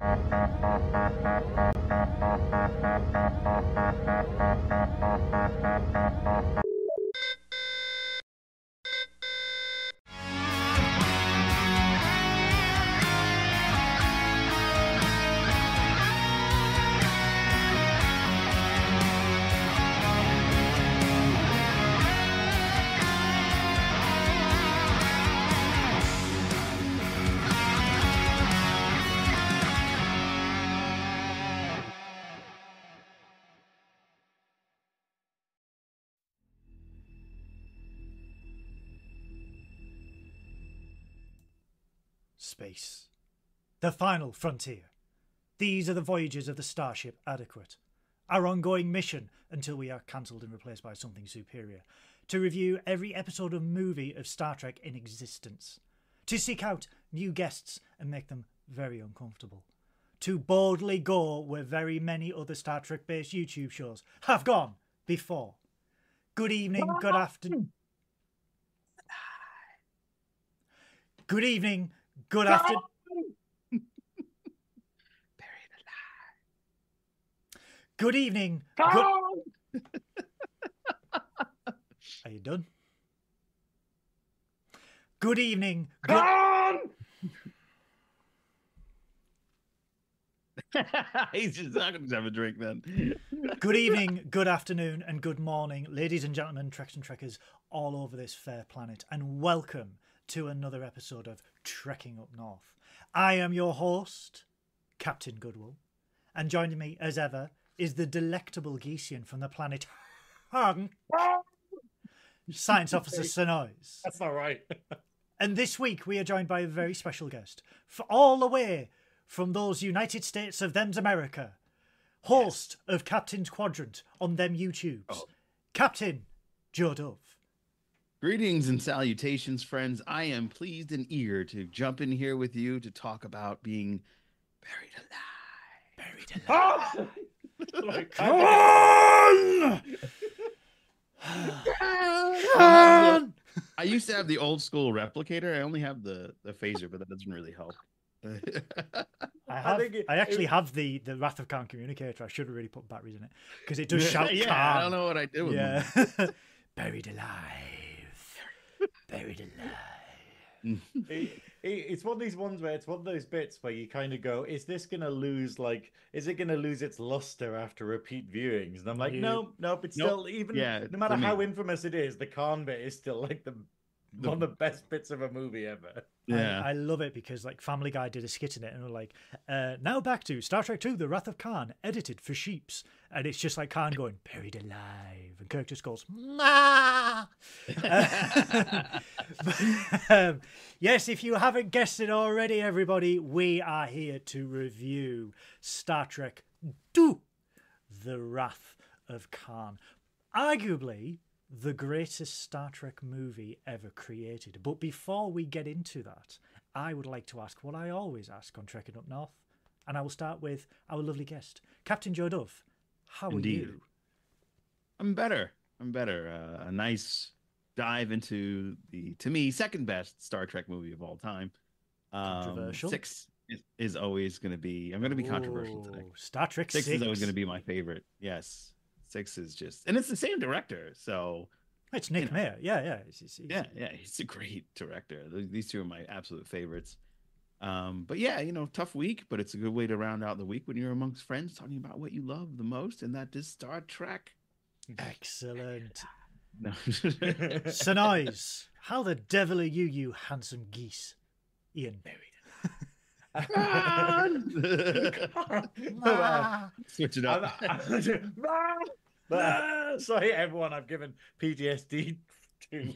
Thank you. Space. The final frontier. These are the voyages of the starship Adequate. Our ongoing mission until we are cancelled and replaced by something superior. To review every episode of movie of Star Trek in existence. To seek out new guests and make them very uncomfortable. To boldly go where very many other Star Trek based YouTube shows have gone before. Good evening, good afternoon. Good evening, good afternoon. Good evening. Good... Are you done? Good evening. Good... He's just not going to have a drink then. Good evening, good afternoon, and good morning, ladies and gentlemen, Treks and Trekkers all over this fair planet, and welcome to another episode of Trekking Up North. I am your host, Captain Goodwill, and joining me as ever is the delectable Geesian from the planet Hung, Science Officer Synoiz. That's not right. And this week we are joined by a very special guest, for all the way from those United States of them's America, host of Captain's Quadrant on them YouTubes, Oh. Captain Joe Dove. Greetings and salutations, friends. I am pleased and eager to jump in here with you to talk about being buried alive. Buried alive. Like, Khan! I used to have the old school replicator. I only have the the phaser, but that doesn't really help. I have. I, think it- actually it- have the the Wrath of Khan communicator. I should have really put batteries in it because it does shout. yeah, Khan. I don't know what I do. with Yeah. them. Buried alive. Buried alive. it- it- it's one of these ones where it's one of those bits where you kind of go, "Is this gonna lose? Like, is it gonna lose its luster after repeat viewings?" And I'm like, Yeah. "No, nope. It's Nope. still even. Yeah, no matter how infamous it is, the Khan bit is still like the, The- one of the best bits of a movie ever." Yeah. I, I love it because like Family Guy did a skit in it and we're like, uh, now back to Star Trek Two: The Wrath of Khan, edited for sheeps, and it's just like Khan going buried alive, and Kirk just goes, "Ma." um, yes, if you haven't guessed it already, everybody, we are here to review Star Trek II: The Wrath of Khan, arguably the greatest Star Trek movie ever created. But before we get into that, I would like to ask what I always ask on Trekking Up North, and I will start with our lovely guest, Captain Joe Dove. How Indeed. are you? I'm better. I'm better. Uh, a nice dive into the, to me, second best Star Trek movie of all time. Um, Controversial. Six is, is always going to be. I'm going to be controversial today. Star Trek Six, Six, is always going to be my favorite. Yes, six is just, and it's the same director. So It's Nick you know. Meyer. Yeah, yeah. It's, it's- yeah, yeah, he's a great director. These two are my absolute favorites. Um, but yeah, you know, tough week, but it's a good way to round out the week when you're amongst friends talking about what you love the most, and that is Star Trek. Excellent. No. How the devil are you, you handsome geese? Ian buried. Ah. Switch it up. Sorry, everyone. I've given PTSD to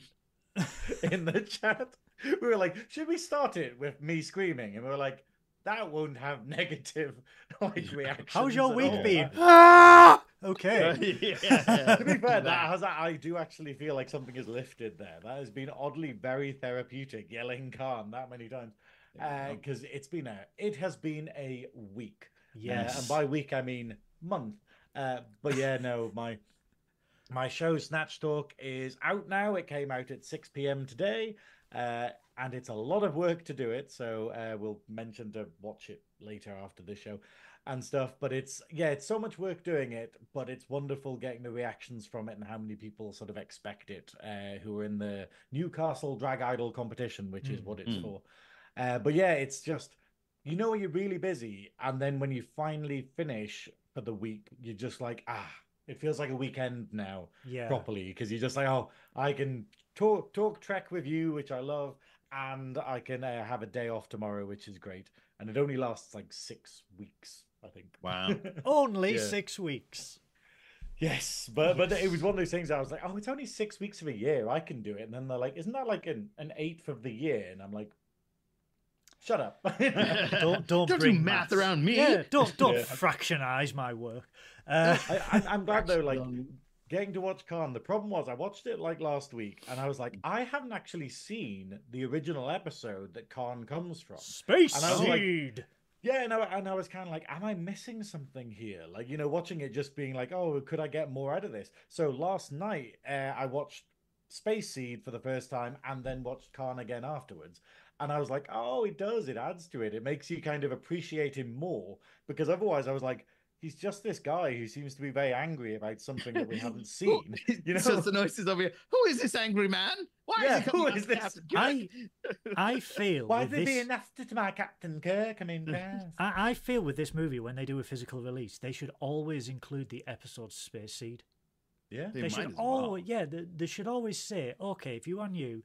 in the chat. We were like, should we start it with me screaming? And we were like, that won't have negative like reactions. How's your week all. been? Ah! Okay. yeah. to be fair, that has I do actually feel like something is lifted there. That has been oddly very therapeutic. Yelling Khan that many times There you go. because it's been a it has been a week. Uh, Yes. and by week I mean month. Uh, but yeah, no, my my show Snatch Talk is out now. It came out at 6 p.m. today. Uh, and it's a lot of work to do it. So uh, we'll mention to watch it later after the show and stuff. But it's yeah, it's so much work doing it, but it's wonderful getting the reactions from it and how many people sort of expect it uh, who are in the Newcastle Drag Idol competition, which is Mm. what it's Mm. for. Uh, but yeah, it's just you know you're really busy, and then when you finally finish for the week, you're just like ah. It feels like a weekend now Yeah. properly because you're just like, oh, I can talk talk Trek with you, which I love, and I can uh, have a day off tomorrow, which is great. And it only lasts like six weeks, I think. Wow. Only Yeah. six weeks. yes, but but it was one of those things. I was like, oh, it's only six weeks of a year. I can do it. And then they're like, isn't that like an, an eighth of the year? And I'm like, shut up. Don't don't, Don't do math maths. around me. Yeah, don't don't Yeah. fractionize my work. Uh, I, I, I'm glad though, like getting to watch Khan. The problem was I watched it like last week, and I was like, I haven't actually seen the original episode that Khan comes from. Space And I was like- seed. Yeah, and I, and I was kind of like, am I missing something here? Like, you know, watching it just being like, oh, could I get more out of this? So last night, uh, I watched Space Seed for the first time and then watched Khan again afterwards. And I was like, oh, it does. It adds to it. It makes you kind of appreciate him more because otherwise I was like, he's just this guy who seems to be very angry about something that we haven't seen. You know? so the noises over here. Who is this angry man? Why Yeah, is he coming who is this? I I feel Why is he this, being nasty to my Captain Kirk? I mean. I, I feel with this movie when they do a physical release, they should always include the episode Space Seed. yeah. They They, should as well. always yeah, they, they should always say, okay, if you are new,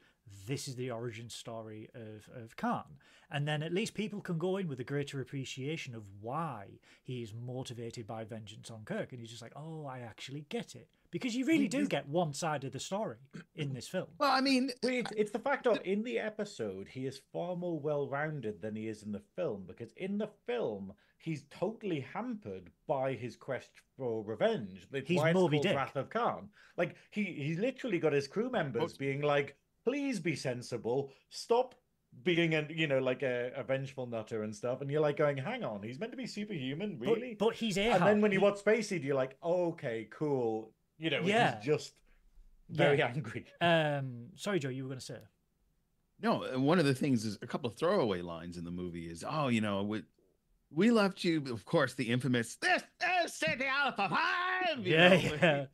this is the origin story of of Khan, and then at least people can go in with a greater appreciation of why he is motivated by vengeance on Kirk, and he's just like, oh, I actually get it, because you really do get one side of the story in this film. Well, I mean, it's, it's the fact of in the episode he is far more well-rounded than he is in the film because in the film he's totally hampered by his quest for revenge. It's He's why it's Moby called Dick. Wrath of Khan. Like he he's literally got his crew members being like, "Please be sensible. Stop." Being a you know like a, a vengeful nutter and stuff, and you're like going, "Hang on, he's meant to be superhuman, really?" But, he's and then when you He- watch spacey Seed, you're like, "Okay, cool." You know, Yeah. he's just very Yeah. angry. um, sorry, Joe, you were going to say. no. uh, One of the things is a couple of throwaway lines in the movie is, oh, you know, we, we left you. Of course, the infamous "This is Ceti Alpha Five. Yeah, know, yeah.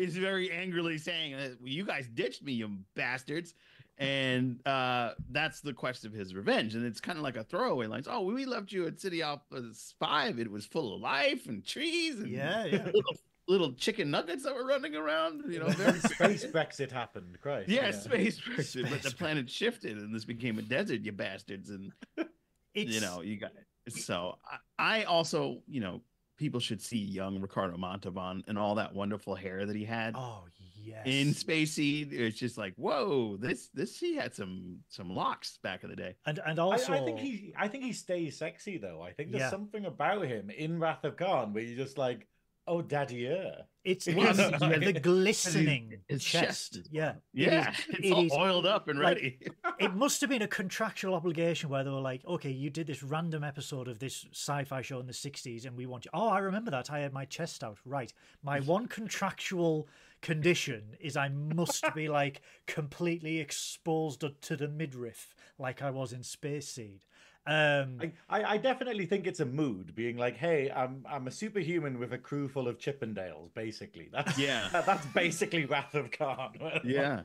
He's very angrily saying, uh, well, "You guys ditched me, you bastards." And uh, that's the quest of his revenge, and it's kind of like a throwaway line. Oh, we left you at Ceti Alpha Five. It was full of life and trees and Yeah, yeah. little, little chicken nuggets that were running around. You know, very Space Brexit happened. Christ. Yeah, space Brexit, but the planet shifted and this became a desert, you bastards. And It's, you know, you got it. so I, I also, you know, people should see young Ricardo Montalban and all that wonderful hair that he had Oh yes. in Spacey, It's just like, whoa, this this he had some some locks back in the day. and and I, also I think he I think he stays sexy though. I think there's Yeah. something about him in Wrath of Khan where you're just like, oh daddy yeah. it's, Yeah, it's no, the glistening his chest. chest Yeah. Yeah, is- it's it all is- oiled up and like- ready. it must have been a contractual obligation where they were like, okay, you did this random episode of this sci-fi show in the '60s, and we want you. Oh, I remember that. I had my chest out. Right. My one contractual condition is I must be like completely exposed to the midriff, like I was in Space Seed. Um, I, I, I definitely think it's a mood being like, hey, I'm I'm a superhuman with a crew full of Chippendales, basically. That's Yeah. that- that's basically Wrath of Khan. yeah,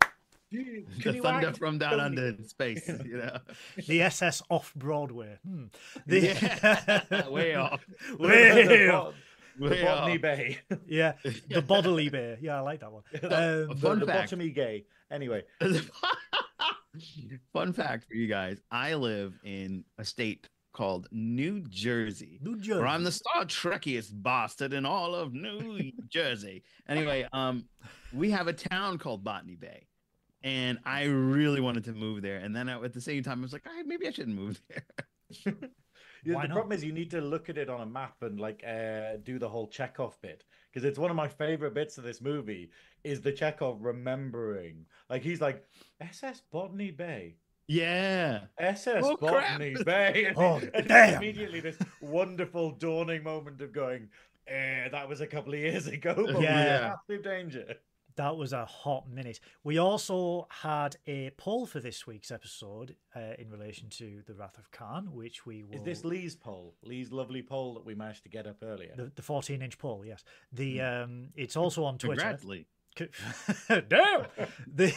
Can the thunder act? from down under in space. You know, the SS off Broadway. Hmm. The- yeah, way off. Way the, off. the Way Botany off. Bay. Yeah, the bodily bear. Yeah, I like that one. the, Um, Fun the fact. bottomy gay. Anyway, Fun fact for you guys: I live in a state called New Jersey, New where I'm the Star Trekkiest bastard in all of New Jersey. Anyway, um, we have a town called Botany Bay, and I really wanted to move there. And then I, at the same time, I was like, "Ah, maybe I shouldn't move there. Yeah, the not? problem is you need to look at it on a map and like uh, do the whole Chekhov bit because it's one of my favorite bits of this movie is the Chekhov remembering like he's like SS Botany Bay Yeah, SS Oh, crap. Botany Bay and, Oh, and damn. immediately this wonderful dawning moment of going eh, that was a couple of years ago but Yeah. yeah massive danger That was a hot minute. We also had a poll for this week's episode uh, in relation to the Wrath of Khan, which we will. Is this Lee's poll? Lee's lovely poll that we managed to get up earlier. the, the 14 inch poll? Yes. The um, it's also on Twitter. Congrats, Lee. Damn. The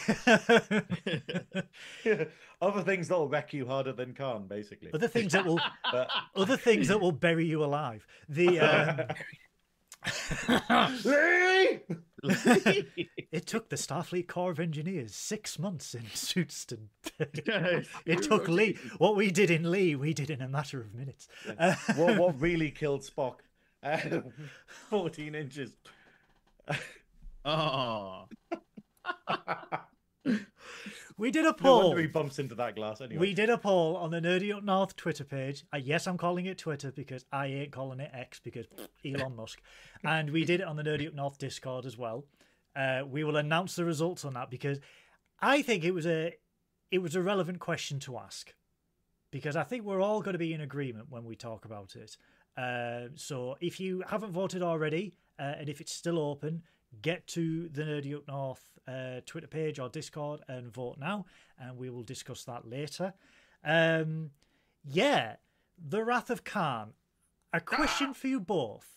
Other things that'll wreck you harder than Khan, basically. other things that will But other things that will bury you alive. The um, Lee! it took the Starfleet Corps of Engineers six months in suits to. it took Lee. What we did in Lee, we did in a matter of minutes. Uh, what what really killed Spock? Uh, Fourteen inches. Oh, we did a No poll. wonder he bumps into that glass anyway. We did a poll on the Nerdy Up North Twitter page. Uh, yes, I'm calling it Twitter because I ain't calling it X because Elon Musk. And we did it on the Nerdy Up North Discord as well. Uh, we will announce the results on that because I think it was a it was a relevant question to ask because I think we're all going to be in agreement when we talk about it. Uh, so if you haven't voted already, uh, and if it's still open, get to the Nerdy Up North uh, Twitter page or Discord and vote now, and we will discuss that later. Um, yeah, The Wrath of Khan. A question for you both.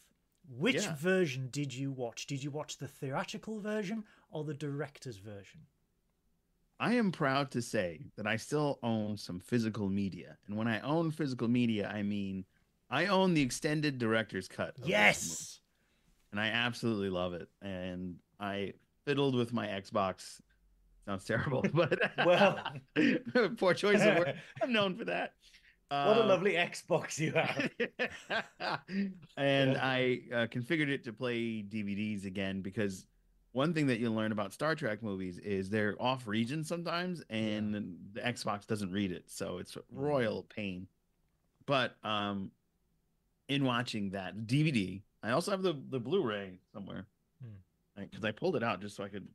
Which Yeah. version did you watch? Did you watch the theatrical version or the director's version? I am proud to say that I still own some physical media, and when I own physical media, I mean I own the extended director's cut. of this movie, Yes. And I absolutely love it. And I fiddled with my Xbox. Sounds terrible, but Well. poor choice of word. I'm known for that. What a Uh, lovely Xbox you have. and Yeah. I uh, configured it to play DVDs again because one thing that you learn about Star Trek movies is they're off region sometimes, and the Xbox doesn't read it, so it's Mm. royal pain. But um, in watching that DVD, I also have the the Blu-ray somewhere Hmm. because I pulled it out just so I could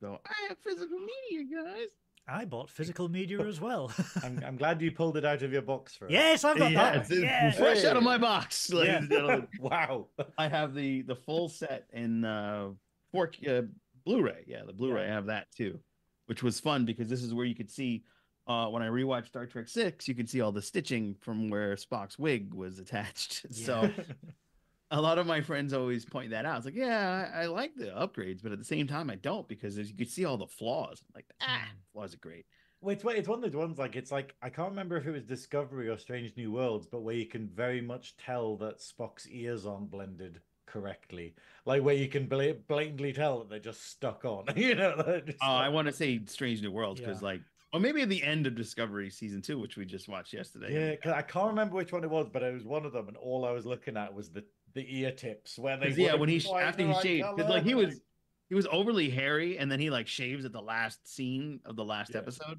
go. I have physical media, guys. I bought physical media as well. I'm, I'm glad you pulled it out of your box for us. yes, I've got Yeah, that. it's- it's Yeah. fresh out of my box, ladies Yeah. and gentlemen. wow. I have the the full set in uh, four uh, Blu-ray. Yeah, the Blu-ray. Yeah. I have that too, which was fun because this is where you could see. Uh, when I rewatched Star Trek Six, you could see all the stitching from where Spock's wig was attached. So a lot of my friends always point that out. It's like, yeah, I, I like the upgrades, but at the same time, I don't because as you can see all the flaws. I'm Like, ah, flaws are great. Well, it's, one- it's one of those ones like it's like I can't remember if it was Discovery or Strange New Worlds, but where you can very much tell that Spock's ears aren't blended correctly, like where you can bla- blatantly tell that they're just stuck on. you know, they're just Oh, I want to say Strange New Worlds because, Yeah. like, or maybe at the end of Discovery season two, which we just watched yesterday. yeah, 'cause I can't remember which one it was, but it was one of them, and all I was looking at was the the ear tips where they yeah, when he after he shaved, colour. like he was he was overly hairy, and then he like shaves at the last scene of the last Yeah. episode.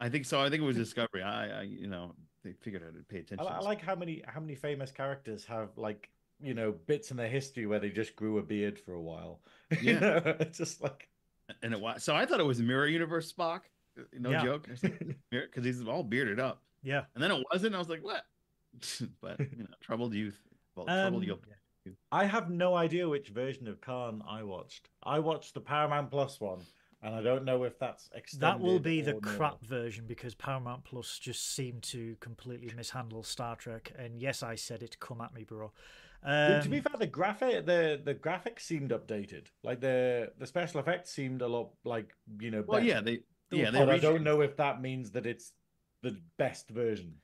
I think so. I think it was Discovery. I, I you know, they figured out to pay attention. li- I like how many how many famous characters have like you know bits in their history where they just grew a beard for a while. you Yeah. know, it's just like and it was so I thought it was Mirror Universe Spock. Uh, no Yeah. joke, because he's all bearded up, Yeah. and then it wasn't. I was like, what? but you know, troubled youth. Well, troubled Um, youth. I have no idea which version of Khan I watched. I watched the Paramount Plus one, and I don't know if that's extended. That will be the or no. crap version because Paramount Plus just seemed to completely mishandle Star Trek. And yes, I said it. Come at me, bro. to be Um, fair, the graphic the the graphics seemed updated. Like the the special effects seemed a lot like you know. Well, better. yeah, they yeah they I don't know if that means that it's the best version.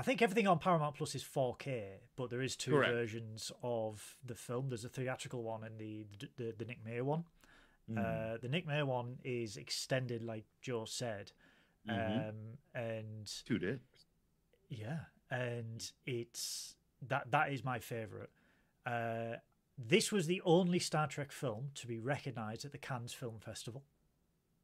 I think everything on Paramount Plus is 4K, but there is two Correct. versions of the film. There's a theatrical one and the the, the Nick Meyer one. Mm. Uh, the Nick Meyer one is extended, like Joe said, Mhm. um, and two days. yeah, and it's that that is my favorite. Uh, this was the only Star Trek film to be recognised at the Cannes Film Festival,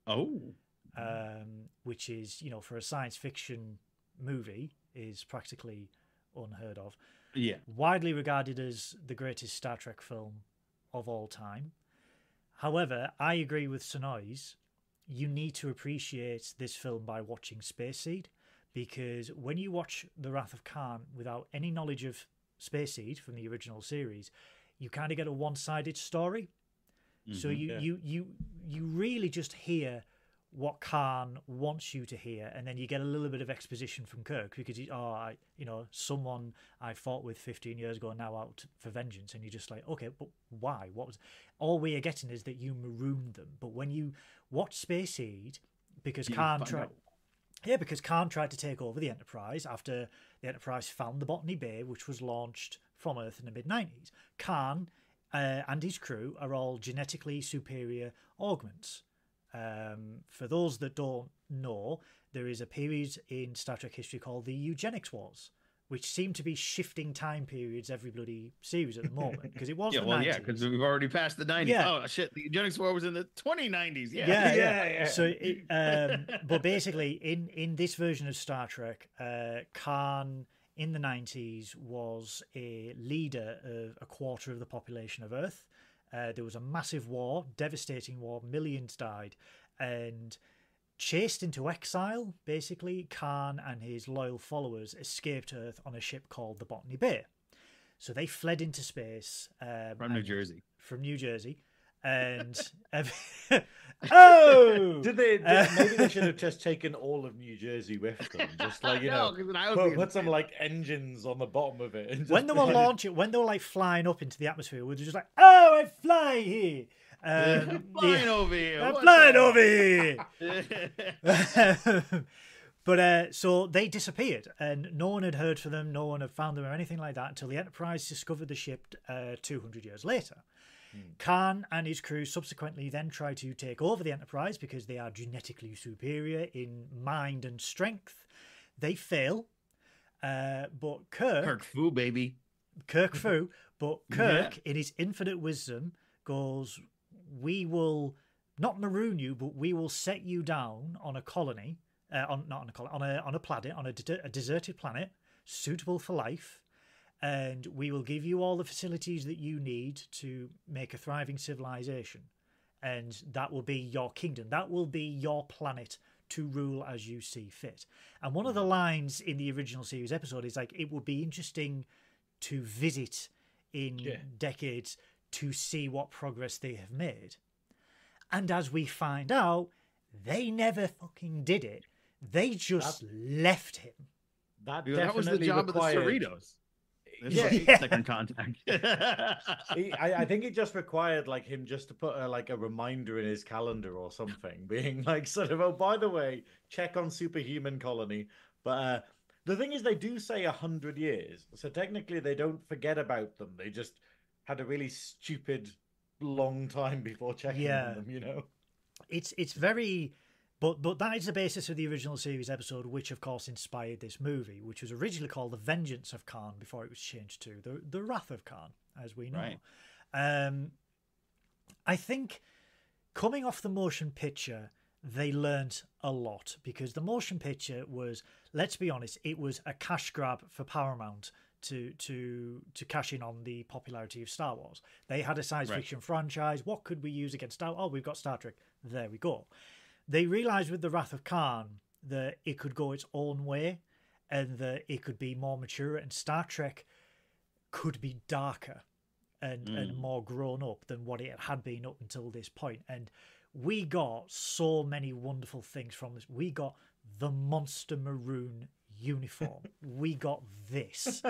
Oh, um, which is you know for a science fiction movie is practically unheard of. yeah. Widely regarded as the greatest Star Trek film of all time. However, I agree with Synoiz. You need to appreciate this film by watching Space Seed because when you watch The Wrath of Khan without any knowledge of Space Seed from the original series, you kind of get a one sided story So Mhm. you Yeah. you you you really just hear what Khan wants you to hear, and then you get a little bit of exposition from Kirk because he, oh, I, you know, someone I fought with 15 years ago now out for vengeance, and you're just like, okay, but why? What was? All we are getting is that you marooned them, but when you watch Space Seed, because You Khan tried. Yeah, because Khan tried to take over the Enterprise after the Enterprise found the Botany Bay, which was launched from Earth in the mid 90s. Khan uh, and his crew are all genetically superior augments. Um, for those that don't know, there is a period in Star Trek history called the Eugenics Wars, which seem to be shifting time periods every bloody series at the moment because it was Yeah, the well, 90s. yeah, because we've already passed the 90s. Yeah. Oh shit, the eugenics war was in the 2090s. Yeah. yeah, yeah. Yeah, yeah. So, it, um, but basically, in in this version of Star Trek, uh, Khan in the nineties was a leader of a quarter of the population of Earth. Uh, there was a massive war, devastating war, millions died, and chased into exile. Basically, Khan and his loyal followers escaped Earth on a ship called the Botany Bay. So they fled into space um, From New Jersey. from New Jersey, and oh, Did they? Did, Uh, maybe they should have just taken all of New Jersey with them, just like you know, 'cause then put, put some like engines on the bottom of it. And just when they were launching, when they were like flying up into the atmosphere, we were just like, "Oh, I fly here." Um, flying yeah, over here. I'm flying over here. but uh, so they disappeared, and no one had heard from them. No one had found them or anything like that until the Enterprise discovered the ship uh, 200 years later. Khan and his crew subsequently then try to take over the Enterprise because they are genetically superior in mind and strength. They fail, uh, but Kirk Kirk Fu, baby. Kirk Fu, but Yeah. Kirk, in his infinite wisdom, goes, "We will not maroon you, but we will set you down on a colony, uh, on not on a colony, on a on a planet, on a, de- a deserted planet, suitable for life, and we will give you all the facilities that you need to make a thriving civilization, and that will be your kingdom. That will be your planet." To rule as you see fit. And one of the lines in the original series episode is like, it would be interesting to visit in Yeah. decades to see what progress they have made. And as we find out, they never fucking did it. They just left him. that, that was the job required... of the Cerritos. This Yeah. is Yeah. second contact. He, I, I think it just required like him just to put a, like a reminder in his calendar or something, being like sort of, oh, by the way, check on superhuman colony. But uh, the thing is, they do say a hundred years, so technically they don't forget about them. They just had a really stupid long time before checking Yeah. on them, you know. It's it's very but but that is the basis of the original series episode, which of course inspired this movie, which was originally called The Vengeance of Khan before it was changed to The The Wrath of Khan, as we know. Right. Um I think coming off the motion picture, they learnt a lot because the motion picture was, let's be honest, it was a cash grab for Paramount to to to cash in on the popularity of Star Wars. They had a science Right. fiction franchise. What could we use against Star? Oh, we've got Star Trek. There we go. They realized with the Wrath of Khan that it could go its own way, and that it could be more mature, and Star Trek could be darker and and Mm. more grown up than what it had been up until this point. And we got so many wonderful things from this. We got the monster maroon uniform. we got this.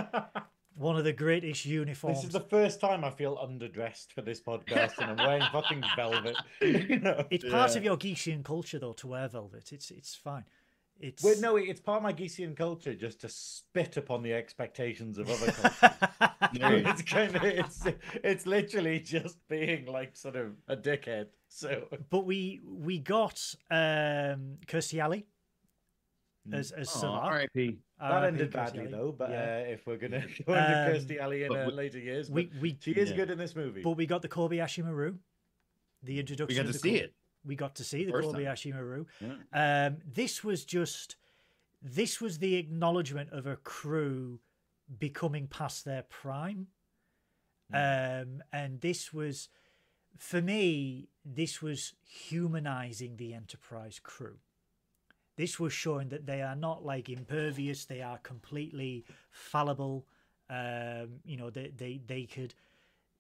One of the greatest uniforms. This is the first time I feel underdressed for this podcast, and I'm wearing fucking velvet. You know? It's part Yeah. of your Geesian culture, though, to wear velvet. It's it's fine. It's Wait, no, it's part of my Geesian culture just to spit upon the expectations of other cultures. it's kind of it's it's literally just being like sort of a dickhead. So but we we got um Kirstie Alley as as Aw, Salah. R.I.P. that R.I.P. ended badly Alley. though. But Yeah. uh, if we're gonna go into Um, Kirstie Alley in but uh, we- later years, we we she is Yeah. good in this movie. but we got the Kobayashi Maru. The introduction. We got to see Ko- it. We got to see the First time. Kobayashi Maru. Yeah. Um, this was just this was the acknowledgement of a crew becoming past their prime. Um, and this was for me, this was humanizing the Enterprise crew. This was showing that they are not like impervious, they are completely fallible. Um, you know, they, they, they could,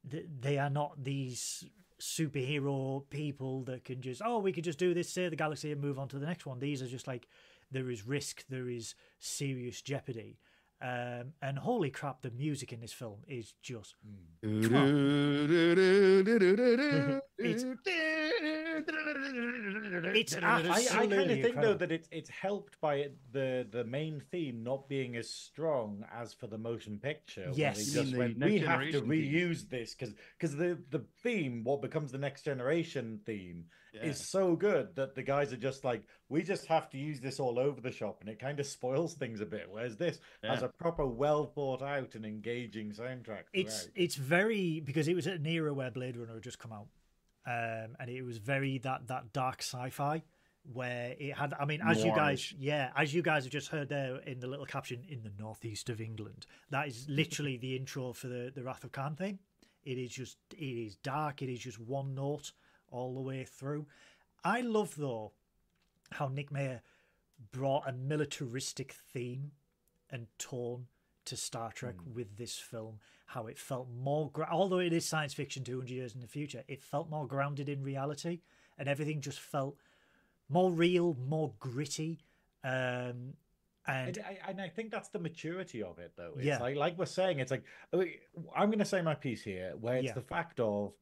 they, are not these superhero people that can just oh we could just do this save the galaxy and move on to the next one. These are just like there is risk there is serious jeopardy um, and holy crap the music in this film is just It's- it's I, I kind of think though that it's it's helped by it, the the main theme not being as strong as for the motion picture. where they Yes. Just went, Next we have to Generation theme." reuse this because because the the theme, what becomes the next generation theme, Yeah. is so good that the guys are just like, we just have to use this all over the shop, and it kind of spoils things a bit. Whereas this has a proper, well thought out and engaging soundtrack. it's throughout. it's very because it was at an era where Blade Runner had just come out, um, and it was very that that dark sci-fi where it had. I mean, as you guys, yeah, as you guys have just heard there in the little caption in the northeast of England, that is literally the intro for the the Wrath of Khan theme. It is just it is dark. It is just one note all the way through. I love though how Nick Meyer brought a militaristic theme and tone to Star Trek with this film. How it felt more, gra- although it is science fiction 200 years in the future, it felt more grounded in reality, and everything just felt more real, more gritty. Um, and And I, and I think that's the maturity of it, though. It's Yeah. like, like we're saying, it's like mean, I'm going to say my piece here, where it's Yeah. the fact of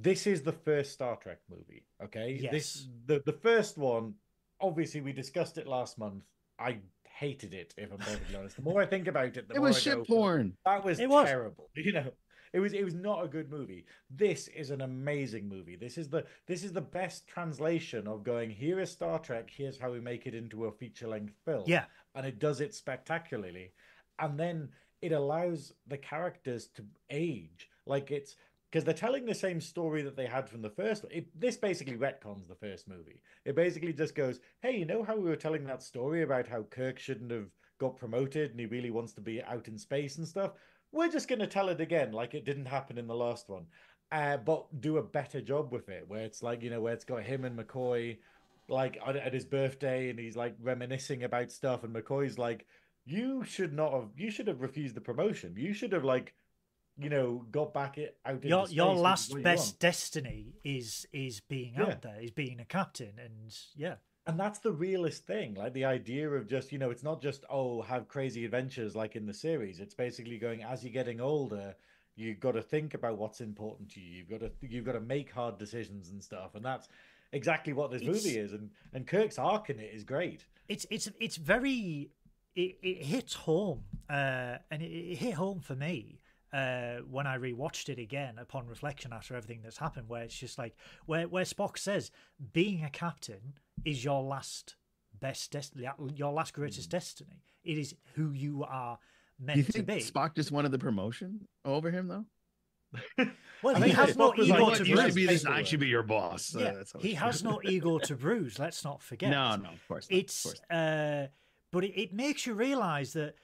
this is the first Star Trek movie. Okay, this Yes. the the first one. Obviously, we discussed it last month. I hated it, if I'm perfectly honest. The more I think about it, the more It more was I shit go, porn. That was It was. terrible. You know, it was it was not a good movie. This is an amazing movie. This is the this is the best translation of going here is Star Trek. Here's how we make it into a feature length film. yeah, and it does it spectacularly, and then it allows the characters to age. Like it's because they're telling the same story that they had from the first. It, this basically retcons the first movie. It basically just goes, "Hey, you know how we were telling that story about how Kirk shouldn't have got promoted and he really wants to be out in space and stuff? We're just going to tell it again, like it didn't happen in the last one, uh, but do a better job with it. Where it's like you know where it's got him and McCoy, like at, at his birthday, and he's like reminiscing about stuff, and McCoy's like." You should not have. You should have refused the promotion. You should have like you know, got back it out. your your space, which is last best destiny is is being Yeah. out there, is being a captain, and yeah, and that's the realest thing. Like the idea of just, you know, it's not just oh, have crazy adventures like in the series. It's basically going as you're getting older, you've got to think about what's important to you. You've got to you've got to make hard decisions and stuff. And that's exactly what this It's- movie is. And and Kirk's arc in it is great. it's it's it's very it, it hits home uh and it, it hit home for me uh when i rewatched it again upon reflection after everything that's happened where it's just like where where spock says being a captain is your last best destiny your last greatest destiny it is who you are meant you to think be Spock just wanted the promotion over him though? well he has no ego like, to "You you should should bruise this. I should be your boss. Uh, yeah, that's he has no ego to bruise let's not forget No, no, of course. Not, of it's course uh but it, it makes you realize that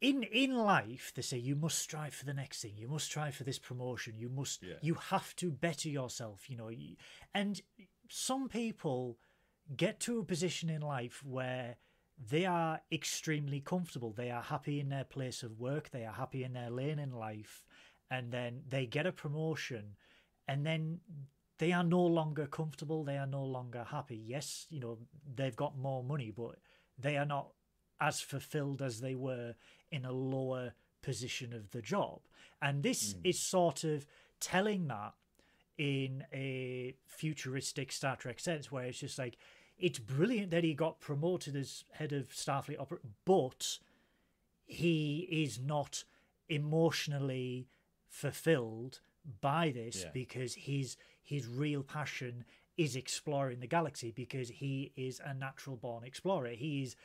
in in life they say you must strive for the next thing. You must strive for this promotion. You must Yeah. you have to better yourself you know. And some people get to a position in life where they are extremely comfortable. They are happy in their place of work. They are happy in their lane in life. And then they get a promotion and then they are no longer comfortable. They are no longer happy. Yes you know they've got more money but they are not as fulfilled as they were in a lower position of the job and this hmm. is sort of telling that in a futuristic Star Trek sense, where it's just like it's brilliant that he got promoted as head of Starfleet, oper- but he is not emotionally fulfilled by this Yeah. because his his real passion is exploring the galaxy because he is a natural born explorer. He is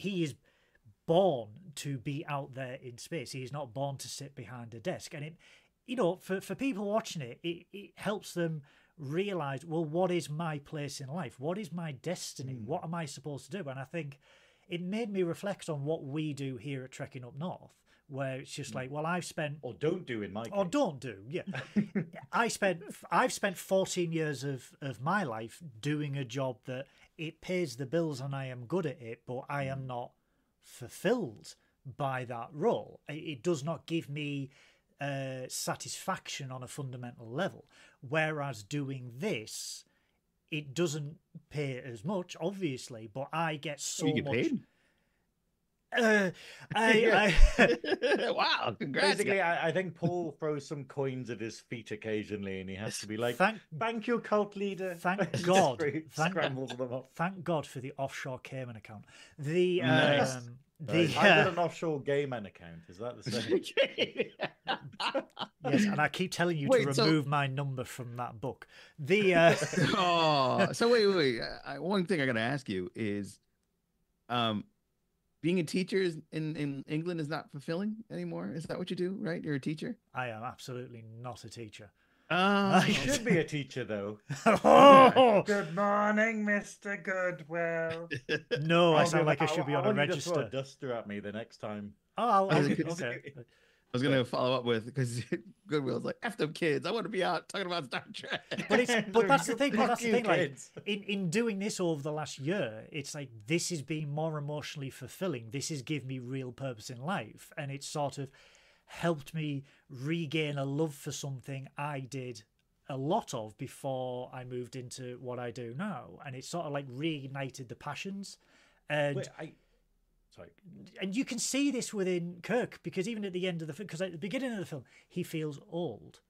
he is born to be out there in space. He is not born to sit behind a desk. And it, you know, for, for people watching it, it, it helps them realize, well, what is my place in life? What is my destiny? Hmm. What am I supposed to do? And I think it made me reflect on what we do here at Trekking Up North, where it's just hmm. like, well, I've spent Or don't do in my case. or don't do yeah i spent i've spent 14 years of of my life doing a job that it pays the bills and i am good at it but i am not fulfilled by that role it, it does not give me uh, satisfaction on a fundamental level. Whereas doing this, it doesn't pay as much, obviously, but I get so much. paid? Uh, I, I, wow, congrats. Basically. I, I think Paul throws some coins at his feet occasionally, and he has to be like, thank "Thank you, cult leader." Thank God. Thank- scrambles them up. thank God for the offshore Cayman account. The Nice. um, the Right. I've got uh, an offshore gay man account. Is that the same? yes, and I keep telling you Wait, to so- remove my number from that book. The uh, oh, so wait, wait, wait. I, one thing I gotta ask you is, um, being a teacher is, in in England is not fulfilling anymore. Is that what you do? Right, you're a teacher. I am absolutely not a teacher. Oh, You should be a teacher, though. oh Good morning, Mister Goodwill. no, I sound like I I- should be I on a want you to throw register. duster at me the next time. Oh, I'll, I I'll- okay. I was gonna follow up with because Goodwill's like, "F them kids, I want to be out talking about Star Trek." But it's but that's the thing. But that's the thing. Like in in doing this over the last year, it's like this has been more emotionally fulfilling. This has given me real purpose in life, and it's sort of helped me regain a love for something I did a lot of before I moved into what I do now, and it's sort of like reignited the passions. And Wait, I. Sorry. and you can see this within Kirk because even at the end of the film, because at the beginning of the film, he feels old.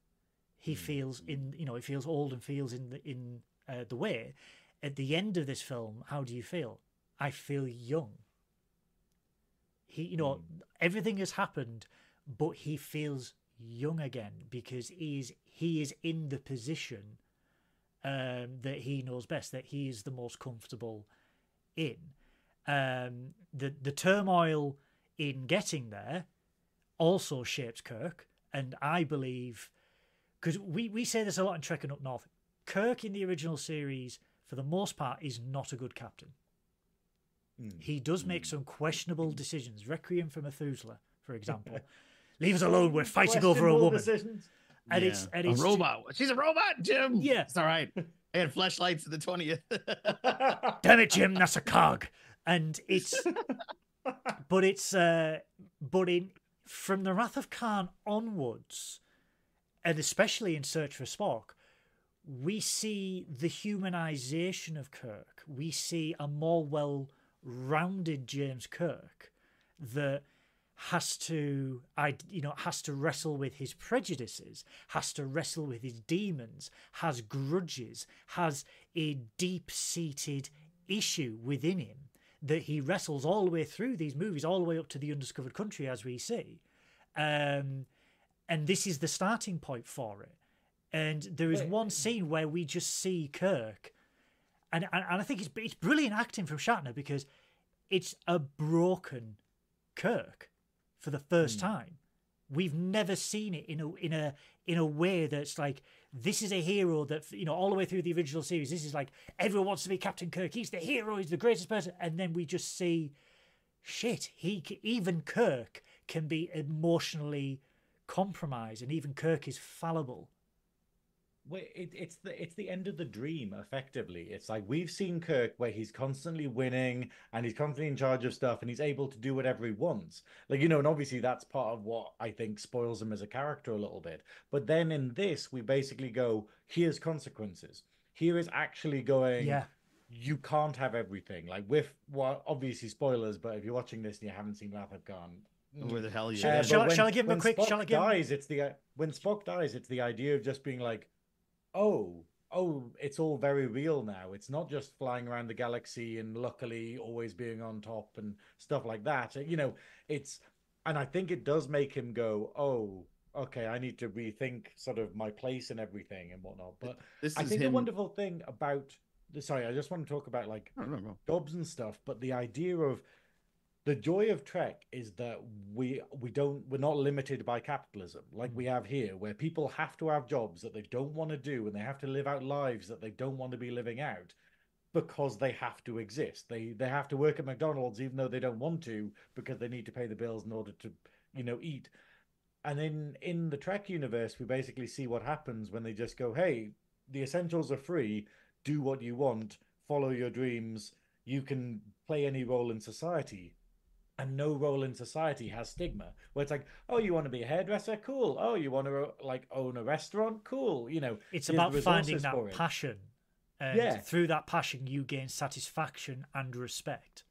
He feels in you know he feels old and feels in the in uh, the way. At the end of this film, how do you feel? I feel young. He you know everything has happened, but he feels young again because he is he is in the position um, that he knows best, that he is the most comfortable in um, the the turmoil in getting there also shapes Kirk, and I believe because we we say this a lot in Trekking Up North. Kirk in the original series, for the most part, is not a good captain. Hmm. He does make some questionable decisions. Requiem for Methuselah, for example. Leave us alone. We're fighting over a woman. Decisions. And it's and a it's robot. She's a robot, Jim. Yeah. it's all right. I had flashlights at the twentieth. damn it jim that's a cog and it's but it's uh but in from the wrath of khan onwards and especially in search for spock we see the humanization of kirk. We see a more well rounded james kirk that has to i you know has to wrestle with his prejudices has to wrestle with his demons has grudges has a deep seated issue within him that he wrestles all the way through these movies all the way up to the undiscovered country as we see. Um and this is the starting point for it. And there is one scene where we just see kirk. And and, and i think it's it's brilliant acting from shatner because it's a broken kirk for the first time. We've never seen it in a in a in a way that's like this is a hero that you know all the way through the original series. This is like everyone wants to be Captain Kirk. He's the hero. He's the greatest person. And then we just see, shit. He even Kirk can be emotionally compromised, and even Kirk is fallible. Wait, it, it's the it's the end of the dream. Effectively, it's like we've seen Kirk where he's constantly winning and he's constantly in charge of stuff and he's able to do whatever he wants. Like you know, and obviously that's part of what I think spoils him as a character a little bit. But then in this, we basically go, here's consequences. Here is actually going. Yeah. You can't have everything. Like with well, obviously spoilers, but if you're watching this and you haven't seen Wrath of Khan, Where the hell are you? Shall- uh, shall- but shall I give him a when quick- Spock shall I give him- dies, it's the when Spock dies, it's the idea of just being like, oh, oh, it's all very real now. It's not just flying around the galaxy and luckily always being on top and stuff like that. You know, it's and I think it does make him go, oh, okay, I need to rethink sort of my place and everything and whatnot. But This I think him. the wonderful thing about sorry, I just want to talk about like I don't know. jobs and stuff, but the idea of the joy of Trek is that we we don't we're not limited by capitalism like we mm. have here, where people have to have jobs that they don't want to do and they have to live out lives that they don't want to be living out because they have to exist. They they have to work at McDonald's even though they don't want to because they need to pay the bills in order to you know eat. And in in the Trek universe, we basically see what happens when they just go, "Hey, the essentials are free. Do what you want. Follow your dreams. You can play any role in society." And no role in society has stigma where it's like oh you want to be a hairdresser cool oh you want to like own a restaurant cool you know It's about finding that passion. And Yeah. through that passion, you gain satisfaction and respect.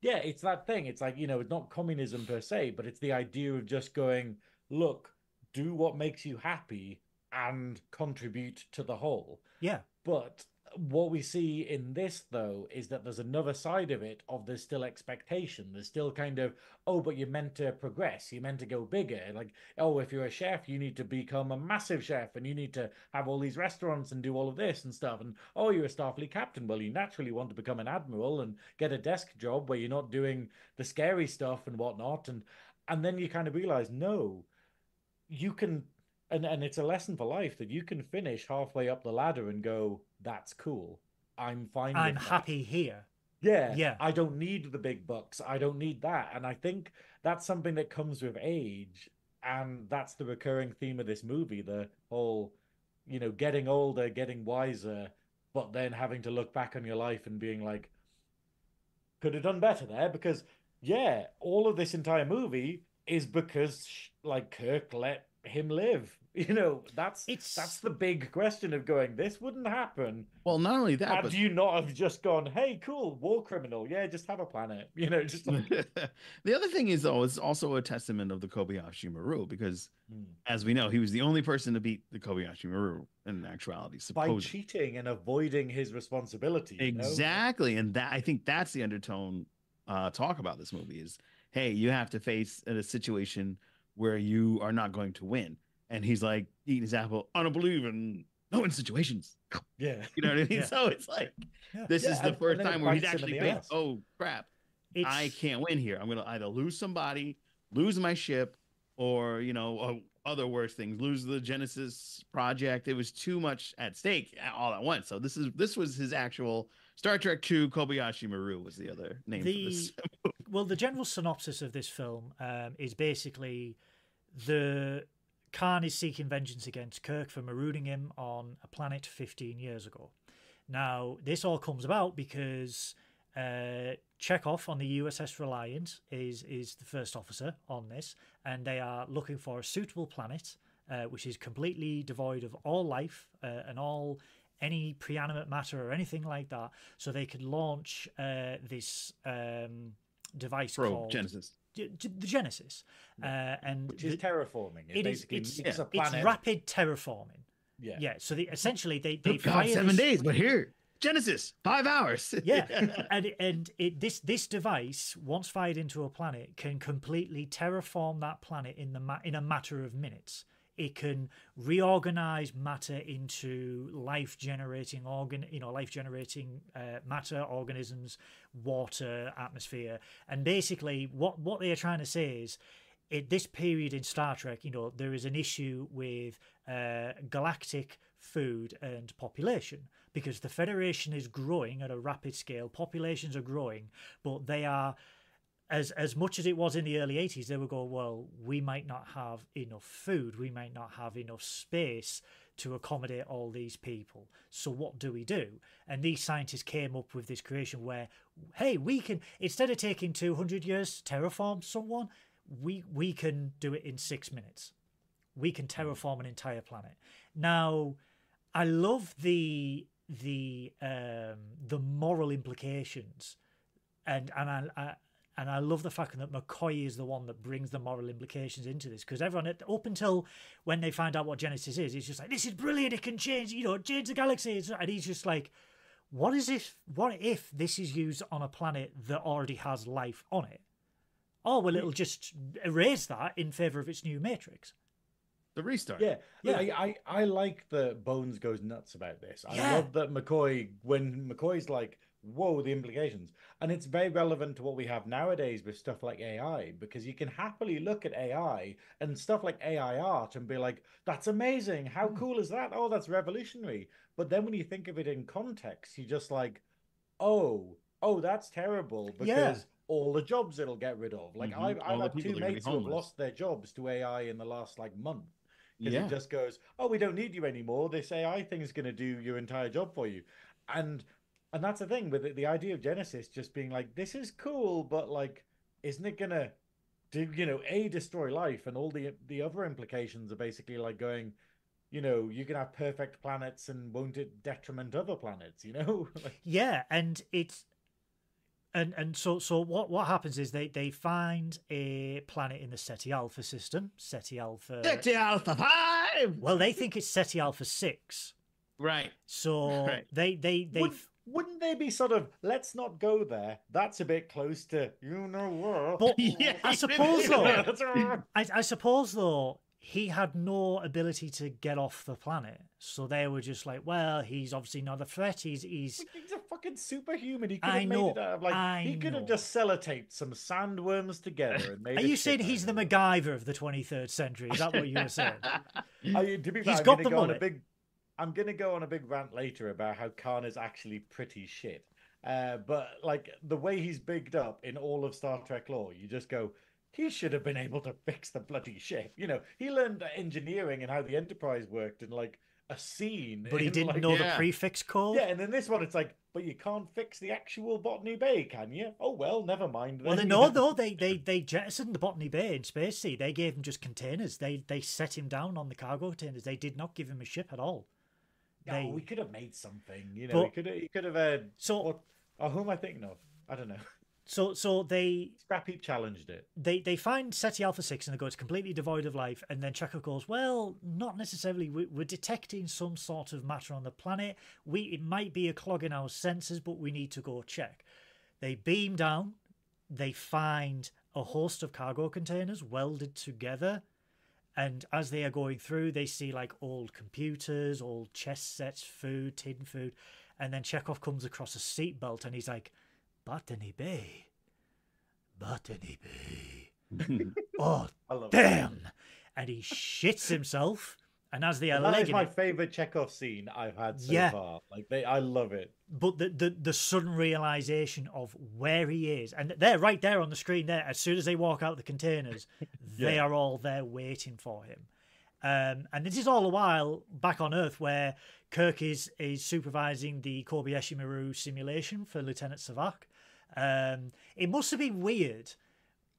yeah it's that thing it's like you know it's not communism per se but it's the idea of just going look do what makes you happy and contribute to the whole Yeah. But what we see in this, though, is that there's another side of it of there's still expectation. There's still kind of, oh, but you're meant to progress. You're meant to go bigger. Like, oh, if you're a chef, you need to become a massive chef and you need to have all these restaurants and do all of this and stuff. And oh, you're a Starfleet captain. Well, you naturally want to become an admiral and get a desk job where you're not doing the scary stuff and whatnot. And and then you kind of realize, no, you can and and it's a lesson for life that you can finish halfway up the ladder and go that's cool i'm fine I'm with that." happy here. yeah Yeah. i don't need the big bucks i don't need that and i think that's something that comes with age and that's the recurring theme of this movie the whole you know getting older getting wiser but then having to look back on your life and being like could have done better there because yeah all of this entire movie is because like kirk let him live you know that's It's- that's the big question of going this wouldn't happen Well, not only that, had but you not have just gone hey cool war criminal yeah just have a planet you know just like, the other thing is though, it's also a testament of the Kobayashi Maru because, Hmm. as we know, he was the only person to beat the Kobayashi Maru in actuality. by cheating and avoiding his responsibility you know? Exactly, and that I think that's the undertone uh, talk about this movie is, hey, you have to face a situation where you are not going to win, and he's like eating his apple. I don't believe in no in situations. yeah You know what I mean? Yeah. So it's like Yeah. this Yeah, is the first time where he's bites him in actually the oh crap, It's, I can't win here. I'm gonna either lose somebody, lose my ship, or you know, other worse things, lose the Genesis project. It was too much at stake all at once. So this is this was his actual Star Trek Two Kobayashi Maru was the other name The- for this. well, the general synopsis of this film um, is basically the Khan is seeking vengeance against Kirk for marooning him on a planet 15 years ago. Now, this all comes about because uh, Chekhov on the USS Reliant is is the first officer on this, and they are looking for a suitable planet uh, which is completely devoid of all life uh, and all any preanimate matter or anything like that, so they could launch uh, this um, device Pro called Genesis. G- G- the Genesis, uh, and which is the- terraforming. It, it is basically it's, makes a it's rapid terraforming. yeah. Yeah, so they essentially they they Took God fire seven this- days, but here Genesis five hours. yeah and and it, this this device once fired into a planet can completely terraform that planet in the ma- in a matter of minutes it can reorganize matter into life generating organ you know life generating uh, matter organisms water atmosphere and basically what what they are trying to say is at this period in Star Trek, you know, there is an issue with uh, galactic food and population because the Federation is growing at a rapid scale. Populations are growing, but they are as as much as it was in the early 80s they would go well we might not have enough food. We might not have enough space to accommodate all these people. So what do we do? And these scientists came up with this creation where hey we can instead of taking 200 years to terraform someone we we can do it in 6 minutes. We can terraform an entire planet. Now i love the the um the moral implications. And and I, I and I love the fact that McCoy is the one that brings the moral implications into this because everyone up until when they find out what Genesis is, he's just like this is brilliant. It can change, you know, change the galaxy. And he's just like, what is if? What if this is used on a planet that already has life on it? Oh well, it'll just erase that in favor of its new matrix. the restart. Yeah, Yeah. yeah. I, I, I like that Bones goes nuts about this. I Yeah. love that McCoy when McCoy's like, "Whoa, the implications," and it's very relevant to what we have nowadays with stuff like AI because you can happily look at AI and stuff like AI art and be like, "That's amazing! How Hmm. cool is that? Oh, that's revolutionary!" But then when you think of it in context, you're just like, "Oh, oh, that's terrible," because Yeah. all the jobs it'll get rid of. Like Mhm. I've, I've had two are gonna be mates who have lost their jobs to AI in the last like month because yeah. it just goes, "Oh, we don't need you anymore. This AI thing is going to do your entire job for you," and and that's the thing with it, the idea of Genesis just being like, "This is cool, but like, isn't it gonna do you know a destroy life and all the the other implications are basically like going you know you can have perfect planets and won't it detriment other planets you know Like, Yeah, and it's and and so so what what happens is they they find a planet in the Ceti Alpha system, Ceti Alpha. Sexy Alpha Five. Well, they think it's Ceti Alpha six. Right. So Right. they they they would, wouldn't they be sort of let's not go there that's a bit close to you know where But Yeah, I suppose though, I, I suppose though he had no ability to get off the planet, so they were just like, well, he's obviously not a threat. He's he's He's a fucking superhuman. He could have made it out of like I he could have know. just sellotaped some sandworms together and made. Are you saying he's the. MacGyver of the 23rd century? Is that what you were saying? I, to be fair, He's I'm got the go on a big. I'm gonna go on a big rant later about how Khan is actually pretty shit. Uh, but like the way he's bigged up in all of Star Trek lore, you just go, he should have been able to fix the bloody ship. You know, he learned engineering and how the Enterprise worked in like a scene. But he didn't like, know Yeah. the prefix code. Yeah, and then this one, it's like, but you can't fix the actual Botany Bay, can you? Oh well, never mind. Well, they no, know. no, they they they jettisoned the Botany Bay in Space Seed. They gave him just containers. They they set him down on the cargo containers. They did not give him a ship at all. No, They we could have made something. You know, But- we could have. He could have. Uh, so what, oh, who am I thinking of? I don't know. so so they Scrap Heap challenged it. they they find Ceti Alpha Six and they go it's completely devoid of life. And then Chekhov goes, well, not necessarily. We, we're detecting some sort of matter on the planet. We it might be a clog in our sensors, but we need to go check. They beam down. They find a host of cargo containers welded together. And as they are going through, they see like old computers, old chess sets, food, tin food. And then Chekhov comes across a seatbelt and he's like, Botany Bay. Botany Bay. oh, I love it. damn. And he shits himself. And as they are that is my it, favorite Chekhov scene I've had so Yeah. far. Like they, I love it. but the, the the sudden realization of where he is, and they're right there on the screen. There, as soon as they walk out the containers, they are all there waiting for him. Um, and this is all the while back on Earth, where Kirk is is supervising the Kobayashi Maru simulation for Lieutenant Saavik. Um, it must have been weird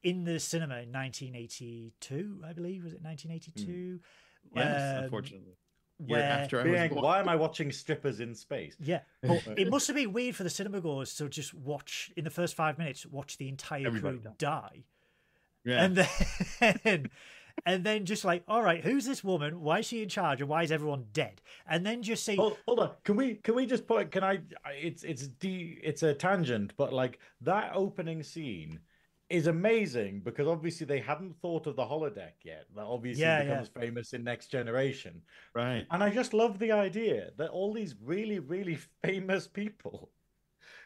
in the cinema in 1982, I believe. Was it 1982? Yes, Um, unfortunately. Where- after I was Being, born. why am I watching strippers in space? Yeah, but it must have been weird for the cinema goers to just watch in the first five minutes, watch the entire Everybody crew die. Yeah. and then and then just like, all right, who's this woman? Why is she in charge, and why is everyone dead? And then just say, Hold, hold on. Can we can we just put? Can I? I- It's it's de, It's a tangent, but like that opening scene is amazing because obviously they hadn't thought of the holodeck yet. That obviously Yeah, yeah. becomes famous in Next Generation. right. And I just love the idea that all these really, really famous people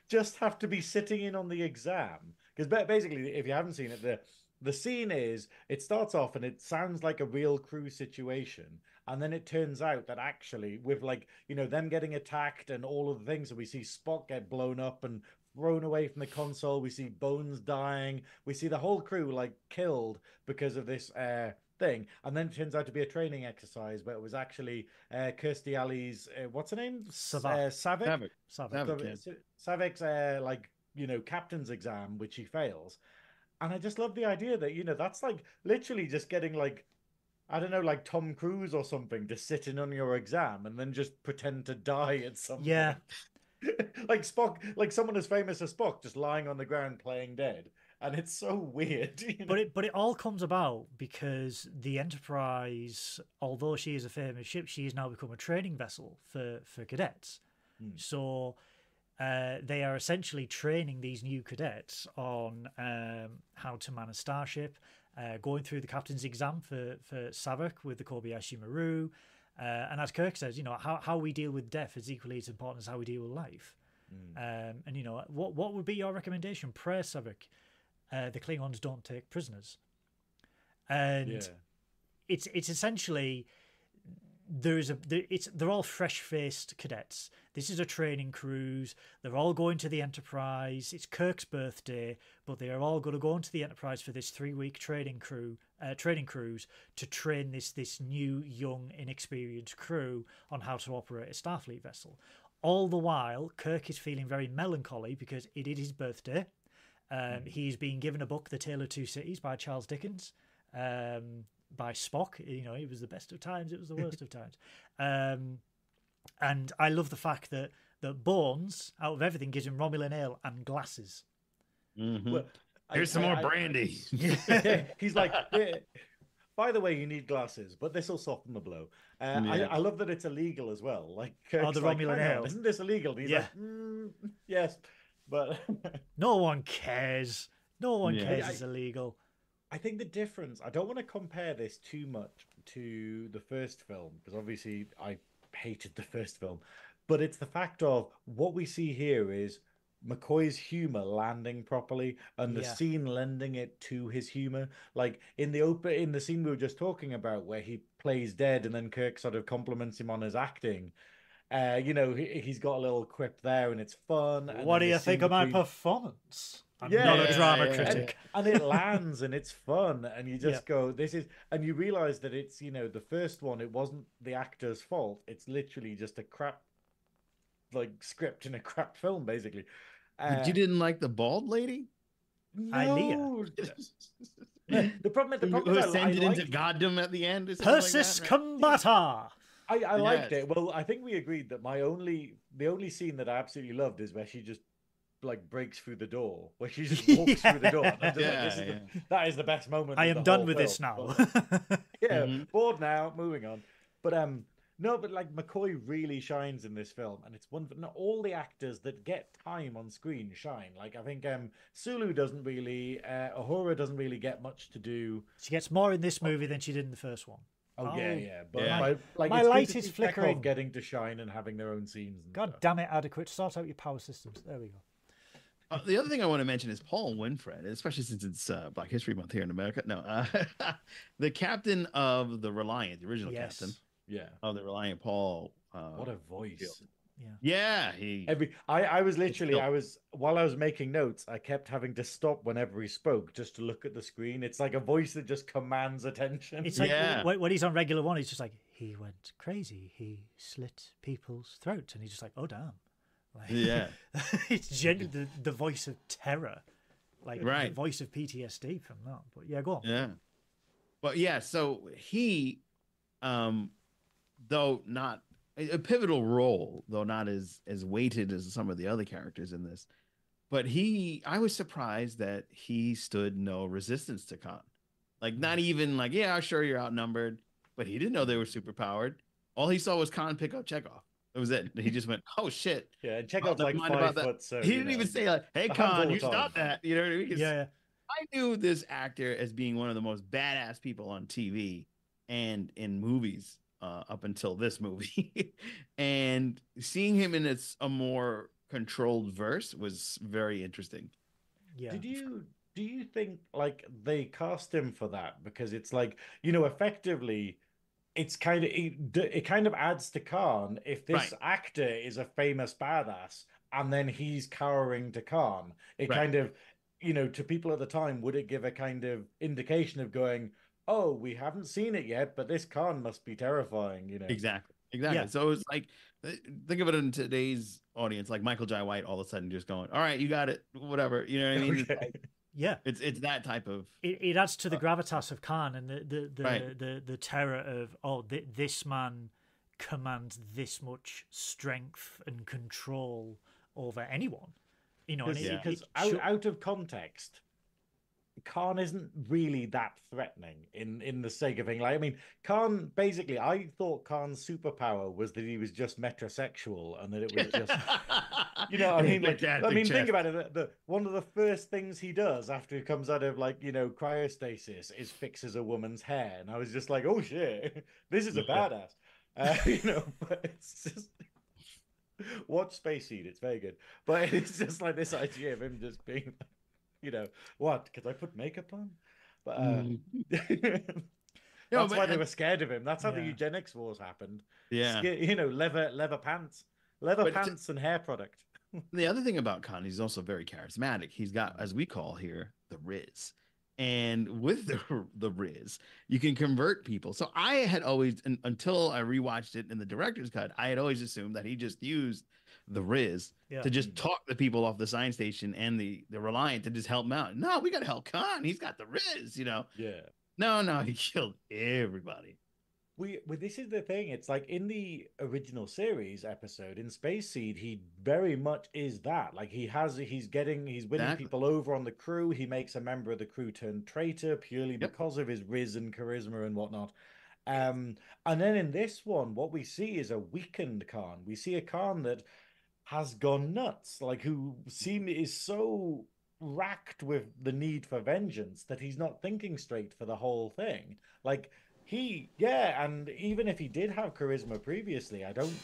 just have to be sitting in on the exam. Because basically, if you haven't seen it, the the scene is it starts off and it sounds like a real crew situation, and then it turns out that actually, with like you know them getting attacked and all of the things, and we see Spock get blown up and thrown away from the console. We see Bones dying. We see the whole crew like killed because of this uh, thing, and then it turns out to be a training exercise, but it was actually uh, Kirstie Alley's uh, what's her name? S- Saavik. Uh, Saavik. Havoc. Saavik. Saavik. Yeah. it's- uh, like you know captain's exam, which he fails, and I just love the idea that you know that's like literally just getting like. I don't know, like Tom Cruise or something, to sit in on your exam and then just pretend to die at some Yeah. like Spock, like someone as famous as Spock, just lying on the ground playing dead, and it's so weird. You know? But it but it all comes about because the Enterprise, although she is a famous ship, she has now become a training vessel for for cadets. Hmm. So uh, they are essentially training these new cadets on um, how to man a starship, uh, going through the captain's exam for for Saavik with the Kobayashi Maru. Uh, and as Kirk says, you know, how, how we deal with death is equally as important as how we deal with life. Mm. Um, and you know, what what would be your recommendation? Prayer Saavik. Uh, the Klingons don't take prisoners, and yeah. it's it's essentially there's a there, it's they're all fresh faced cadets. This is a training cruise. They're all going to the Enterprise. It's Kirk's birthday, but they are all going to go into the Enterprise for this three week training crew uh, training cruise to train this this new young inexperienced crew on how to operate a Starfleet vessel. All the while, Kirk is feeling very melancholy because it is his birthday Um, he's been given a book, The Tale of Two Cities by Charles Dickens, um, by Spock. You know, it was the best of times, it was the worst of times. Um, and I love the fact that that Bones, out of everything, gives him Romulan ale and glasses. Mhm. Well, I- Here's some I- more I- brandy. He's like, "Yeah, by the way, you need glasses, but this will soften the blow. Uh, Yeah. I, I love that it's illegal as well. Like, Oh, the like, Romulan ale." isn't this illegal? And he's Yeah. like, "Mm, yes, but No one cares. No one Yeah. cares I- it's illegal. I think the difference. I don't want to compare this too much to the first film because obviously I hated the first film, but it's the fact of what we see here is McCoy's humor landing properly and the Yeah. scene lending it to his humor. Like in the open, in the scene we were just talking about, where he plays dead and then Kirk sort of compliments him on his acting. Uh, you know, he, he's got a little quip there and it's fun. and what do you think of my performance? I'm Yeah, not a drama yeah, yeah. critic. and it lands and it's fun and you just Yeah. go this is and you realize that it's you know the first one it wasn't the actor's fault it's literally just a crap like script in a crap film basically But you uh, didn't like the bald lady? Ilia. no. the problem the Who problem is I, I, ascended into goddom at the end? Or something like Persis that, right? Khambatta. I, I liked it well i think we agreed that my only the only scene that i absolutely loved is where she just like breaks through the door where she just walks through the door and I'm just like, Yeah, is the, that is the best moment I am done whole with this now. But- yeah, Mhm. bored now, moving on. But um, no, but like McCoy really shines in this film, and it's one. Not all the actors that get time on screen shine. Like I think um, Sulu doesn't really, uh, Uhura doesn't really get much to do. she gets more in this movie than she did in the first one. Oh, yeah, Oh, yeah. But yeah. my, like My it's light is flickering. getting to shine and having their own scenes. And God stuff. damn it, adequate. Sort out your power systems. There we go. Uh, the other thing I want to mention is Paul Winfield, especially since it's uh, Black History Month here in America. No, uh, the captain of the Reliant, the original Yes. captain Yeah. of the Reliant, Paul. Uh, What a voice. yeah, yeah. he. Every I, I was literally. I was while I was making notes, I kept having to stop whenever he spoke just to look at the screen. It's like a voice that just commands attention. It's like Yeah. when, when he's on Regula One, he's just like, he went crazy. He slit people's throats. And he's just like, oh, damn. Like, Yeah. it's genuinely the, the voice of terror. Like Right. the voice of PTSD from that. But yeah, go on. Yeah. But yeah, so he um though not a pivotal role, though not as as weighted as some of the other characters in this. But he I was surprised that he stood no resistance to Khan. Like not even like, yeah, sure you're outnumbered, but he didn't know they were superpowered. All he saw was Khan pick up Chekhov. That was it. He just went, "Oh shit!" Yeah, and Chekhov's never like five about that. foot. So he didn't know. even say like, "Hey, The hands all Khan, the you time. stop that." You know what I mean? Yeah, yeah. I knew this actor as being one of the most badass people on TV and in movies uh, up until this movie, and seeing him in its a more controlled verse was very interesting. Yeah. Did you do you think like they cast him for that because it's like you know effectively it's kind of it, it kind of adds to Khan if this Right. actor is a famous badass and then he's cowering to Khan it Right. kind of you know to people at the time would it give a kind of indication of going oh we haven't seen it yet but this Khan must be terrifying you know Exactly. Exactly. Yeah. So it's like think of it in today's audience, like Michael Jai White all of a sudden just going, "All right, you got it, whatever." You know what I mean? Okay. Like- Yeah. it's it's that type of It, it adds to the uh, gravitas of Khan and the the the, Right. the, the terror of oh th- this man commands this much strength and control over anyone, you know. Because Yeah. it, it out, out of context, Khan isn't really that threatening in in the sake of thing. Like, I mean, Khan basically, I thought Khan's superpower was that he was just metrosexual and that it was just. You know, I mean, like, I mean, think about it. The, the one of the first things he does after he comes out of like you know cryostasis is fixes a woman's hair, and I was just like, oh shit, this is a badass. Uh, you know, but it's just watch Space Seed. It's very good, but it's just like this idea of him just being, you know, what? Because I put makeup on, but uh, Mm. No, that's but why they were scared of him. That's how the eugenics wars happened. yeah. You know, leather leather pants, leather But pants, and hair product. The other thing about Khan, he's also very charismatic. He's got, as we call here, the Riz. And with the the Riz, you can convert people. So I had always, un- until I rewatched it in the director's cut, I had always assumed that he just used the Riz Yeah. to just talk the people off the science station and the the Reliant to just help him out. No, we got to help Khan. He's got the Riz, you know. Yeah. No, no, he killed everybody. We, well, this is the thing. It's like in the original series episode in Space Seed, he very much is that. Like he has, he's getting, he's winning Exactly. people over on the crew. He makes a member of the crew turn traitor purely Yep. because of his riz and charisma and whatnot. Um, and then in this one, what we see is a weakened Khan. We see a Khan that has gone nuts, like who seem is so racked with the need for vengeance that he's not thinking straight for the whole thing. Like he, yeah, and even if he did have charisma previously, I don't,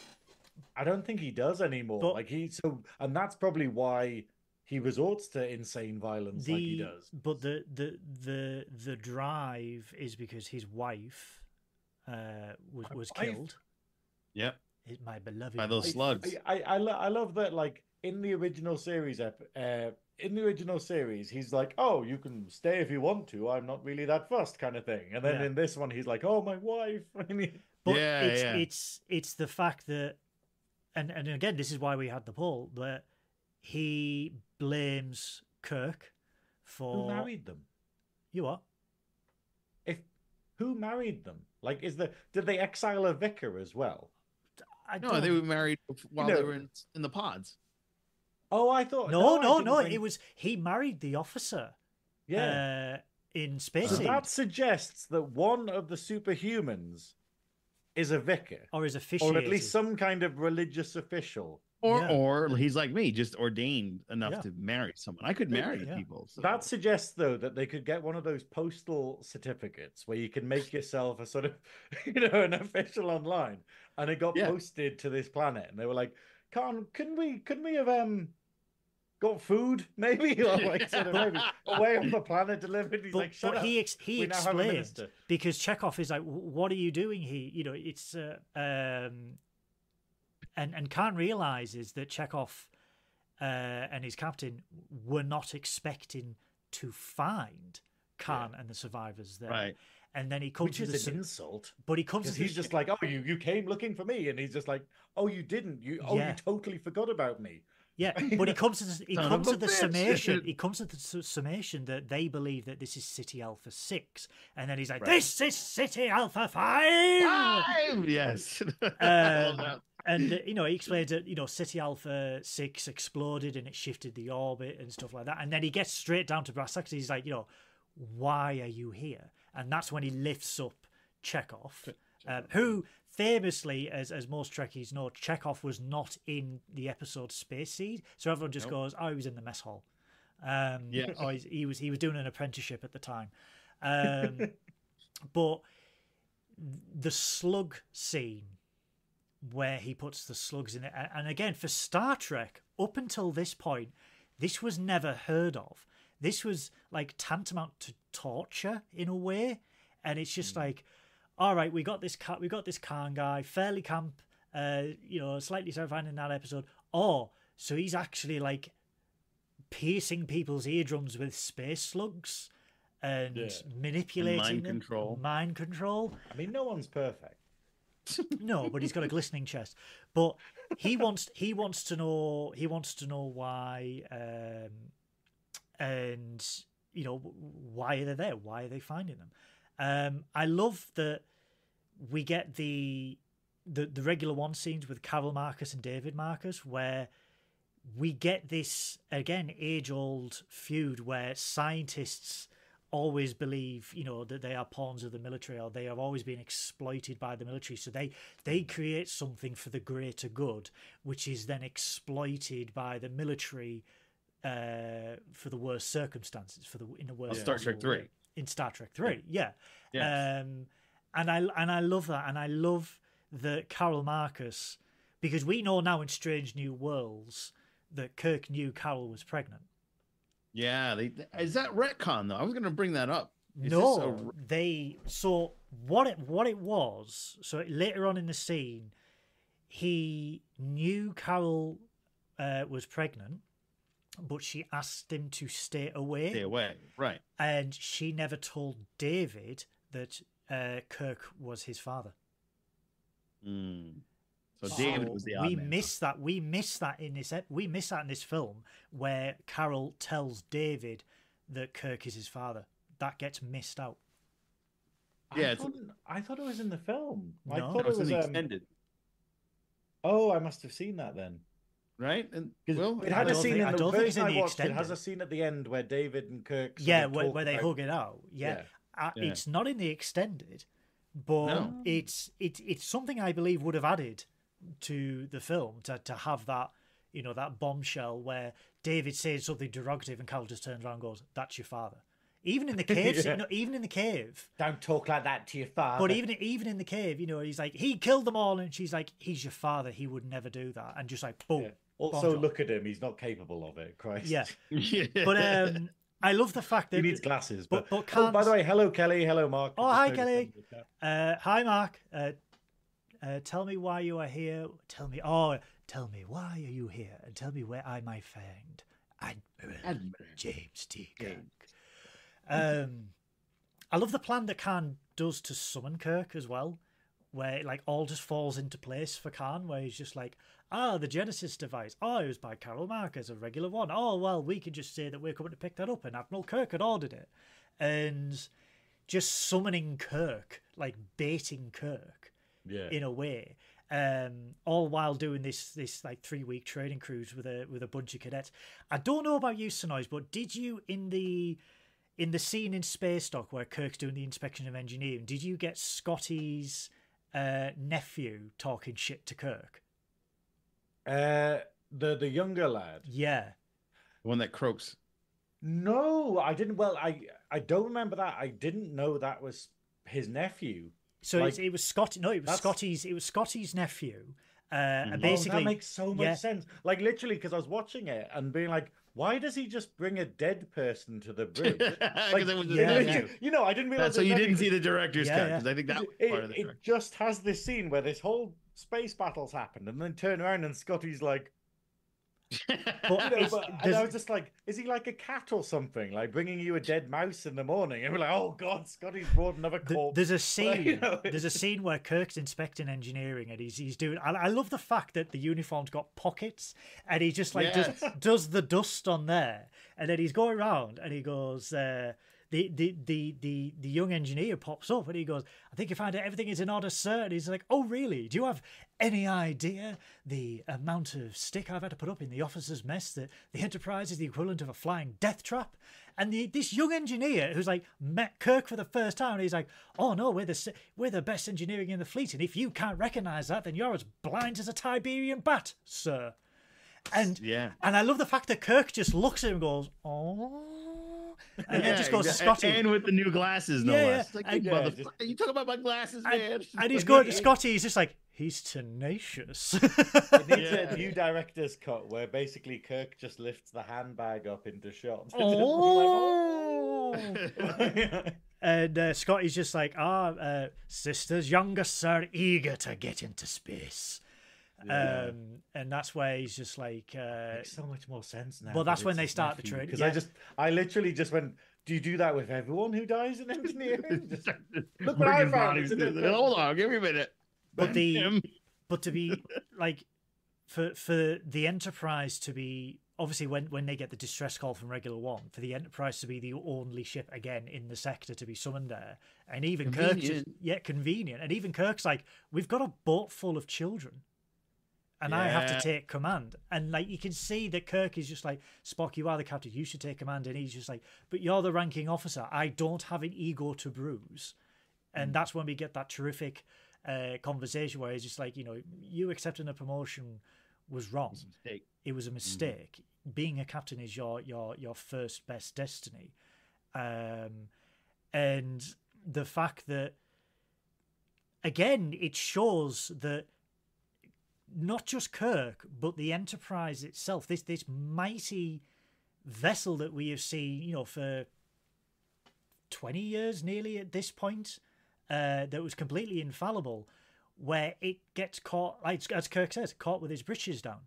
I don't think he does anymore. But- like he so, and that's probably why he resorts to insane violence the like he does. but the the the the drive is because his wife uh was My was wife? killed Yep. It- my beloved By those wife. slugs. I I, I, lo- I love that like in the original series ep- uh in the original series he's like oh you can stay if you want to I'm not really that fussed kind of thing and then Yeah. in this one he's like oh my wife I mean But Yeah, it's yeah. it's it's the fact that and and again this is why we had the poll that he blames Kirk for who married them you what? if who married them like is the did they exile a vicar as well I No, they don't- were married while know- they were in, in the pods. oh I thought No, I no, no. think- It was he married the officer. yeah Uh, in Space so that suggests that one of the superhumans is a vicar or is a fishing. or at least some kind of religious official Or Yeah. or he's like me, just ordained enough Yeah. to marry someone. I could marry Yeah. people. So. That suggests, though, that they could get one of those postal certificates where you can make yourself a sort of, you know, an official online, and it got posted to this planet, and they were like, "Can couldn't we couldn't we have um got food maybe or like sort of maybe away on the planet delivered?" He's but, like, "Shut but up." he ex- he we now have a explained because Chekhov is like, "What are you doing here?" You know, it's uh, um, and and Khan realizes that Chekhov uh, and his captain were not expecting to find Khan and the survivors there, right. and then he comes Which to the is su- an insult but he comes to the he's just like, "Oh, you you came looking for me," and he's just like, "Oh, you didn't. You oh, Yeah. you totally forgot about me." Yeah, but he comes to the, he Son comes to the bitch. summation. He comes to the su- summation that they believe that this is Ceti Alpha Six, and then he's like, Right. "This is Ceti Alpha Five. Five! Yes. Um. And uh, you know, he explains that you know Ceti Alpha Six exploded and it shifted the orbit and stuff like that. And then he gets straight down to brass tacks. He's like, you know, why are you here? And that's when he lifts up Chekhov, um, who famously, as as most Trekkies know, Chekhov was not in the episode Space Seed, so everyone just Nope. goes, "Oh, he was in the mess hall." Um, Yeah. or he was he was doing an apprenticeship at the time. Um, but the slug scene where he puts the slugs in it, and again for Star Trek, up until this point, this was never heard of. This was like tantamount to torture in a way, and it's just like, all right, we got this cat, we got this Khan guy, fairly camp, uh, you know, slightly terrifying in that episode. Oh, so he's actually like piercing people's eardrums with space slugs and Yeah. manipulating mind them, control. mind control. I mean, no one's perfect. No, but he's got a glistening chest. But he wants he wants to know he wants to know why um and you know why are they there? Why are they finding them? Um I love that we get the the the Regula One scenes with Carol Marcus and David Marcus where we get this again age old feud where scientists always believe you know that they are pawns of the military or they have always been exploited by the military so they they create something for the greater good which is then exploited by the military uh for the worst circumstances for the in the worst Star Trek 3. in Star Trek 3 yeah Yes. um and I and I love that and I love that Carol Marcus because we know now in Strange New Worlds that Kirk knew Carol was pregnant yeah. They, is that retcon though? I was going to bring that up. Is no, they so what it what it was. So later on in the scene, he knew Carol uh, was pregnant, but she asked him to stay away, Stay away. Right. and she never told David that uh, Kirk was his father. Mm. So David was the odd we man. miss that. We miss that in this. We miss that in this film where Carol tells David that Kirk is his father. That gets missed out. Yeah, I thought, I thought it was in the film. I No. thought That was it in was. the Um... extended, Oh, I must have seen that then. right? And 'Cause well, it had a scene think- in the don't version I the watched. It has a scene at the end where David and Kirk. yeah, where, where they about- hug it out. Yeah, Uh, Yeah. it's not in the extended, but No. it's it's it's something I believe would have added to the film to to have that you know that bombshell where David says something derogative and Carol just turns around and goes, "That's your father." Even in the cave, Yeah. no, even in the cave, Don't talk like that to your father. But even even in the cave, you know, he's like, he killed them all, and she's like, he's your father. He would never do that, and just like, boom. Yeah. also, bombshell. look at him. He's not capable of it. Christ. Yeah, yeah. but um, I love the fact that he needs glasses. but- But, but oh, by the way, hello Kelly. Hello Mark. Oh, Just hi, Kelly. them in the chat. Uh, hi, Mark. Uh, uh, tell me why you are here. Tell me. Oh, tell me why are you here, and tell me where I might find Admiral Admiral James T. Kirk. Um, I love the plan that Khan does to summon Kirk as well, where it, like all just falls into place for Khan, where he's just like, ah, the Genesis device. Oh, it was by Carol Marcus, a Regula One. Oh, well, we can just say that we're coming to pick that up, and Admiral Kirk had ordered it, and just summoning Kirk, like baiting Kirk Yeah. in a way. Um, all while doing this this like three week training cruise with a with a bunch of cadets. I don't know about you, Synoiz, but did you in the in the scene in Space Dock where Kirk's doing the inspection of engineering, did you get Scotty's uh, nephew talking shit to Kirk? Uh, the the younger lad. Yeah. the one that croaks. No, I didn't. Well, I I don't remember that. I didn't know that was his nephew. So Like- it's, it was Scotty. No, it was Scotty's. It was Scotty's nephew. Uh, and Mhm. Oh, basically, that makes so much yeah. sense. Like literally, because I was watching it and being like, why does he just bring a dead person to the bridge? Because Like, it was yeah, yeah, yeah. You know, I didn't realize. so it you didn't see the director's Yeah, cut yeah. because I think that was it, part of the it director. just has this scene where this whole space battle's happened, and then turn around and Scotty's like, But you know, but, and I was just like, is he like a cat or something, like bringing you a dead mouse in the morning? And we're like, oh god, Scotty's brought another Th- corpse. There's a scene. you know, there's a scene where Kirk's inspecting engineering, and he's he's doing. I, I love the fact that the uniform's got pockets, and he just like Yes. does does the dust on there, and then he's going around, and he goes. Uh, the, the the the the young engineer pops up and he goes, "I think you find out everything is in order, sir." And he's like, "Oh, really? Do you have any idea the amount of stick I've had to put up in the officers' mess? That the Enterprise is the equivalent of a flying death trap." And the, this young engineer who's like met Kirk for the first time, and he's like, "Oh no, we're the we're the best engineering in the fleet, and if you can't recognise that, then you're as blind as a Tiberian bat, sir." And yeah. and I love the fact that Kirk just looks at him and goes, "Oh," and then just goes to exa- Scotty. And with the new glasses, no Yeah, yeah. less. Like, And- you Yeah, motherfucker, you talk about my glasses, man. and, and he's But going he- to Scotty. He's just like, he's tenacious. It needs Yeah. a new director's cut where basically Kirk just lifts the handbag up into shot. oh. oh. And uh, Scotty's just like, ah, uh, sisters, youngest are eager to get into space. Yeah. Um, and that's where he's just like, uh, Makes so much more sense now. Well, that's when they his start the nephew, trade, Because yeah. I just, I literally just went, "Do you do that with everyone who dies in engineering?" Look what I found, bodies it's a to the- different- Hold on, give me a minute. but the but to be like for for the enterprise to be obviously when when they get the distress call from Regula One for the enterprise to be the only ship again in the sector to be summoned there and even kirk just Convenient. yeah convenient and even kirk's like we've got a boat full of children and I have to take command. And like you can see that Kirk is just like Spock, you are the captain, you should take command. And he's just like, but you're the ranking officer. I don't have an ego to bruise. And that's when we get that terrific uh, conversation where he's just like, you know, you accepting a promotion was wrong. Mistake. It was a mistake. Being a captain is your your your first best destiny. Um, and the fact that again it shows that not just Kirk, but the Enterprise itself, this this mighty vessel that we have seen, you know, for twenty years nearly at this point, uh, that was completely infallible, where it gets caught, like as Kirk says, caught with his britches down.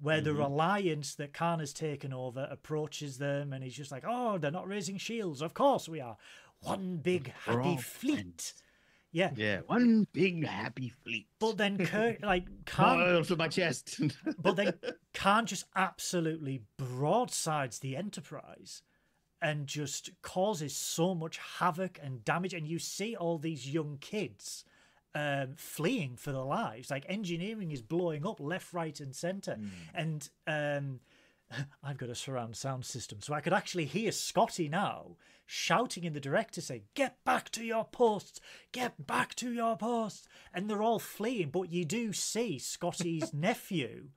Where the Mhm. reliance that Khan has taken over approaches them, and he's just like, "Oh, they're not raising shields. Of course we are. One big happy fleet." Yeah. Yeah, one big happy fleet. But then Kirk, like, Khan, Oil to my chest. but then Khan just absolutely broadsides the Enterprise and just causes so much havoc and damage. And you see all these young kids um, fleeing for their lives. Like engineering is blowing up left, right, and center. And um, I've got a surround sound system, so I could actually hear Scotty now shouting in the director saying, Get back to your posts! Get back to your posts! And they're all fleeing, but you do see Scotty's nephew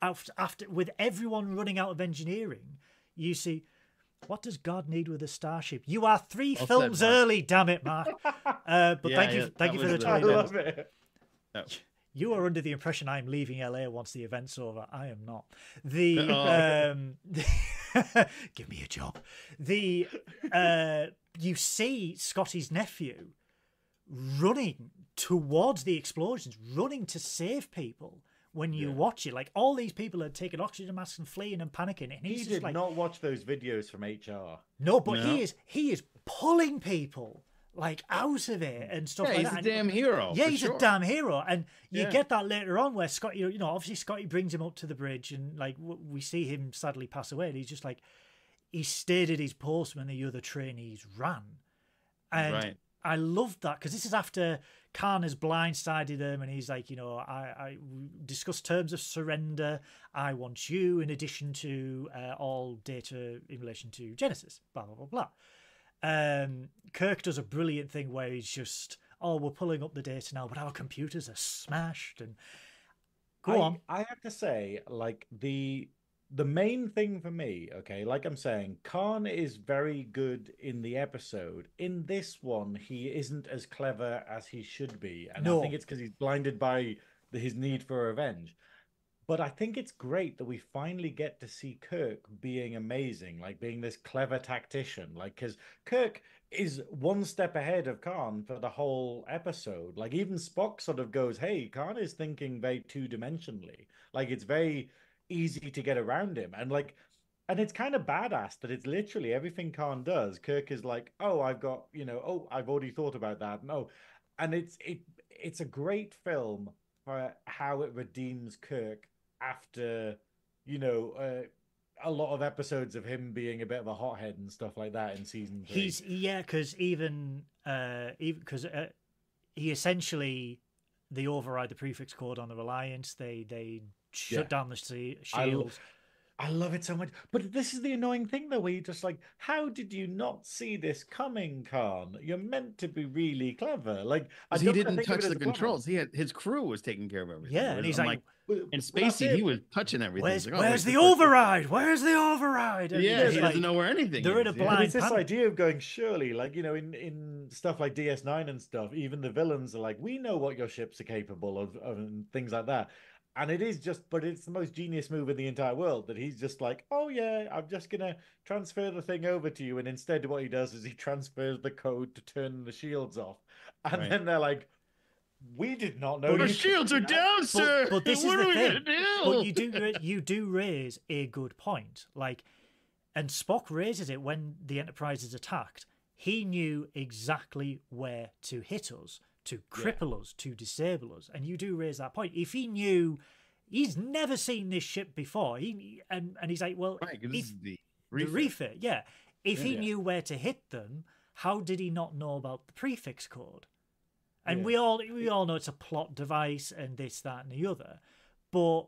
after, after with everyone running out of engineering, you see what does God need with a starship? You are three Well films Mark. early, damn it, Mark. Uh, but Yeah, thank you, yeah, thank you for the was I time. love it. You are under the impression I'm leaving LA once the event's over. I am not. The Oh. um, give me a job. The uh, you see Scotty's nephew running towards the explosions, running to save people. When you Yeah. watch it, like all these people are taking oxygen masks and fleeing and panicking, and He he's just did like, not watch those videos from HR. no, but No. he is he is pulling people like out of it and stuff yeah, like he's that. a damn hero. yeah, he's sure. a damn hero, and you Yeah. get that later on where Scotty, you know, obviously Scotty brings him up to the bridge, and like we see him sadly pass away, and he's just like he stayed at his post when the other trainees ran, and Right. I loved that because this is after Khan has blindsided him, and he's like, you know, I, I we discussed terms of surrender. I want you in addition to uh, all data in relation to Genesis. Blah blah blah blah. Um, Kirk does a brilliant thing where he's just, oh, we're pulling up the data now, but our computers are smashed. And go I, on, I have to say, like the the main thing for me, okay, like I'm saying, Khan is very good in the episode. In this one, he isn't as clever as he should be, and No. I think it's because he's blinded by his need for revenge. But I think it's great that we finally get to see Kirk being amazing, like being this clever tactician. Like, because Kirk is one step ahead of Khan for the whole episode. Like, even Spock sort of goes, Hey, Khan is thinking very two dimensionally. Like, it's very easy to get around him. And, like, and it's kind of badass that it's literally everything Khan does. Kirk is like, Oh, I've got, you know, oh, I've already thought about that. No. Oh, and it's, it, it's a great film for how it redeems Kirk after you know uh, a lot of episodes of him being a bit of a hothead and stuff like that in season three. he's yeah, because even uh, even because uh, he essentially they override the prefix code on the Reliance. They they shut Yeah. down the sea, I shields. I love it so much. But this is the annoying thing, though, where you're just like, how did you not see this coming, Khan? You're meant to be really clever. Like, I 'Cause he didn't think touch the a plan. controls. He had his crew was taking care of everything. yeah, and he's I'm like, But- and Spacey, he was touching everything. "Where's like, oh, where's wait, the this override? Where's the override?" And Yeah, he's he like- doesn't know where anything they're is. in a yeah. Blind it's this idea of going surely, like you know, in in stuff like DS9 and stuff, even the villains are like, we know what your ships are capable of, of and things like that. And it is just, but it's the most genius move in the entire world that he's just like, oh yeah, I'm just gonna transfer the thing over to you, and instead what he does is he transfers the code to turn the shields off, and Right. then they're like, we did not know. Our you could shields are that." down, sir. but this is what the we thing. but you do you do raise a good point like and spock raises it when the enterprise is attacked he knew exactly where to hit us to cripple us to disable us. And you do raise that point. If he knew he's never seen this ship before. He and and he's like well Right, if, the the refit. refit yeah. If he Yeah. knew where to hit them how did he not know about the prefix code? And Yeah. we all we all know it's a plot device and this that and the other. But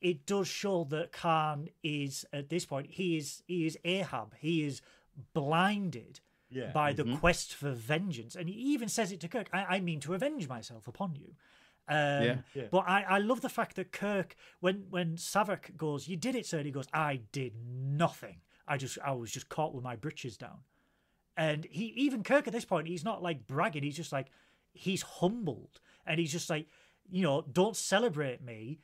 it does show that Khan is at this point he is he is Ahab. He is blinded Yeah. by the Mhm. quest for vengeance and he even says it to Kirk I, I mean to avenge myself upon you um, Yeah. Yeah. but I, I love the fact that Kirk when when Saavik goes you did it sir and he goes I did nothing I just I was just caught with my britches down and he even Kirk at this point he's not like bragging he's just like he's humbled and he's just like you know don't celebrate me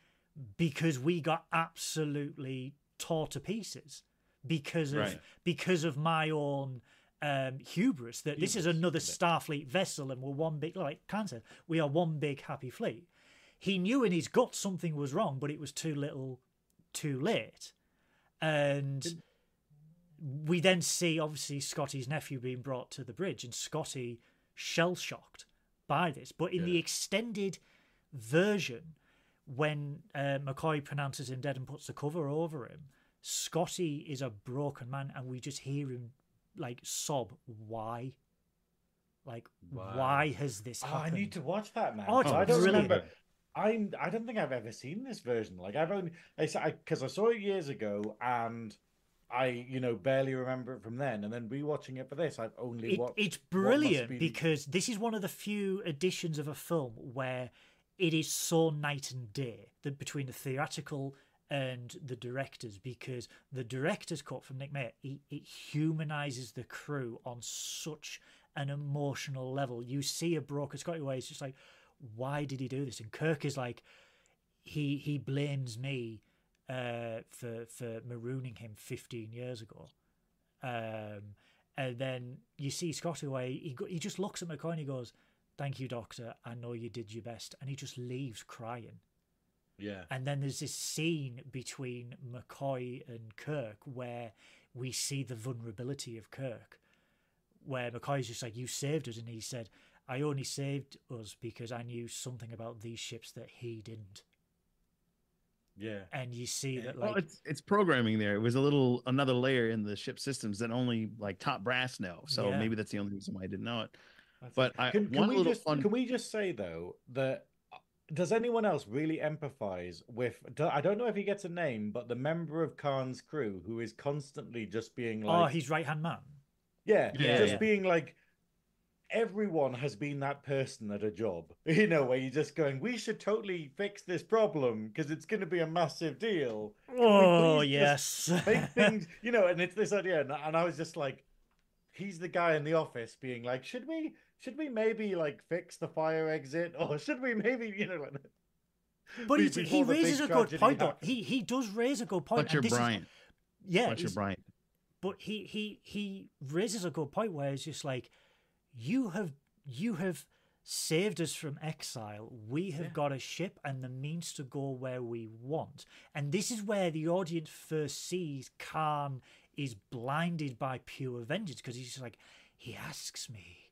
because we got absolutely tore to pieces because of Right. because of my own um hubris that this is another starfleet vessel and we're one big like said we are one big happy fleet. He knew in his gut something was wrong but it was too little too late. And we then see obviously Scotty's nephew being brought to the bridge and Scotty shell shocked by this. But in the extended version, when uh, McCoy pronounces him dead and puts the cover over him, Scotty is a broken man, and we just hear him like sob. Why? Like, Wow. why has this Oh, I need to watch that, man. Oh, it's I don't brilliant. remember. I I don't think I've ever seen this version. Like I've only I because I, saw it years ago and I you know barely remember it from then. And then rewatching it for this, I've only It, watched. it's brilliant be- because this is one of the few editions of a film where it is so night and day that between the theatrical and the directors because the director's cut from Nick Meyer it, it humanizes the crew on such an emotional level. You see a broker Scotty where it's just like, why did he do this? And Kirk is like, he he blames me uh, for for marooning him 15 years ago. Um, and then you see Scotty away. He he just looks at McCoy and he goes, "Thank you, Doctor. I know you did your best." And he just leaves crying. Yeah. And then there's this scene between McCoy and Kirk where we see the vulnerability of Kirk, where McCoy's just like, "You saved us," and he said, "I only saved us because I knew something about these ships that he didn't." Yeah. And you see that, well, like, it's it's programming there. It was a little another layer in the ship systems that only like top brass know. So Yeah. maybe that's the only reason why I didn't know it. That's But. I- can, can one we little just fun- can we just say though that does anyone else really empathize with? I don't know if he gets a name, but the member of Khan's crew who is constantly just being oh, like oh, he's right hand man. yeah, Yeah, just yeah. being like. Everyone has been that person at a job, you know, where you're just going, we should totally fix this problem because it's going to be a massive deal. Oh yes. Make things, you know, and it's this idea. And, and I was just like, he's the guy in the office being like, should we, should we maybe like fix the fire exit or should we maybe, you know, like, But be- he, he before the big raises a good tragedy point, though. He he does raise a good point. and Fletcher this is- Bryant. yeah, Fletcher he's- Bryant. but he he he raises a good point where it's just like, you have you have saved us from exile. We have Yeah. got a ship and the means to go where we want. And this is where the audience first sees Khan is blinded by pure vengeance because he's just like, he asks me.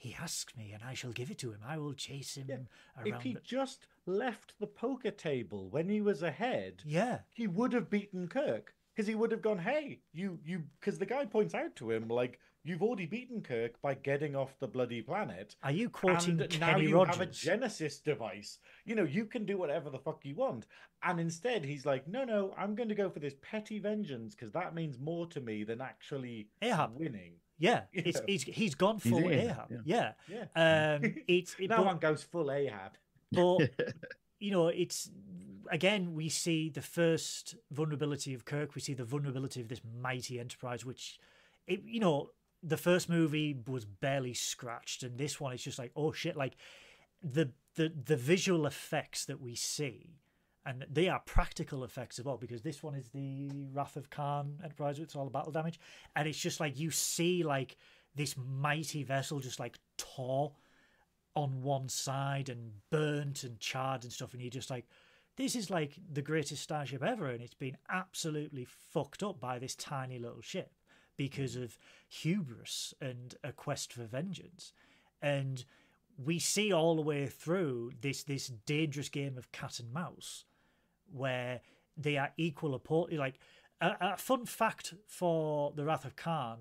He asks me, and I shall give it to him. I will chase him Yeah, around. if he just left the poker table when he was ahead, Yeah, he would have beaten Kirk because he would have gone, "Hey, you, you," because the guy points out to him like, "You've already beaten Kirk by getting off the bloody planet." are you quoting and now you Rogers? have a Genesis device. You know, you can do whatever the fuck you want. And instead, he's like, "No, no, I'm going to go for this petty vengeance because that means more to me than actually Ahab. winning." Yeah, it's, he's he's gone He's full Ahab, Ahab. Yeah, Yeah. um, it's it, no but, one goes full Ahab. but you know, it's again we see the first vulnerability of Kirk. We see the vulnerability of this mighty Enterprise, which, it, you know, the first movie was barely scratched, and this one is just like, oh shit! Like the the the visual effects that we see. And they are practical effects as well, because this one is the Wrath of Khan Enterprise. It's all the battle damage, and it's just like you see like this mighty vessel just like tore on one side and burnt and charred and stuff. And you're just like this is like the greatest starship ever. And it's been absolutely fucked up by this tiny little ship because of hubris and a quest for vengeance. And we see all the way through this this dangerous game of cat and mouse where they are equal oppo- like a, a fun fact for the wrath of khan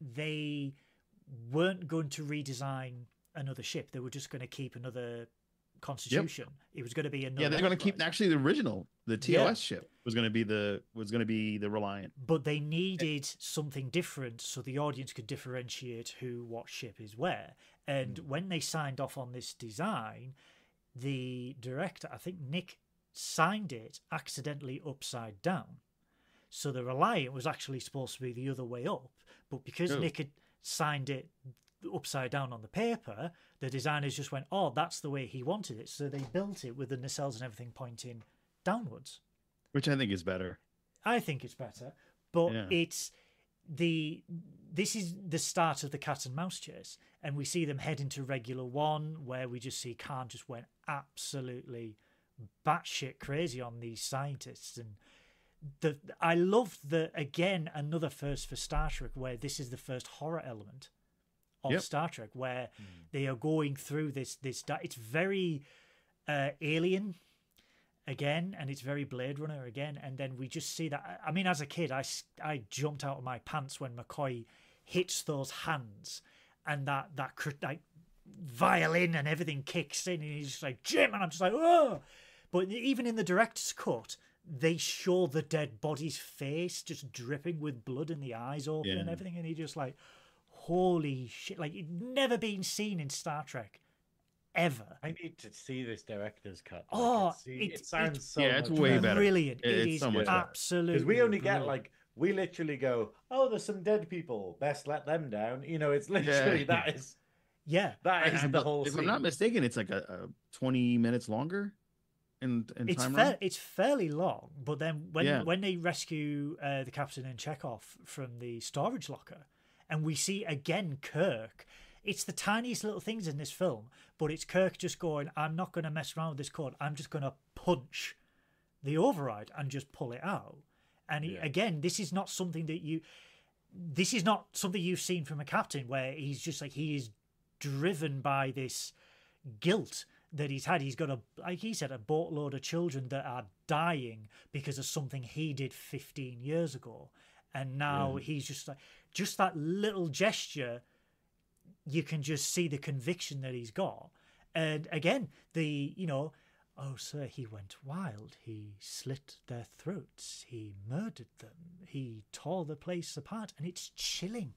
they weren't going to redesign another ship. They were just going to keep another Constitution. It was going to be another. yeah, they're going to keep actually the original, the TOS Yeah. ship was going to be the was going to be the Reliant. But they needed something different so the audience could differentiate who what ship is where. And hmm. when they signed off on this design, the director, I think Nick, signed it accidentally upside down. So the Reliant was actually supposed to be the other way up, but because Oh. Nick had signed it upside down on the paper, the designers just went, "Oh, that's the way he wanted it." So they built it with the nacelles and everything pointing downwards. which I think is better. I think it's better, but Yeah. it's the this is the start of the cat and mouse chase, and we see them head into Regula One, where we just see Khan just went absolutely batshit crazy on these scientists, and the I love the again another first for Star Trek where this is the first horror element of Yep. Star Trek, where they are going through this this. It's very uh, alien again, and it's very Blade Runner again, and then we just see that. I mean, as a kid, I I jumped out of my pants when McCoy hits those hands, and that that like violin and everything kicks in, and he's just like Jim, and I'm just like oh. But even in the director's cut, they show the dead body's face just dripping with blood and the eyes open and everything, and he just like, holy shit! Like it'd never been seen in Star Trek, ever. I need to see this director's cut. Oh, it's, see, it- it, sounds it- so Yeah, it's much way better. better. Brilliant! It- It it's so much better. absolutely because we only get like we literally go, oh, there's some dead people. Best let them down. You know, it's literally Yeah. that is yeah. that is I- the whole. If scene. I'm not mistaken, it's like a, a 20 minutes longer in in it's time fair, it's fairly long, but then when Yeah. when they rescue uh, the captain and Chekov from the storage locker, and we see again Kirk, it's the tiniest little things in this film, but it's Kirk just going, "I'm not going to mess around with this code. I'm just going to punch the override and just pull it out." And he, again, this is not something that you. This is not something you've seen from a captain where he's just like he is driven by this guilt that he's had. He's got a, like he said, a boatload of children that are dying because of something he did 15 years ago. And now he's just like, just that little gesture, you can just see the conviction that he's got. And again, the, you know, oh, sir, he went wild. He slit their throats. He murdered them. He tore the place apart. And it's chilling.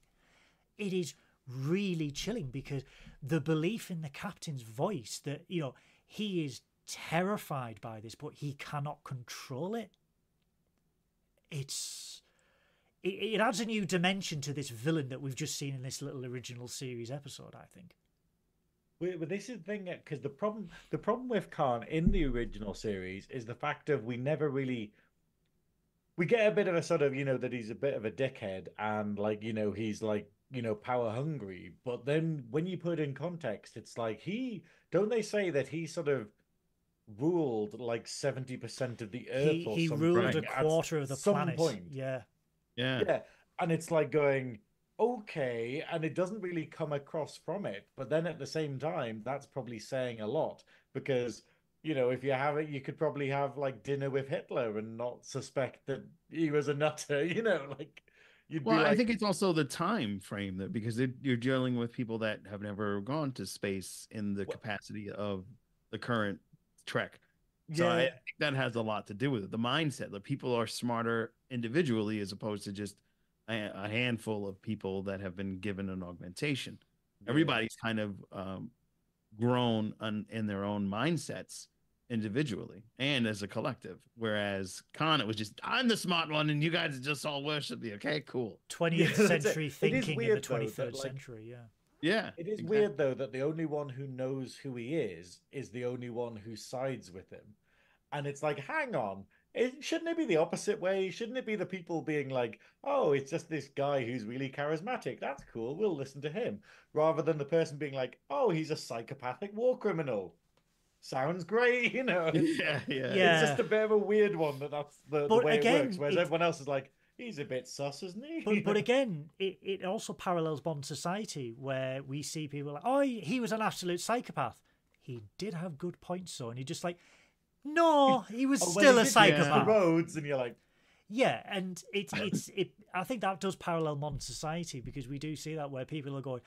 It is really chilling because the belief in the captain's voice that you know he is terrified by this but he cannot control it. It's it, it adds a new dimension to this villain that we've just seen in this little original series episode i think. But this is the thing because the problem the problem with Khan in the original series is the fact of we never really we get a bit of a sort of you know that he's a bit of a dickhead and like you know he's like you know power hungry but then when you put it in context it's like he don't they say that he sort of ruled like 70% of the earth he, or he something ruled a quarter of the some planet point. yeah yeah. yeah and it's like going okay and it doesn't really come across from it but then at the same time that's probably saying a lot because you know if you have it you could probably have like dinner with hitler and not suspect that he was a nutter you know like you'd Well, like I think it's also the time frame that because it, you're dealing with people that have never gone to space in the Well- capacity of the current Trek. So I think that has a lot to do with it. The mindset that people are smarter individually as opposed to just a, a handful of people that have been given an augmentation. Everybody's kind of um, grown on, in their own mindsets individually and as a collective. Whereas Khan, it was just I'm the smart one, and you guys just all worship me. Okay, cool. 20th Yeah, that's it. century It is thinking in weird, the though, 23rd that, like- century yeah Yeah, It is exactly. weird though that the only one who knows who he is is the only one who sides with him. And it's like, hang on, it, shouldn't it be the opposite way? Shouldn't it be the people being like, oh, it's just this guy who's really charismatic. That's cool. We'll listen to him. Rather than the person being like, oh, he's a psychopathic war criminal. Sounds great, you know. Yeah, yeah, Yeah. it's just a bit of a weird one that that's the, the way again, it works. Whereas it- everyone else is like, he's a bit sus, isn't he? but, but again, it, it also parallels Bond society where we see people like, oh, he was an absolute psychopath. He did have good points, though. And you're just like, no, he was Oh, still he a did use psychopath. The roads, and you're like, Yeah, and it's it's it. I think that does parallel modern society because we do see that where people are going,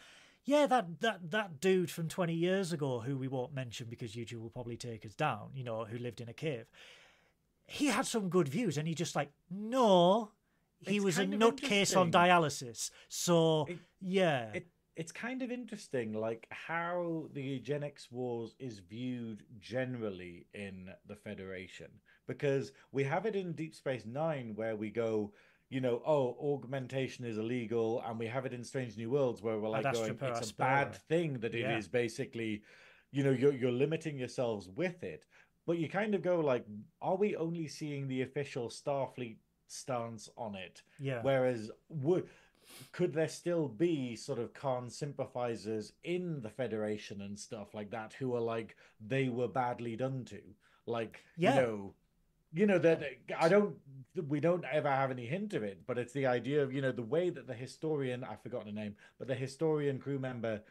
yeah, that that that dude from twenty years ago who we won't mention because YouTube will probably take us down. You know, who lived in a cave. He had some good views, and he just like no, he It's was a nutcase on dialysis. So It- yeah, it it's kind of interesting like how the eugenics wars is viewed generally in the federation because we have it in deep space 9 where we go you know oh augmentation is illegal and we have it in strange new worlds where we're like going it's a bad thing that it is Yeah. basically you know you're, you're limiting yourselves with it but you kind of go like are we only seeing the official starfleet stance on it yeah. Whereas, would could there still be sort of Khan sympathizers in the Federation and stuff like that who are like they were badly done to, like Yeah. you know, you know that I don't we don't ever have any hint of it, but it's the idea of you know the way that the historian I've forgotten the name, but the historian crew member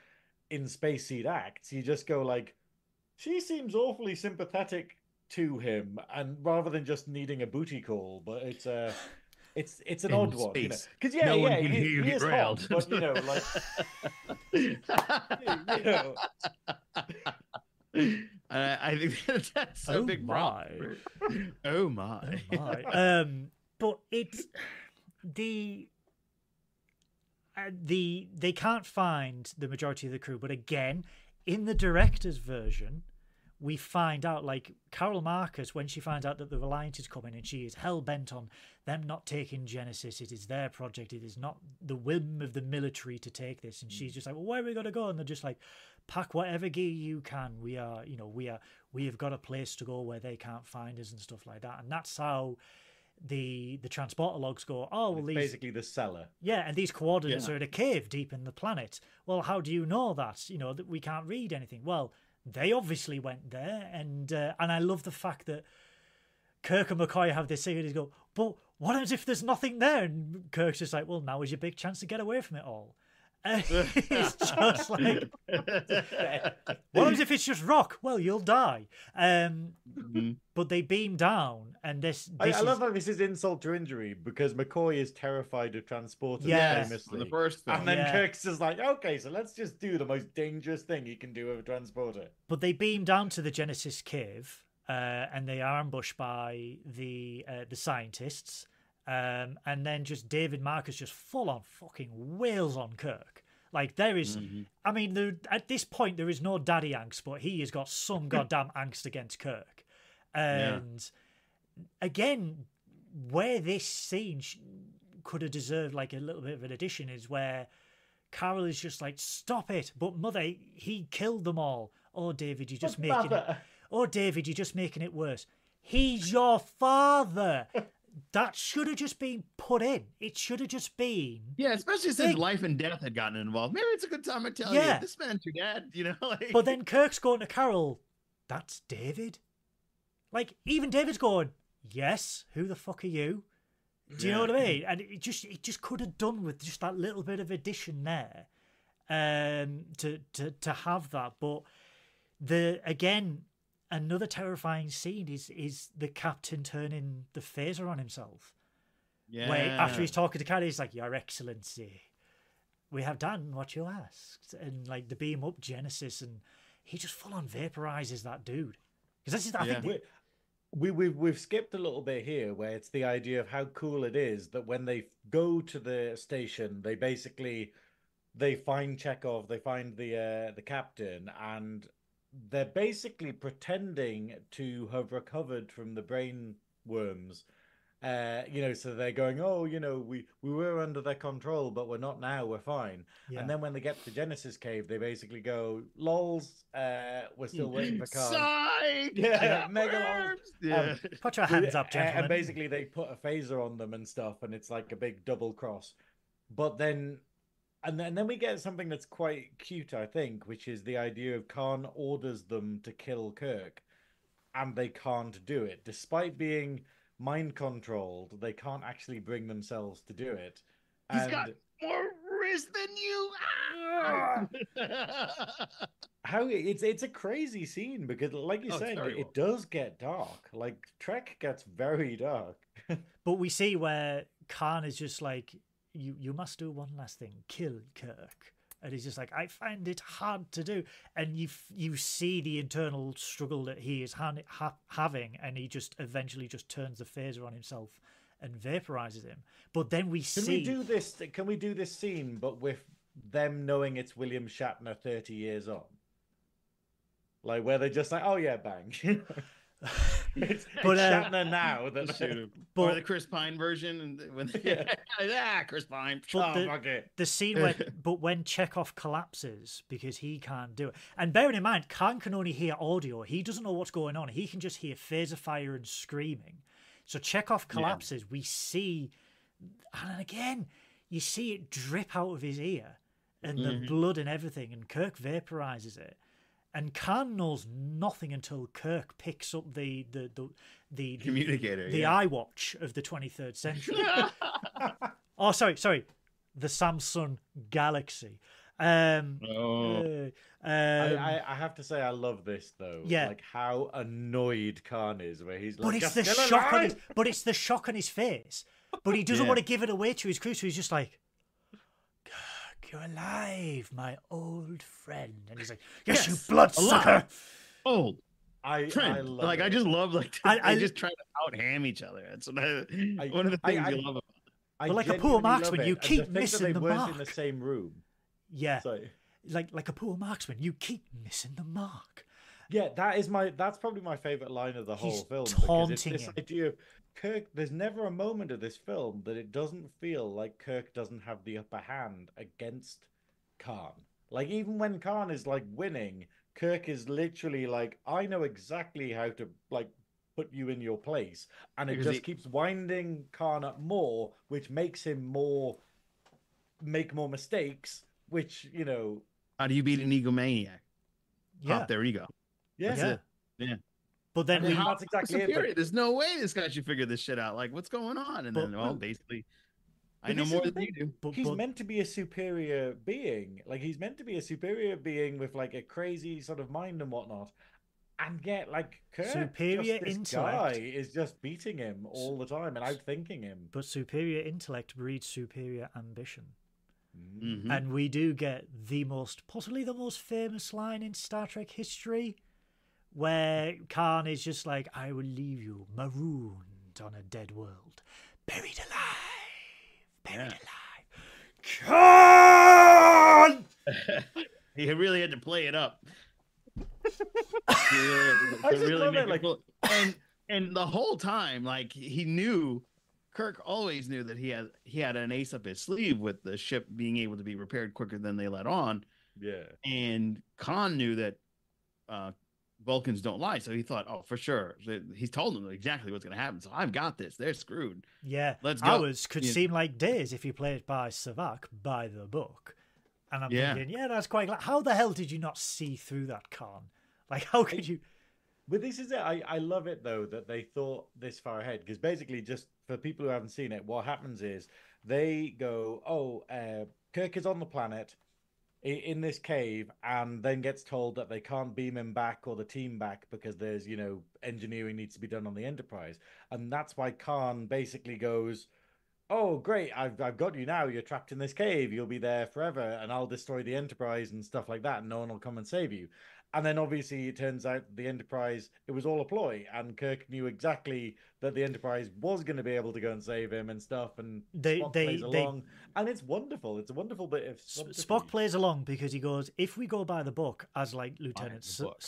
in Space Seed acts, you just go like, she seems awfully sympathetic to him, and rather than just needing a booty call, but it's uh it's it's an In odd one, you know, space. because yeah, no one yeah, can he, hear you he get hot, but you know, like you know, I, I think that that's a Oh big problem. Oh my! my. um, but it's the uh, the they can't find the majority of the crew. But again, in the director's version, we find out like Carol Marcus when she finds out that the Reliant is coming and she is hell bent on them not taking Genesis. It is their project. It is not the whim of the military to take this. And she's just like, well, where are we going to go? And they're just like, pack whatever gear you can. We are, you know, we are, we have got a place to go where they can't find us and stuff like that. And that's how the the transporter logs go. Oh well, these basically the seller. yeah, and these coordinates Yeah. are in a cave deep in the planet. Well, how do you know that? You know that we can't read anything. Well, they obviously went there, and uh, and I love the fact that Kirk and McCoy have this they go, "But what if there's nothing there?" And Kirk's just like, "Well, now is your big chance to get away from it all." And it's just like, what happens if it's just rock? Well, you'll die. Um, Mhm. but they beam down, and this. I, this I is- love how this is insult to injury because McCoy is terrified of transporters Yes. famously. the first film. And then Yeah. Kirk's just like, okay, so let's just do the most dangerous thing you can do with a transporter. But they beam down to the Genesis cave, uh, and they are ambushed by the uh, the scientists. Um, and then just David Marcus just full on fucking wails on Kirk. Like there is, Mhm. I mean, there, at this point there is no daddy angst, but he has got some goddamn angst against Kirk. And again, where this scene sh- could have deserved like a little bit of an addition is where Carol is just like, "Stop it!" But mother, he killed them all. Oh, David, you're just But making it. Oh, David, you're just making it worse. He's your father. that should have just been put in. It should have just been. Yeah, especially since Thing. life and death had gotten involved. Maybe it's a good time to tell Yeah. you this man's your dad. You know, like. But then Kirk's going to Carol. That's David. Like even David's going, yes. Who the fuck are you? Do you know what I mean? And it just it just could have done with just that little bit of addition there, um, to to to have that. But the again, another terrifying scene is is the captain turning the phaser on himself. yeah. Where after he's talking to Carrie, he's like, "Your Excellency, we have done what you asked," and like the beam up Genesis, and he just full on vaporizes that dude. Because this is, I Yeah. think, the- we, we we've we've skipped a little bit here where it's the idea of how cool it is that when they go to the station they basically they find Chekov they find the uh, the captain and they're basically pretending to have recovered from the brain worms uh you know so they're going oh you know we we were under their control but we're not now we're fine yeah. and then when they get to Genesis cave they basically go lols uh we're still waiting for Khan Psych! Yeah, mega worms! Yeah. put your hands up, a- gentlemen. And basically, they put a phaser on them and stuff, and it's like a big double cross. But then, and then, and then we get something that's quite cute, I think, which is the idea of Khan orders them to kill Kirk, and they can't do it, despite being mind controlled. They can't actually bring themselves to do it. He's And got more wrist than you. Ah! how it's it's a crazy scene because, like you're Oh, it's saying, it, it does get dark. Like Trek gets very dark. But we see where Khan is just like, you you must do one last thing, kill Kirk. And he's just like, I find it hard to do. And you you see the internal struggle that he is ha- ha- having, and he just eventually just turns the phaser on himself and vaporizes him. But then we Can see we do this? Can we do this scene, but with them knowing it's William Shatner thirty years on? Like where they're just like, oh yeah, bang. it's, But, it's uh, Shatner now. That Shoot him. But- or the Chris Pine version, and when Yeah. ah, Chris Pine. But oh the- the scene where but when Chekov collapses because he can't do it. And bearing in mind, Khan can only hear audio. He doesn't know what's going on. He can just hear phaser fire and screaming. So Chekov collapses. We see and again, you see it drip out of his ear and the Mhm. blood and everything, and Kirk vaporizes it. And Khan knows nothing until Kirk picks up the the the the, the, Communicator. the yeah. iWatch of the 23rd century. oh, sorry, sorry, the Samsung Galaxy. Um, oh. uh, I, um, I, I have to say I love this though. Yeah. Like how annoyed Khan is where he's like, but it's the shock on his, but it's the shock on his face. But he doesn't Yeah. want to give it away to his crew, so he's just like, "Kirk, you're alive, my old friend." And he's like, "Yes, you Yes, bloodsucker." alive. Oh, I, Trent. I love like I just love like I- they I- just try to out ham each other. That's what I, I- one of the things I- you love about. I But like a poor marksman, you keep to missing they the weren't in the mark. same room. Yeah, So like like a poor marksman, you keep missing the mark. yeah, that is my that's probably my favorite line of the whole He's film. because it's taunting this him. idea of Kirk. There's never a moment of this film that it doesn't feel like Kirk doesn't have the upper hand against Khan. Like even when Khan is like winning, Kirk is literally like, I know exactly how to like put you in your place, and it Because just keeps winding Khan up more, which makes him more make more mistakes. Which you know, How do you beat an egomaniac? Ah, yeah, Pop their ego. yeah, yeah. Yeah. But then And we, how- that's exactly it, but- Superior. There's no way this guy should figure this shit out. Like, what's going on? And But- then, well, basically, I know more is the than you do. but, he's but- meant to be a superior being. Like he's meant to be a superior being with like a crazy sort of mind and whatnot. And yet, like Kirk, Superior just, this intellect. guy is just beating him all the time and outthinking him. but superior intellect breeds superior ambition. Mm. Mhm. And we do get the most, possibly the most famous line in Star Trek history, where Khan is just like, I will leave you marooned on a dead world, buried alive, buried Yeah. alive. Khan! He really had to play it up. He really to- I to just really love make it, it like- cool. and and the whole time, like he knew, Kirk always knew that he had he had an ace up his sleeve with the ship being able to be repaired quicker than they let on. Yeah. and Khan knew that uh, Vulcans don't lie, so he thought, "Oh, for sure." that- He's told them exactly what's going to happen, so I've got this. They're screwed. Yeah, Let's go. hours could Yeah. seem like days if you play it by Saavik, by the book. And I'm Yeah. thinking, yeah, that's quite. How the hell did you not see through that, Khan? Like, how could you? But this is it. I, I love it though that they thought this far ahead because basically, just for people who haven't seen it, what happens is they go, "Oh, uh, Kirk is on the planet i- in this cave," and then gets told that they can't beam him back or the team back because there's you know engineering needs to be done on the Enterprise, and that's why Khan basically goes. Oh, great! I've I've got you now. You're trapped in this cave. You'll be there forever, and I'll destroy the Enterprise and stuff like that. And no one will come and save you. And then obviously it turns out the Enterprise it was all a ploy, and Kirk knew exactly that the Enterprise was going to be able to go and save him and stuff. And They- Spock they- plays they- along, and it's wonderful. It's a wonderful bit of S- Spock plays along because he goes, if we go by the book as like Lieutenant the S- book.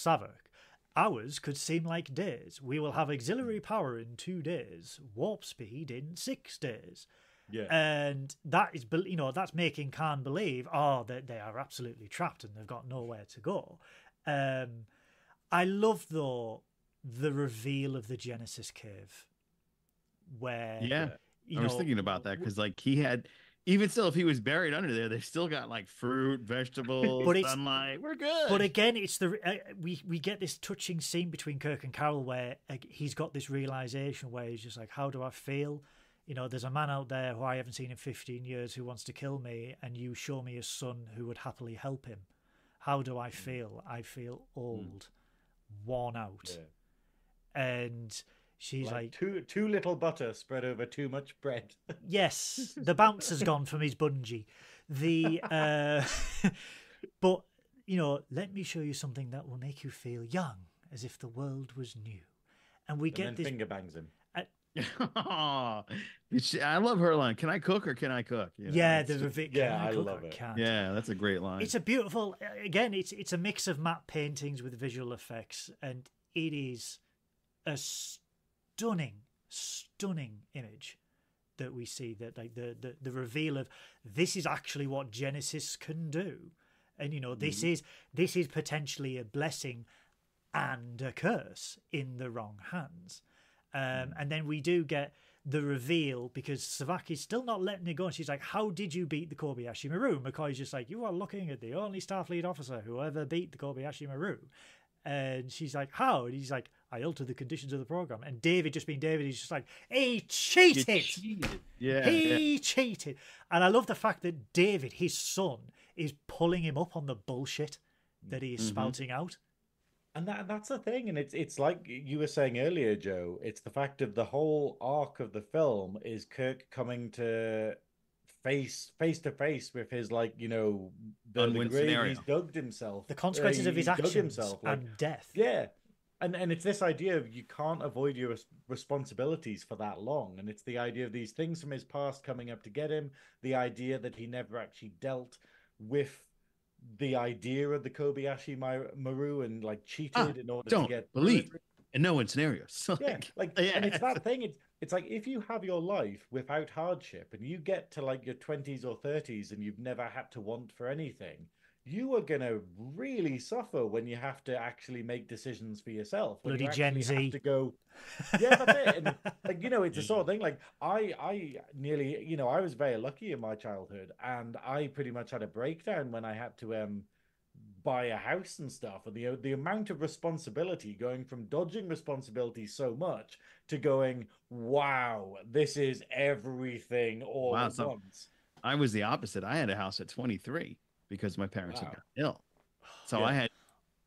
Hours could seem like days. We will have auxiliary power in two days, warp speed in six days. Yeah, And that is, you know, that's making Khan believe, ah, oh, that they are absolutely trapped and they've got nowhere to go. Um, I love though the reveal of the Genesis cave, where Yeah, I was know, thinking about that because, like, he had even still, if he was buried under there, they still got like fruit, vegetables, But it's- sunlight. We're good. But again, it's the uh, we we get this touching scene between Kirk and Carol where uh, he's got this realization where he's just like, "How do I feel?" You know, there's a man out there who I haven't seen in 15 years who wants to kill me, and you show me a son who would happily help him. How do I feel? I feel old, worn out, yeah. and she's like, like, too too little butter spread over too much bread. Yes, the bounce has gone from his bungee. The uh, but you know, let me show you something that will make you feel young, as if the world was new. And we and get this. finger bangs him. It's- I love her line. Can I cook or can I cook? You know, yeah, it's the just- yeah, can I love it. can't? yeah, that's a great line. It's a beautiful. Again, it's it's a mix of matte paintings with visual effects, and it is a stunning, stunning image that we see. That like the the, the reveal of this is actually what Genesis can do, and you know this mm-hmm. is this is potentially a blessing and a curse in the wrong hands. Um, And then we do get the reveal because Saavik's still not letting it go. And she's like, How did you beat the Kobayashi Maru? McCoy's just like, You are looking at the only Starfleet officer who ever beat the Kobayashi Maru. And she's like, How? And he's like, I altered the conditions of the program. And David, just being David, he's just like, He cheated. cheated. Yeah. yeah. He cheated. And I love the fact that David, his son, is pulling him up on the bullshit that he is Mhm. spouting out. And that that's the thing, and it's it's like you were saying earlier, Joe. It's the fact of the whole arc of the film is Kirk coming to face face to face with his like you know the, the grave scenario. he's dug himself, The uh, consequences of his dug actions himself, like, and death. yeah, and and it's this idea of you can't avoid your res- responsibilities for that long, and it's the idea of these things from his past coming up to get him, the idea that he never actually dealt with the idea of the Kobayashi Maru and like cheated Ah, in order to get believe in no one scenarios. So yeah, like, like yeah. and it's that thing. It's it's like if you have your life without hardship and you get to like your twenties or thirties and you've never had to want for anything, you are gonna really suffer when you have to actually make decisions for yourself. When Bloody you Gen Z. to go. Yeah, that's it. And like you know, it's a sort of thing. Like I, I nearly, you know, I was very lucky in my childhood, and I pretty much had a breakdown when I had to um buy a house and stuff, and the the amount of responsibility going from dodging responsibility so much to going, wow, this is everything all Wow, at so- once. I was the opposite. I had a house at 23 because my parents Wow. had got ill. So Yeah. I had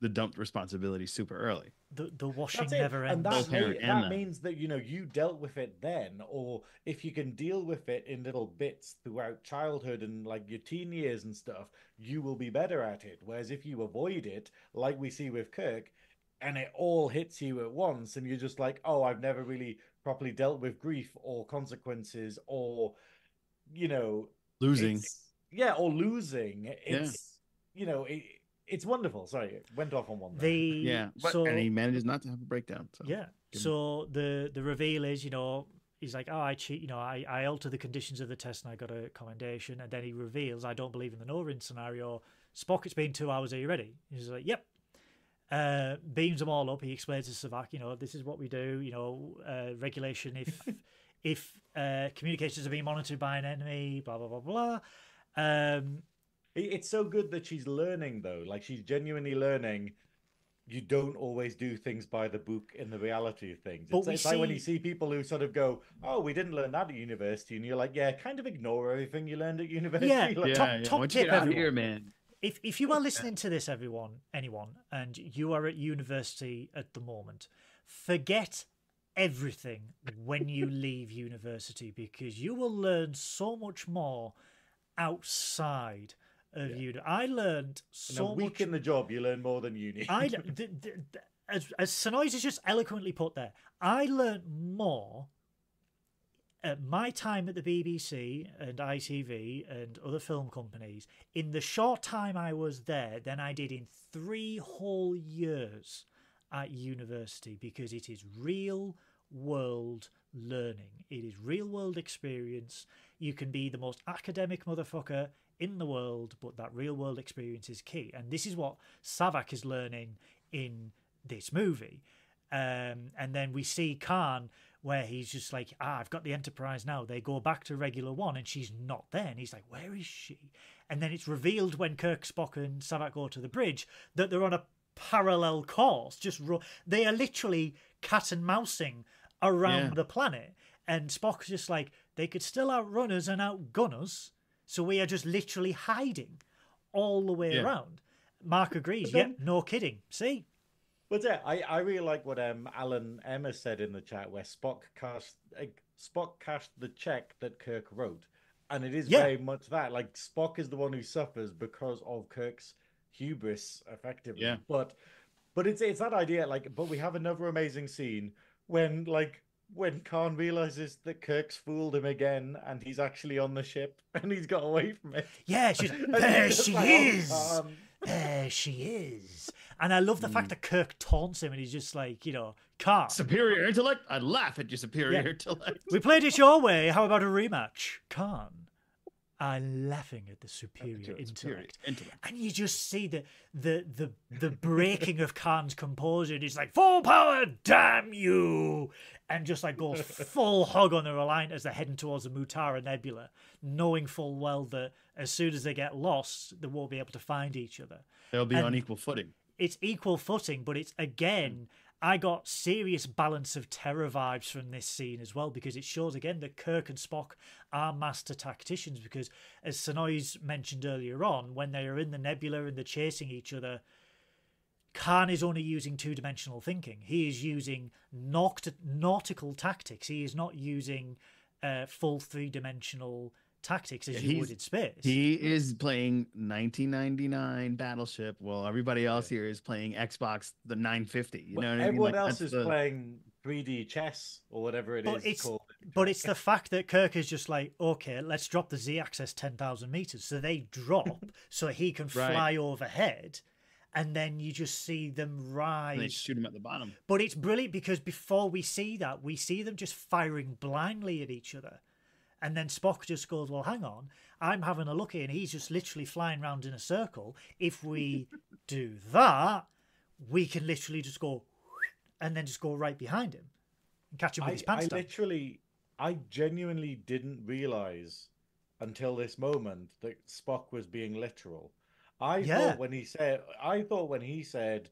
the dumped responsibility super early. The the washing That's never ends. and that, Both may- that means that you know you dealt with it then, or if you can deal with it in little bits throughout childhood and like your teen years and stuff, you will be better at it. Whereas if you avoid it, like we see with Kirk, and it all hits you at once, and you're just like, oh, I've never really properly dealt with grief or consequences, or you know, Losing. It's- yeah, or losing. It's you know, it, it's wonderful. Sorry, it went off on one. there. The Yeah. But so and he manages not to have a breakdown. So yeah. give him- So the the reveal is, you know, he's like, oh, I cheat, you know, I I alter the conditions of the test and I got a commendation, and then he reveals, I don't believe in the no-win scenario. Spock, it's been two hours. Are you ready? He's like, yep. Uh, beams them all up. He explains to Saavik, you know, this is what we do. You know, uh, regulation if if uh, communications are being monitored by an enemy, blah blah blah blah. Um, It's so good that she's learning though. Like she's genuinely learning. You don't always do things by the book in the reality of things. But It's, we it's like when you see- see people who sort of go, "Oh, we didn't learn that at university," and you're like, "Yeah, kind of ignore everything you learned at university." Yeah, Like, yeah, top- yeah. top Once you tip, get out here, man. if if you are listening to this, everyone, anyone, and you are at university at the moment, forget everything when you leave university because you will learn so much more outside of Yeah. uni. I learned in a so week much. in the job, you learn more than uni. I th- th- th- as as Synoiz has just eloquently put there. I learned more at my time at the BBC and ITV and other film companies in the short time I was there than I did in three whole years at university because it is real world learning. It is real world experience. You can be the most academic motherfucker in the world, but that real world experience is key. And this is what Saavik is learning in this movie. Um, and then we see Khan where he's just like, ah, I've got the Enterprise now. They go back to Regula One and she's not there. And he's like, where is she? And then it's revealed when Kirk, Spock, and Saavik go to the bridge that they're on a parallel course. Just they are literally cat and mousing around Yeah. the planet. And Spock's just like, they could still outrun us and outgun us. So we are just literally hiding all the way Yeah. around. Mark agrees. But then- Yep, no kidding. See? But yeah, I, I really like what um Alan Emma said in the chat where Spock cashed uh, Spock cashed the check that Kirk wrote, and it is Yeah. very much that. Like Spock is the one who suffers because of Kirk's hubris, effectively. Yeah. But but it's it's that idea. Like, but we have another amazing scene when like when Khan realizes that Kirk's fooled him again, and he's actually on the ship, and he's got away from it. Yeah, she's there. She like, "Oh, is. Khan." There she is. And I love the Mm. fact that Kirk taunts him, and he's just like, you know, Khan. Superior intellect? I'd laugh at your superior Yeah. intellect. We played it your way. How about a rematch, Khan? Are laughing at the superior Superior intellect. intellect. And you just see the the the the breaking of Khan's composure. And he's like, "Full power, damn you!" And just like goes full hog on the Reliant as they're heading towards the Mutara Nebula, knowing full well that as soon as they get lost, they won't be able to find each other. They'll be And- on equal footing. It's equal footing, but it's again. I got serious balance of terror vibes from this scene as well because it shows again that Kirk and Spock are master tacticians. Because as Synoiz mentioned earlier on, when they are in the nebula and they're chasing each other, Khan is only using two dimensional thinking. He is using naut- nautical tactics. He is not using uh, full three dimensional tactics as Yeah, you would in space. He is playing 1999 Battleship, while everybody else here is playing Xbox the 950. You know what I mean? everyone Like, else is the- playing 3D chess or whatever it is But it's- called. But it's the fact that Kirk is just like, okay, let's drop the Z axis 10,000 meters. So they drop so he can Right. fly overhead. And then you just see them and they shoot him at the bottom. But it's brilliant because before we see that, we see them just firing blindly at each other. And then Spock just goes, Well, hang on, I'm having a look here, and he's just literally flying around in a circle. If we do that, we can literally just go and then just go right behind him and catch him with I, his pants I down. literally, I genuinely didn't realize until this moment that Spock was being literal. I Yeah. thought when he said, I thought when he said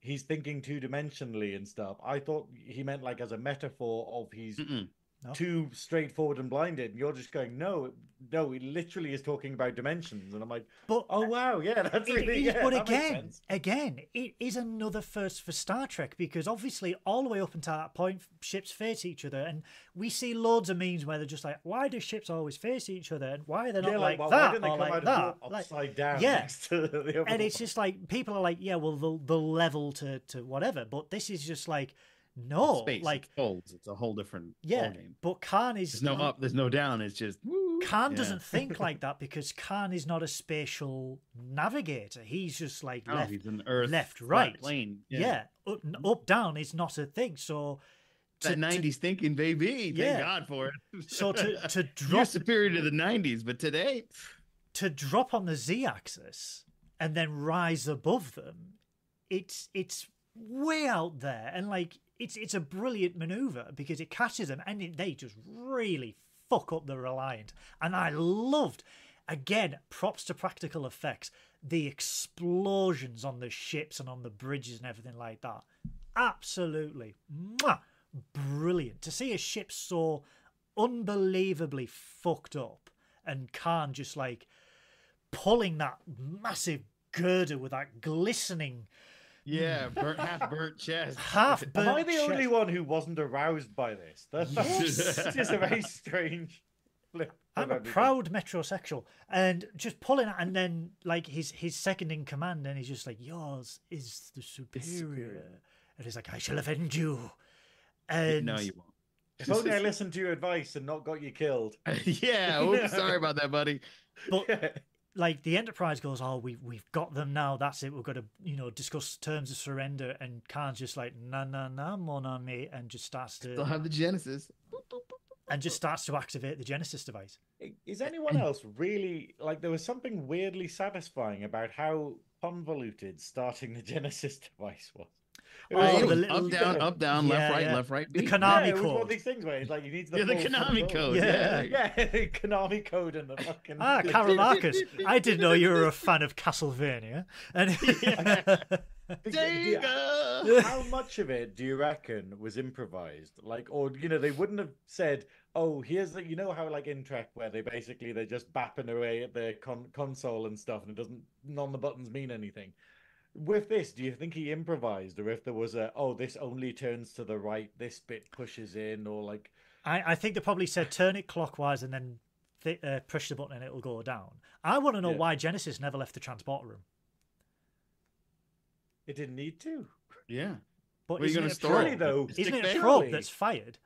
he's thinking two dimensionally and stuff, I thought he meant like as a metaphor of he's Mm-mm. No. too straightforward and blinded. And you're just going, no, no, he literally is talking about dimensions. And I'm like, But oh wow, yeah, that's It really is, yeah, but again, again, it is another first for Star Trek because obviously all the way up until that point, ships face each other, and we see loads of memes where they're just like, "Why do ships always face each other? And why are they not Yeah, like, like, why that didn't they or come like out that?" the Like, down yeah. next to the other and it's just like people are like, "Yeah, well, they'll, they'll level to to whatever," but this is just like, no, Space, like, it folds. It's a whole different yeah, ballgame. but Khan is There's no up, there's no down. It's just woo. Khan Yeah. doesn't think like that because Khan is not a spatial navigator. He's just like No, left he's an Earth left, right. plane. Yeah, up, up down is not a thing. So to, that to- '90s thinking, baby. Thank Yeah. God for it. so to to You're drop superior to the '90s, but today, to drop on the z-axis and then rise above them, it's it's way out there, and like it's it's a brilliant maneuver because it catches them and they just really fuck up the Reliant, and I loved. Again, props to practical effects. The explosions on the ships and on the bridges and everything like that. Absolutely. Mwah! Brilliant. To see a ship so unbelievably fucked up and Khan just like pulling that massive girder with that glistening yeah, burnt, half burnt chest. half Am I the only one who wasn't aroused by this? That, Yes. That's just a very strange flip. I'm a proud metrosexual, and just pulling it, and then like his his second in command, and he's just like, "Yours is the superior,", superior. and he's like, "I shall avenge you." And no, you won't. If only I listened to your advice and not got you killed. yeah. Oops, sorry about that, buddy. but like the Enterprise goes, "Oh, we we've got them now. That's it. We've got to you know discuss terms of surrender." And Khan's just like, "Na na na, mon ami," and just starts They'll to have the Genesis. and just starts to activate the Genesis device. Is anyone else really like? There was something weirdly satisfying about how convoluted starting the Genesis device was. It Oh, was the little- up, down, up, down, Yeah, left, right, yeah. left, right. The. Konami yeah, it was one code. of these things where it's like you need the Yeah, the Konami control. code. Yeah. Yeah. Yeah, the Konami code and the fucking Ah, Carol Marcus. I didn't know you were a fan of Castlevania. And Sega! How much of it do you reckon was improvised? Like, or you know, they wouldn't have said, "Oh, here's the," you know how like in Trek where they basically they're just bapping away at their con- console and stuff, and it doesn't none of the buttons mean anything. With this, do you think he improvised, or if there was a, "Oh, this only turns to the right, this bit pushes in," or like, I, I think they probably said turn it clockwise and then th- uh, push the button and it'll go down. I want to know Yeah. why Genesis never left the transporter room. it didn't need to? Yeah. But Where are you isn't gonna it a store probe? Though, Isn't it a probe that's fired?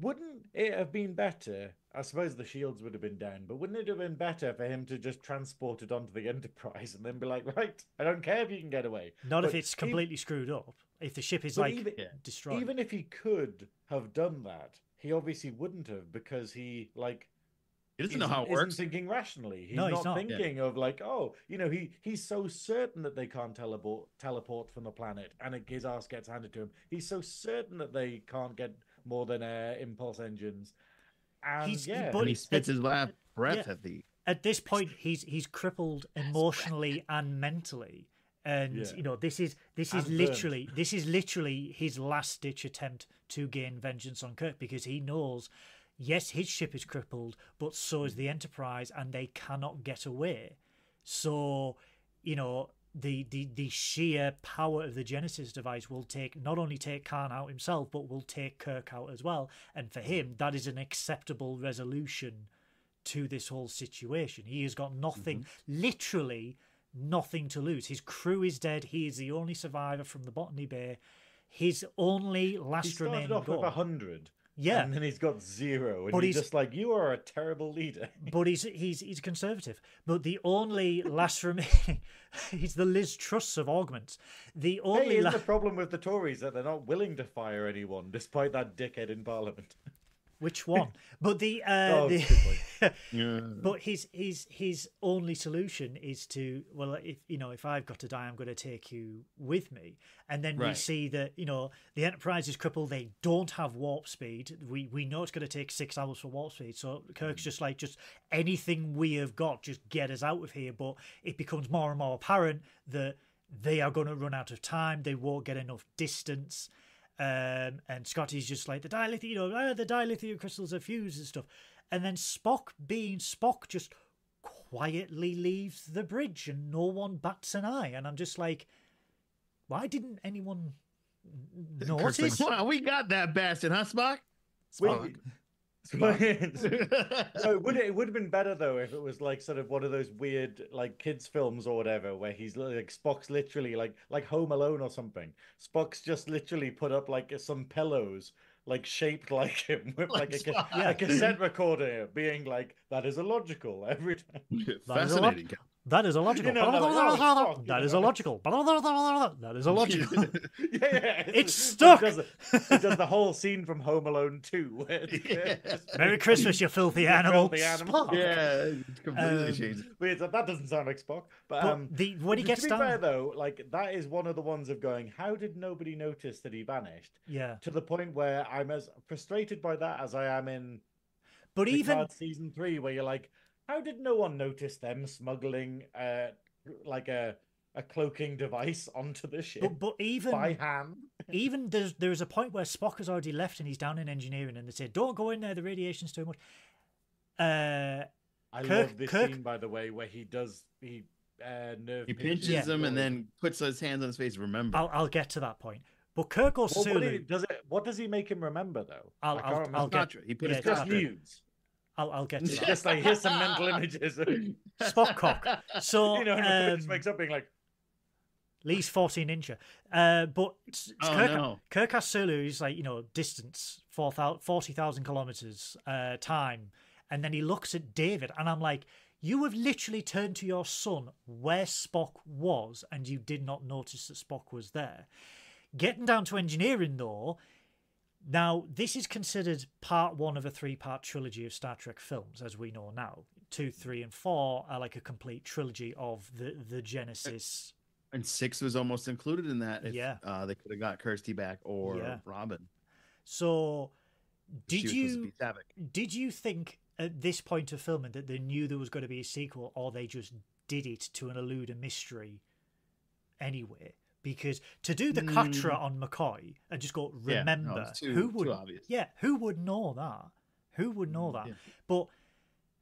Wouldn't it have been better? I suppose the shields would have been down, but wouldn't it have been better for him to just transport it onto the Enterprise and then be like, right, I don't care if you can get away. Not if But it's even- completely screwed up. If the ship is like even- destroyed. Even if he could have done that, he obviously wouldn't have because he like He doesn't know isn't- how it isn't works. thinking rationally. He's No, he's not, not. Yeah. thinking of like, oh, you know, he he's so certain that they can't teleport teleport from the planet, and it, his ass gets handed to him. He's so certain that they can't get more than air impulse engines, and He's- yeah, but and he it's- spits his last breath yeah. at the. At this point, he's he's crippled emotionally and mentally, and Yeah. you know this is this is And burnt. literally this is literally his last ditch attempt to gain vengeance on Kirk because he knows. Yes, his ship is crippled, but so is mm. the Enterprise, and they cannot get away. So, you know, the, the the sheer power of the Genesis device will take not only take Khan out himself, but will take Kirk out as well. And for him, that is an acceptable resolution to this whole situation. He has got nothing, mm-hmm. literally nothing to lose. His crew is dead. He is the only survivor from the Botany Bay. His only he last started remaining off with goal. a hundred, Yeah, and then he's got zero, and But he's just like, you are a terrible leader. but he's he's he's conservative. But the only last remaining, he's the Liz Truss of augments. The only isn't la- the problem with the Tories that they're not willing to fire anyone, despite that dickhead in Parliament? which one? But the uh, Oh, the good point. Yeah. but his his his only solution is to well if you know if I've got to die I'm going to take you with me. And then we see that you know the Enterprise is crippled. They don't have warp speed. We we know it's going to take six hours for warp speed. So Kirk's just like just anything we have got just get us out of here. But it becomes more and more apparent that they are going to run out of time. They won't get enough distance um, and Scotty's just like the dilithium, you know, ah, the dilithium crystals are fused and stuff. And then Spock, being Spock, just quietly leaves the bridge, and no one bats an eye. And I'm just like, why didn't anyone notice? like, wow, we got that bastard, huh, Spock? Spock. no, it would it would have been better though if it was like sort of one of those weird like kids films or whatever where he's like Spock's literally like like Home Alone or something. Spock's just literally put up like some pillows like shaped like him with like, Like a, Spock. a cassette recorder being like that is illogical every time. That is a Fascinating. That is illogical. You know, like, oh, Spock, that know. illogical. That is illogical. yeah, yeah, It's it stuck. does, it does the whole scene from Home Alone 2 Yeah. Merry Christmas, you filthy animal. filthy animal. Spock. yeah, it's completely Um, changed. Wait, that that doesn't sound like Spock. But, But um, the when he gets to gets be down, fair though, like that is one of the ones of going, how did nobody notice that he vanished? yeah. To the point where I'm as frustrated by that as I am in But even season three, where you're like, how did no one notice them smuggling uh like a a cloaking device onto the ship but, but even by hand? even there's there's a point where Spock has already left and he's down in engineering, and they say, "Don't go in there. The radiation's too much." Uh, I Kirk- love this Kirk- scene by the way, where he does he uh nerve He pinches Yeah. him and then puts his hands on his face. Remember, I'll I'll get to that point. But Kirk or Well, what, Sulu, it- does it? What does he make him remember though? I'll- I can't I'll- remember. I'll get- Sinatra. He put yeah, his it's just cock in. nudes. I'll I'll get to that. just like here's some mental images. Of, Spock cock. So you know, and um, just wakes up being like, least 14 incher. Uh, but Oh, Kirk, no. Kirk asks Sulu, he's like, you know, distance, 4,000 40,000 kilometers, uh, time. And then he looks at David, and I'm like, you have literally turned to your son where Spock was, and you did not notice that Spock was there. Getting down to engineering, though, now this is considered part one of a three part trilogy of Star Trek films, as we know now. Two, three, and four are like a complete trilogy of the, the Genesis. And six was almost included in that. If, Yeah. uh, they could have got Kirsty back or Yeah. Robin. So, did she was supposed to you did you think at this point of filming that they knew there was going to be a sequel, or they just did it to elude a mystery anyway? Because to do the Katra on McCoy and just go Mm. Yeah, no, remember too- who would yeah who would know that who would know that yeah. but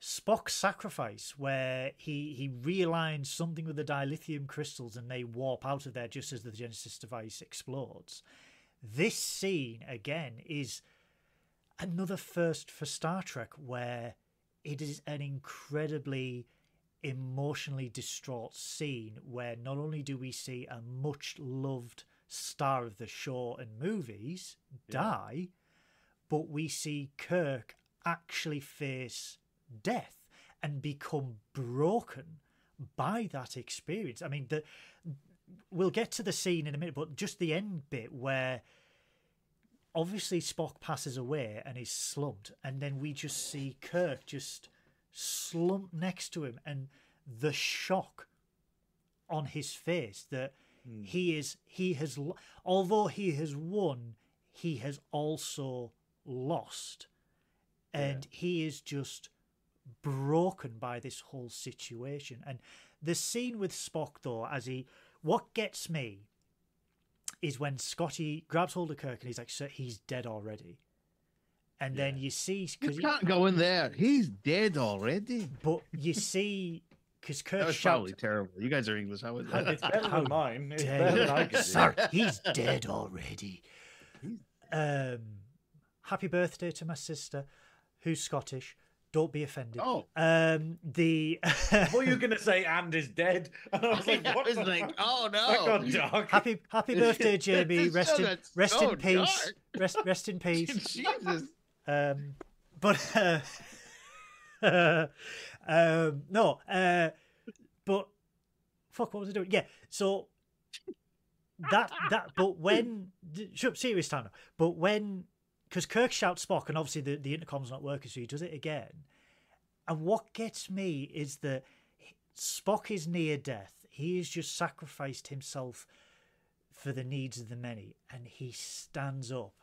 Spock's sacrifice, where he he realigns something with the dilithium crystals and they warp out of there just as the Genesis device explodes. This scene again is another first for Star Trek, where it is an incredibly emotionally distraught scene where not only do we see a much loved star of the show and movies die, but we see Kirk actually face death and become broken by that experience. I mean, the we'll get to the scene in a minute, but just the end bit where obviously Spock passes away and is slumped, and then we just see Kirk just slumped next to him and the shock on his face that Hmm. he is he has although he has won he has also lost. And he is just broken by this whole situation. And the scene with spock though as he what gets me is when scotty grabs hold of kirk and he's like sir he's dead already and then you see You can't go in there. He's dead already. but you see because That kirk was shouts probably terrible. You guys are English. How was It's that? better How than mine. It's dead. better than I could do. Sir, he's dead already. Um, happy birthday to my sister, who's Scottish. Don't be offended. Oh. Um, the What were you going to say? And is dead. And I was like, I what was the like, fuck? oh That no. got dark. happy happy birthday, Jamie. This Rest show in got rest so in peace. Rest rest in peace. Jesus. Um, but uh, um, no, uh, but fuck, what was I doing? Yeah, so that that, but when serious time now. But when because Kirk shouts Spock, and obviously the the intercom's not working, so he does it again. And what gets me is that Spock is near death. He has just sacrificed himself for the needs of the many, and he stands up,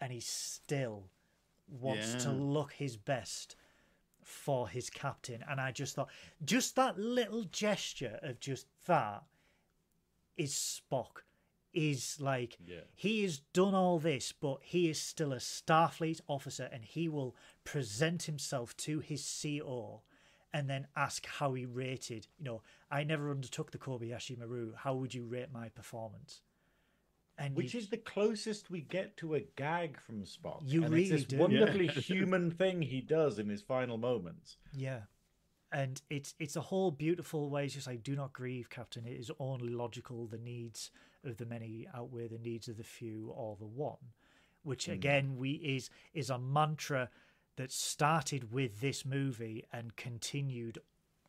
and he's still wants to look his best for his captain. And I just thought, just that little gesture of just that is Spock. Is like Yeah. he has done all this, but he is still a Starfleet officer, and he will present himself to his CO and then ask how he rated. You know, I never undertook the Kobayashi Maru. How would you rate my performance? And Which you- is the closest we get to a gag from Spock. You and really it's this do. wonderfully Yeah. human thing he does in his final moments. Yeah. And it's it's a whole beautiful way. It's just like, do not grieve, Captain. It is only logical. The needs of the many outweigh the needs of the few or the one. Which hmm. again, we is is a mantra that started with this movie and continued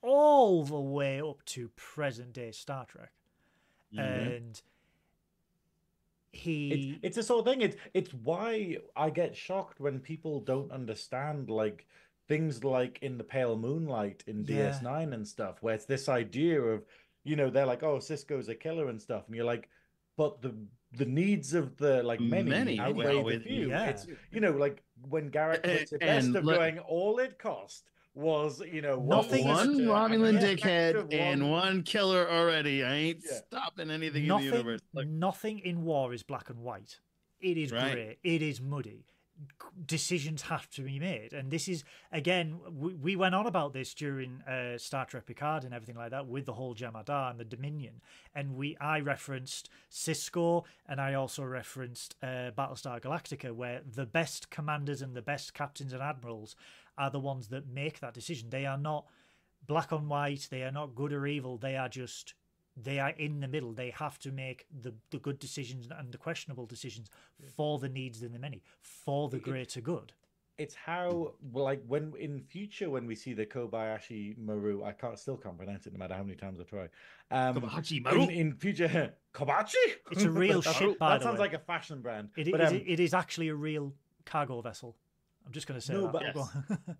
all the way up to present day Star Trek. And he It's, it's sort of thing. It's it's why I get shocked when people don't understand like things like in the pale moonlight in Yeah. DS9 and stuff, where it's this idea of, you know, they're like, oh, Sisko's a killer and stuff, and you're like, but the the needs of the like many, Many outweigh outweigh the few. Yeah. It's you know, like when Garak puts it best of let- going, all it cost was, you know, what Nothing was one it to- Romulan an dickhead extra and one- one killer already. I ain't Yeah. stopping anything in nothing, the universe. Like, nothing in war is black and white. It is Right. grey. It is muddy. Decisions have to be made, and this is again. We, we went on about this during uh, Star Trek Picard and everything like that with the whole Jem'Hadar and the Dominion, and we I referenced Sisko and I also referenced uh, Battlestar Galactica, where the best commanders and the best captains and admirals are the ones that make that decision. They are not black and white. They are not good or evil. They are just they are in the middle. They have to make the, the good decisions and the questionable decisions for the needs of the many, for the greater good. it's how like when in future when we see the Kobayashi Maru, I can't still can't pronounce it no matter how many times I try. Um, Kobayashi in, Maru. in future, Kobachi. It's a real ship, by That the sounds way. like a fashion brand. It, but, it- um, it is actually a real cargo vessel. I'm just going to say No, that. but- Go on.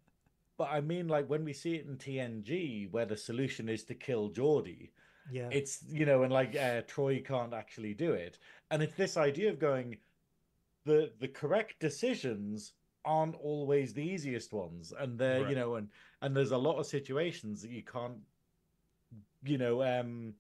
but I mean, like when we see it in TNG, where the solution is to kill Geordi, yeah, it's you know, and like uh, Troi can't actually do it, and it's this idea of going, the the correct decisions aren't always the easiest ones, and they're Right. you know, and and there's a lot of situations that you can't, you know, um,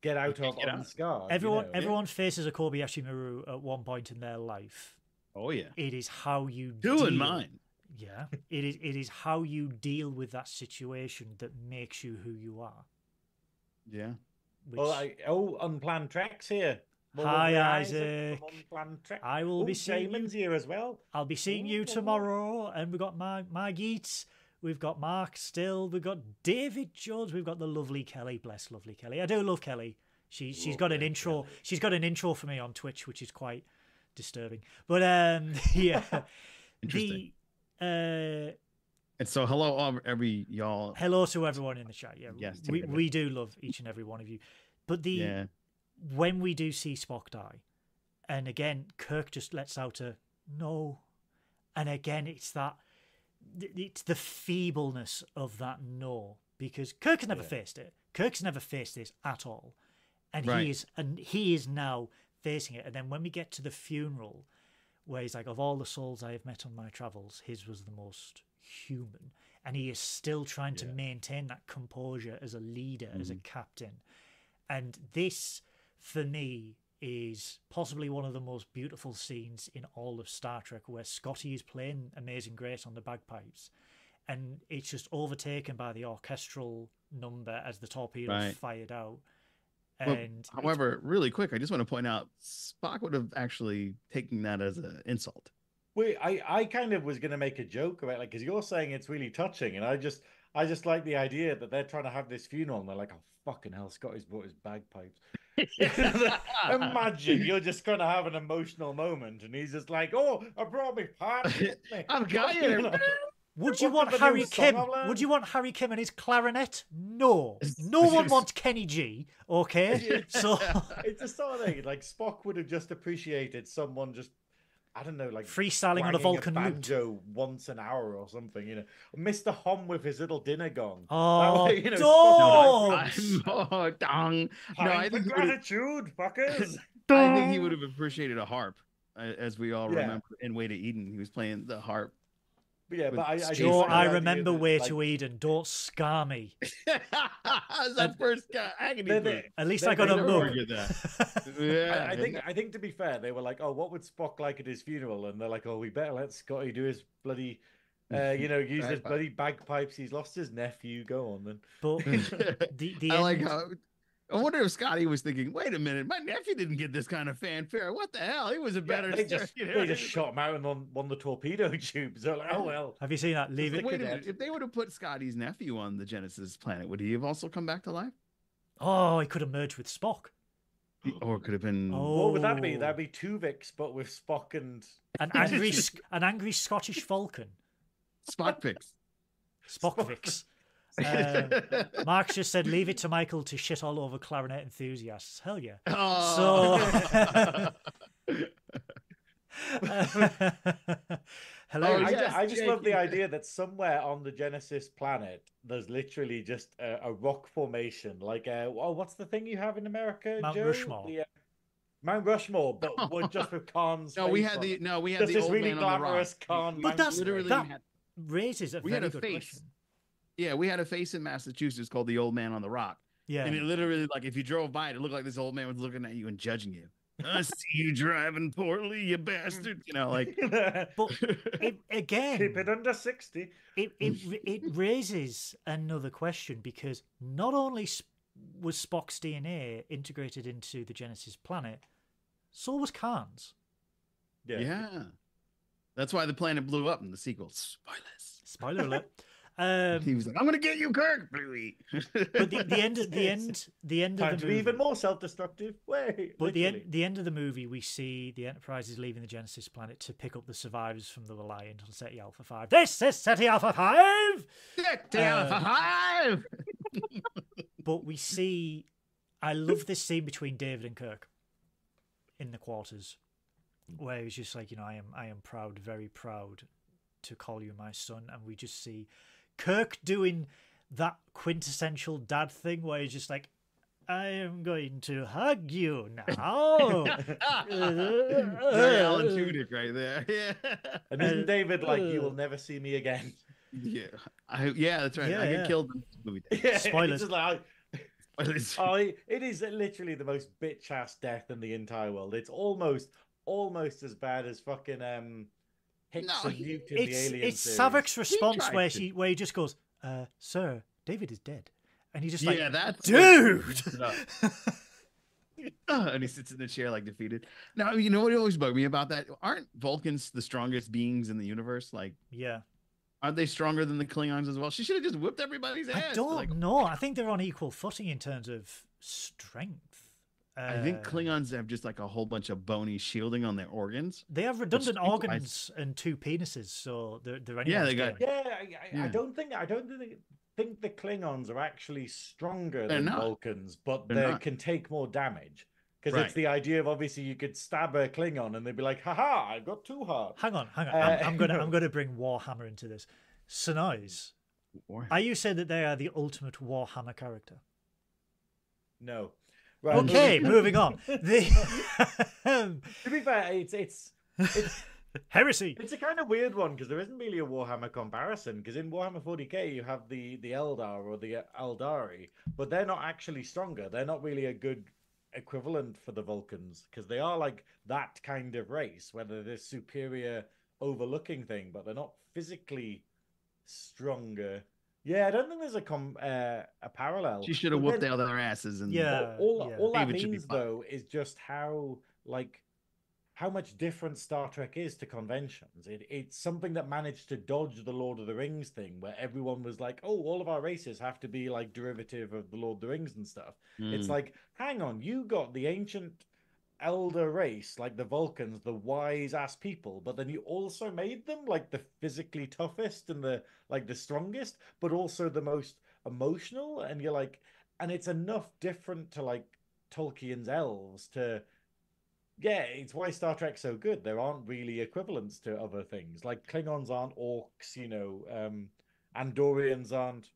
get out of get out. unscarred. you everyone know? everyone faces a Kobayashi Maru at one point in their life. Oh yeah, It is how you two deal. in mine. Yeah, it is. It is how you deal with that situation that makes you who you are. Yeah. Which Well, I, oh, unplanned tracks here. More Hi, lovely Isaac. from Unplanned Trek. I will Oh, be seeing you here as well. I'll be seeing you Ooh. tomorrow. And we've got Mark, Mark Eats, we've got Mark Still, we've got David Jones, we've got the lovely Kelly. Bless lovely Kelly. I do love Kelly. She she's got an intro. Kelly. She's got an intro for me on Twitch, which is quite disturbing. But um, yeah, Interesting. the uh, And so, hello, all- every y'all. hello to everyone in the chat. Yeah, Yes, we we do love each and every one of you. But the Yeah. when we do see Spock die, and again, Kirk just lets out a no, and again, it's that it's the feebleness of that no because Kirk has never Yeah. faced it. Kirk's never faced this at all, and Right. he is and he is now facing it. And then when we get to the funeral, where he's like, "Of all the souls I have met on my travels, his was the most human," and he is still trying to maintain that composure as a leader, as a mm-hmm. captain. And this, for me, is possibly one of the most beautiful scenes in all of Star Trek, where Scotty is playing Amazing Grace on the bagpipes, and it's just overtaken by the orchestral number as the torpedoes Right. fired out. Well, And it's- However, really quick, I just want to point out Spock would have actually taken that as an insult. Wait, I, I kind of was gonna make a joke about like because you're saying it's really touching, and I just I just like the idea that they're trying to have this funeral and they're like, oh fucking hell, Scotty's brought his bagpipes. Imagine you're just gonna have an emotional moment, and he's just like, oh, I brought me pipe. with me." I've got you. know? Would you want Harry Kim? Would you want Harry Kim and his clarinet? No. No one wants Kenny G. Okay. So It's the sort of thing like Spock would have just appreciated someone just. I don't know, like freestyling on a twanging Vulcan lute. banjo once an hour or something, you know. Mr. Homn with his little dinner gong. Oh, way, you know, don't. Oh, dong. No, I think, he would have, gratitude, fuckers. I think he would have appreciated a harp, uh, as we all Yeah. remember in Way to Eden. He was playing the harp. But yeah, but I, I Joe, I remember that, Way like, to Eden. Don't scar me. That's that first guy. Agony. they- they- At least They- I got a never mug. Yeah, I, I think I think to be fair, they were like, "Oh, what would Spock like at his funeral?" And they're like, "Oh, we better let Scotty do his bloody, uh, you know, use his bloody bagpipes. He's lost his nephew. Go on then." But the the I like how. I wonder if Scotty was thinking, "Wait a minute, my nephew didn't get this kind of fanfare. What the hell? He was a Yeah, better." they star," just you know? they just shot him out and on one the torpedo tubes. They're like, "Oh well." have you seen that? Leave it. Wait a minute. If they would have put Scotty's nephew on the Genesis planet, would he have also come back to life? Oh, he could have merged with Spock. Or it could have been. Oh. What would that be? Oh. That'd be Tuvix, but with Spock and An angry, an angry Scottish Falcon. Spot fix. Spockvix. Um, Mark's just said, leave it to Michael to shit all over clarinet enthusiasts. Hell yeah. Oh. Hello. Oh, I, ju- yes, I just love the idea that somewhere on the Genesis planet, there's literally just a, a rock formation, like uh, oh, what's the thing you have in America? Mount Joe? Rushmore. The, uh, Mount Rushmore, but with- just with Khan's. no, we had the it. no, we had Just the this old really man on the rock. glamorous Khan. But that's- literally that- had- raises a we very had a good face. question. Yeah, we had a face in Massachusetts called the old man on the rock. Yeah. And it literally, like, if you drove by it, it looked like this old man was looking at you and judging you. I see you driving poorly, you bastard. You know, like, But it, again, Keep it under sixty. it, it, it raises another question because not only was Spock's DNA integrated into the Genesis planet, so was Khan's. Yeah. yeah. That's why the planet blew up in the sequel. Spoilers. Spoiler alert. Um, He was like, I'm going to get you, Kirk, Bluey. but the, the end, of, the end, the end Time of to the be movie. even more self-destructive. Wait, But the end, the end of the movie, we see the Enterprise is leaving the Genesis planet to pick up the survivors from the Reliant on Ceti Alpha Five. This is Ceti Alpha Five. Get Uh, down for five. But we see, I love this scene between David and Kirk in the quarters, where he's just like, you know, I am, I am proud, very proud to call you my son, and we just see Kirk doing that quintessential dad thing where he's just like, I am going to hug you now. Very Alan Tudyk right there. Yeah. and isn't David like, "You uh, will never see me again"? Yeah. I, yeah, that's right. Yeah, I get yeah. killed in this movie. Yeah, Spoilers. It's like, Spoilers. Oh, it it is literally the most bitch ass death in the entire world. It's almost almost as bad as fucking um Hicks No, he- it's it's. Saavik's response where to. she where he just goes, uh, "Sir, David is dead," and he just like, yeah, that's "Dude." and he sits in the chair like defeated. Now, you know what always bugged me about that? Aren't Vulcans the strongest beings in the universe? Like, yeah, aren't they stronger than the Klingons as well? She should have just whipped everybody's ass. I don't Like, know. I think they're on equal footing in terms of strength. I think Uh, Klingons have just like a whole bunch of bony shielding on their organs. they have redundant strength-wise- organs and two penises, so they're they're Yeah, they got- Yeah, I, I, I don't think I don't think think the Klingons are actually stronger They're than not. Vulcans, but They're they not. can take more damage. Because Right. it's the idea of obviously you could stab a Klingon and they'd be like, haha, I've got two hearts. Hang on, hang on. Uh, I'm, I'm gonna I'm gonna bring Warhammer into this. Synoiz, Warhammer. are you saying that they are the ultimate Warhammer character? No. Right, Okay, moving- on. The To be fair, it's it's it's heresy. it's a kind of weird one because there isn't really a Warhammer comparison. Because in Warhammer 40k, you have the the Eldar or the uh, Eldari, but they're not actually stronger. They're not really a good equivalent for the Vulcans because they are like that kind of race, whether they're this superior overlooking thing, but they're not physically stronger. Yeah, I don't think there's a com uh, a parallel. She should have But whooped then- all their asses and Yeah. all, all, yeah. all that David should means though is just how like how much different Star Trek is to conventions. It, it's something that managed to dodge the Lord of the Rings thing, where everyone was like, "Oh, all of our races have to be like derivative of the Lord of the Rings and stuff." It's Mm. like, hang on, you got the ancient elder race, like the Vulcans, the wise ass people, but then you also made them like the physically toughest and the like the strongest, but also the most emotional. And you're like, and it's enough different to like Tolkien's elves to yeah, it's why Star Trek's so good. There aren't really equivalents to other things. Like Klingons aren't orcs, you know, um Andorians aren't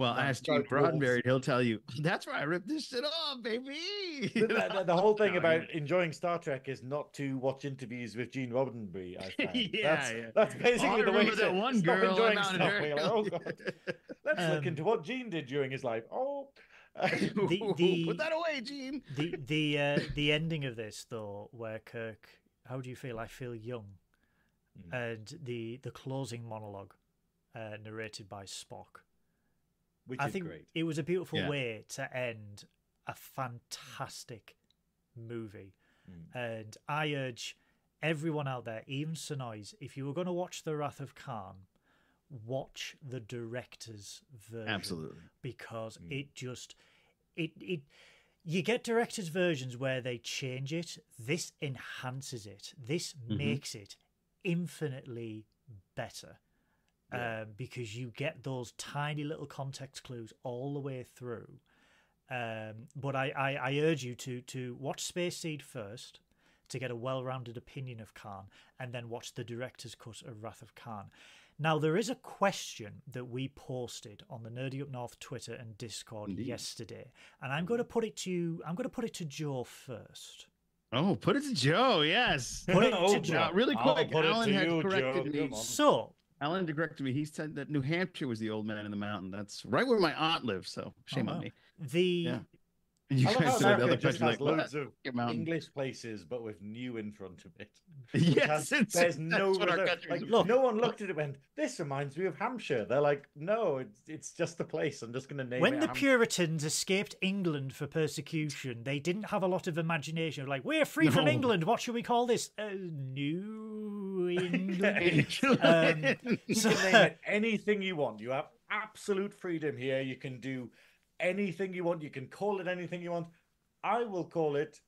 Well, Like ask Gene Dark Wolves. Roddenberry, he'll tell you that's why I ripped this shit off, baby. the, the- the whole thing No, about he- enjoying Star Trek is not to watch interviews with Gene Roddenberry. Yeah, that's, yeah. that's Oh, basically the way remember to one stop girl. enjoying I'm stuff. out of We're like, oh, God. Let's look Um, into what Gene did during his life. Oh, The- the- Put that away, Gene. the the uh, the ending of this though, where Kirk, how do you feel? I feel young, Mm. and the the closing monologue, uh, narrated by Spock. Which I think great. it was a beautiful Yeah. way to end a fantastic movie, Mm. and I urge everyone out there, even Synoiz, if you were going to watch The Wrath of Khan, watch the director's version Absolutely. because Mm. it just it it you get directors versions where they change it this enhances it this Mhm. makes it infinitely better Yeah. um, because you get those tiny little context clues all the way through um, but I, I, I urge you to to watch Space Seed first to get a well-rounded opinion of Khan and then watch the director's cut of Wrath of Khan now, there is a question that we posted on the Nerdy Up North Twitter and Discord Indeed. yesterday, and I'm going to put it to you. I'm going to put it to Joe first. Oh, put it to Joe. Yes. Put it to Joe. Really quick, Alan to had corrected Joe. me. So, Alan corrected me. He said that New Hampshire was the old man in the mountain. That's right where my aunt lives. So shame oh, wow. on me. the Yeah. You I guys said the other just question has like, loads of English places, but with new in front of it. Yes, has- it's, there's no that's what our like. Look, no one looked at it and went, "This reminds me of Hampshire." They're like, "No, it's it's just a place. I'm just going to name it. when it." the Hampshire." Puritans escaped England for persecution, they didn't have a lot of imagination. Like, we're free from England. What should we call this? Uh, New England. Um, you so- can name it anything you want. You have absolute freedom here. You can do anything you want. You can call it anything you want. I will call it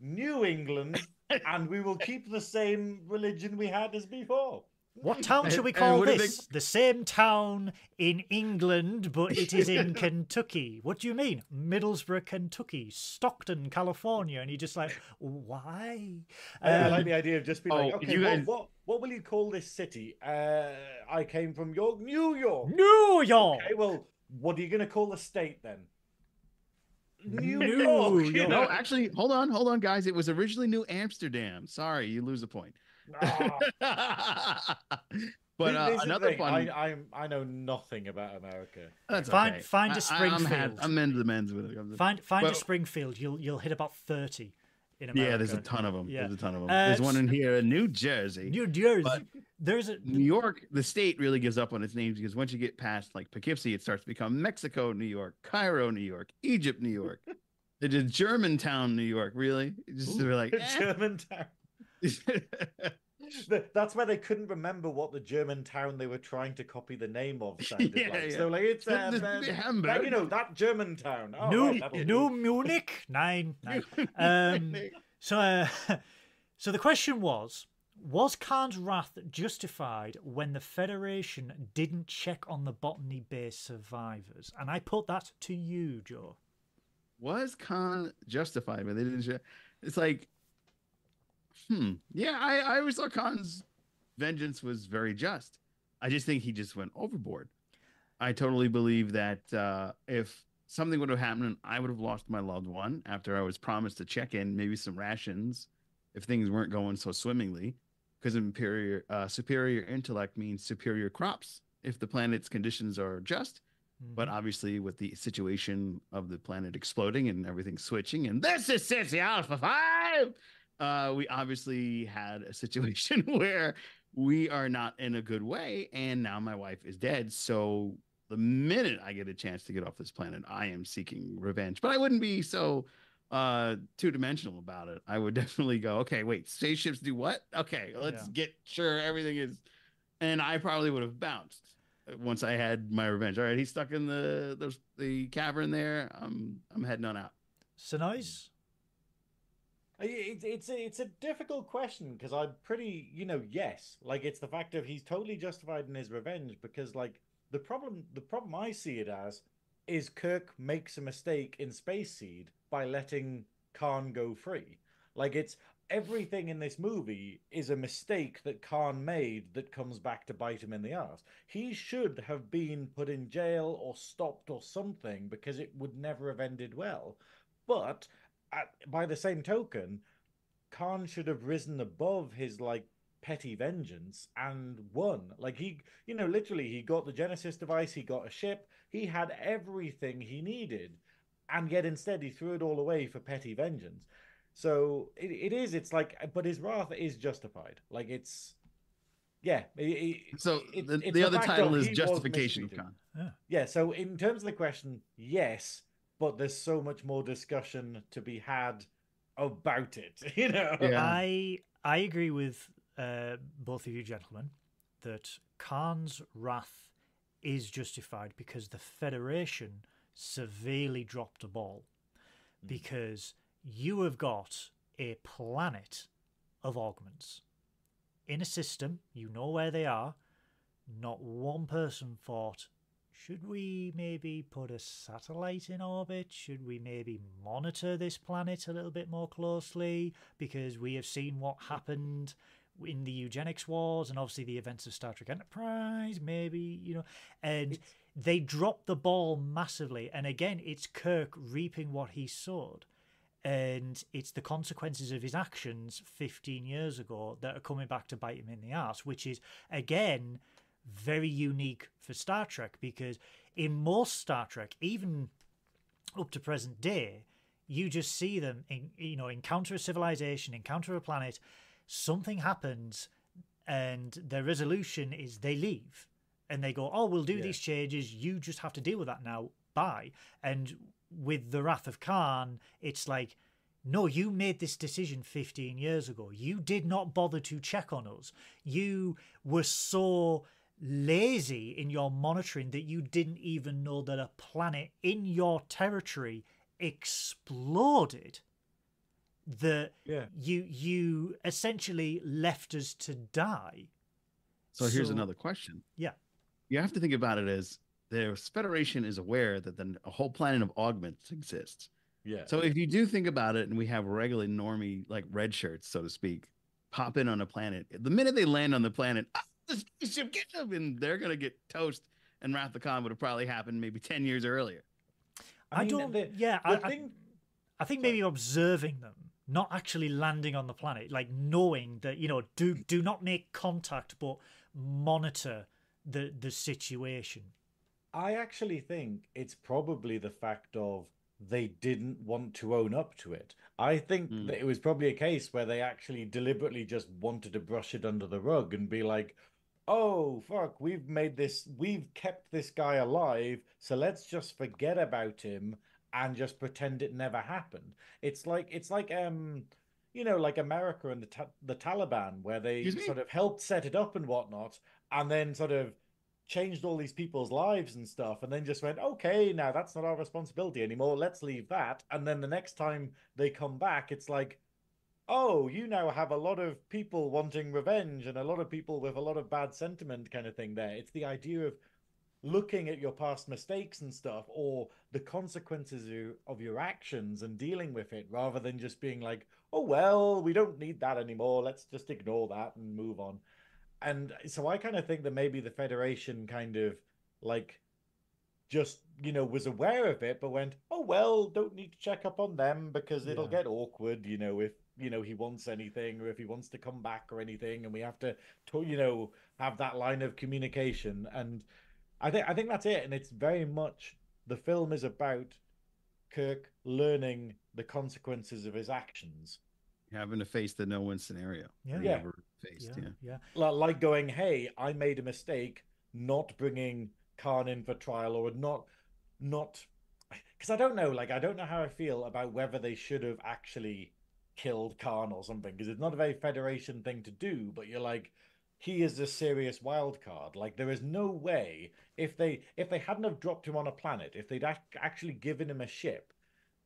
New England, and we will keep the same religion we had as before. What town should we And- and call what do they- this? The same town in England, but it is in Kentucky. What do you mean? Middlesbrough, Kentucky, Stockton, California. And you're just like, why? I, I Um, like the idea of just being like, oh, okay, you what, what what will you call this city? Uh, I came from York, New York. New York. Okay, well, what are you going to call the state then? New New York. you York. No, actually, hold on, hold on, guys. It was originally New Amsterdam. Sorry, you lose a point. Ah. but uh, this is the another thing, fun. I, I'm I know nothing about America. That's Find- okay. find a I- I- I'm, had- Springfield. I'm into the men's with it. Find find a Springfield. You'll you'll hit about thirty in America. Yeah, there's a ton of them. Yeah. There's a ton of them. Uh, there's one in here in New Jersey. New Jersey. But- there's a New York, the state really gives up on its names because once you get past like Poughkeepsie, it starts to become Mexico, New York, Cairo, New York, Egypt, New York. It is Germantown, New York. Really? It's Just they're like, eh. Germantown. The- That's where they couldn't remember what the German town they were trying to copy the name of sounded Yeah, like. yeah. So like it's This- um, this um, be that, Hamburg. you know that German town. Oh, New right, New. Munich. Nine. nine. Um, So, uh, so the question was: Was Khan's wrath justified when the Federation didn't check on the Botany Bay survivors? And I put that to you, Joe. was Khan justified? when they didn't. Show, it's like, hmm, yeah. I I always thought Khan's vengeance was very just. I just think he just went overboard. I totally believe that uh, if something would have happened, I would have lost my loved one after I was promised to check in, maybe some rations, if things weren't going so swimmingly, because superior uh, superior intellect means superior crops if the planet's conditions are just. But Mhm. obviously, with the situation of the planet exploding and everything switching, and this is Ceti Alpha Five, uh, we obviously had a situation where we are not in a good way, and now my wife is dead. So the minute I get a chance to get off this planet, I am seeking revenge. But I wouldn't be so uh two dimensional about it. I would definitely go, okay, wait, spaceships do what? Okay, let's Yeah. get sure everything is and I probably would have bounced uh, once I had my revenge. All right, he's stuck in the the, the cavern there. I'm I'm heading on out. Synoiz? It's it's a, it's a difficult question because I'm pretty you know yes like it's the fact of he's totally justified in his revenge because like the problem the problem I see it as is Kirk makes a mistake in Space Seed by letting Khan go free like it's everything in this movie is a mistake that Khan made that comes back to bite him in the ass. He should have been put in jail or stopped or something because it would never have ended well. But at, by the same token, Khan should have risen above his like petty vengeance and won. Like he, you know, literally, he got the Genesis device, he got a ship, he had everything he needed, and yet instead he threw it all away for petty vengeance. So it, it is. It's like, but his wrath is justified. Like it's, yeah. it- it- So it- the, it's the other title is Justification of mistreated. Khan. Yeah, so in terms of the question, yes, but there's so much more discussion to be had about it, you know? Yeah. I I agree with uh, both of you gentlemen that Khan's wrath is justified because the Federation severely dropped a ball Mm. because you have got a planet of augments in a system, you know where they are. Not one person thought, should we maybe put a satellite in orbit? Should we maybe monitor this planet a little bit more closely? Because we have seen what happened in the eugenics wars and obviously the events of Star Trek Enterprise, maybe, you know, and It's- they dropped the ball massively. And again, it's Kirk reaping what he sowed. And it's the consequences of his actions 15 years ago that are coming back to bite him in the ass, which is, again, very unique for Star Trek because in most Star Trek, even up to present day, you just see them, in, you know, encounter a civilization, encounter a planet, something happens, and their resolution is they leave and they go, "Oh, we'll do Yeah. these changes. You just have to deal with that now. Bye." And with the Wrath of Khan, it's like, no, you made this decision 15 years ago. You did not bother to check on us. You were so lazy in your monitoring that you didn't even know that a planet in your territory exploded. That Yeah. you you essentially left us to die. So here's another question. Yeah. You have to think about it as the Federation is aware that then a whole planet of augments exists. Yeah. So if you do think about it, and we have regular normie like red shirts, so to speak, pop in on a planet, the minute they land on the planet, ah, the spaceship get them, and they're gonna get toast. And Wrath of Khan would have probably happened maybe ten years earlier. I, mean, don't. the- yeah, the I, I- thing- I think maybe observing them, not actually landing on the planet, like knowing that you know, do do not make contact, but monitor the the situation. I actually think it's probably the fact of they didn't want to own up to it. I think Mm. that it was probably a case where they actually deliberately just wanted to brush it under the rug and be like, oh, fuck, we've made this, we've kept this guy alive, so let's just forget about him and just pretend it never happened. It's like, it's like, um, you know, like America and the, ta- the Taliban, where they sort of helped set it up and whatnot, and then sort of changed all these people's lives and stuff and then just went okay now that's not our responsibility anymore let's leave that and then the next time they come back it's like oh you now have a lot of people wanting revenge and a lot of people with a lot of bad sentiment kind of thing there. It's the idea of looking at your past mistakes and stuff or the consequences of your, of your actions and dealing with it rather than just being like oh well we don't need that anymore. Let's just ignore that and move on. And so I kind of think that maybe the Federation kind of like just you know was aware of it, but went, oh well, don't need to check up on them because it'll Yeah. get awkward, you know, if you know he wants anything or if he wants to come back or anything, and we have to, to you know, have that line of communication. And I think I think that's it, and it's very much the film is about Kirk learning the consequences of his actions. Having to face the no win scenario. Yeah. Yeah. faced. Yeah, Yeah. yeah. Like going, "Hey, I made a mistake not bringing Khan in for trial, or not, not." Because I don't know, like I don't know how I feel about whether they should have actually killed Khan or something. Because it's not a very Federation thing to do, but you're like, he is a serious wild card. Like there is no way if they if they hadn't have dropped him on a planet, if they'd ac- actually given him a ship.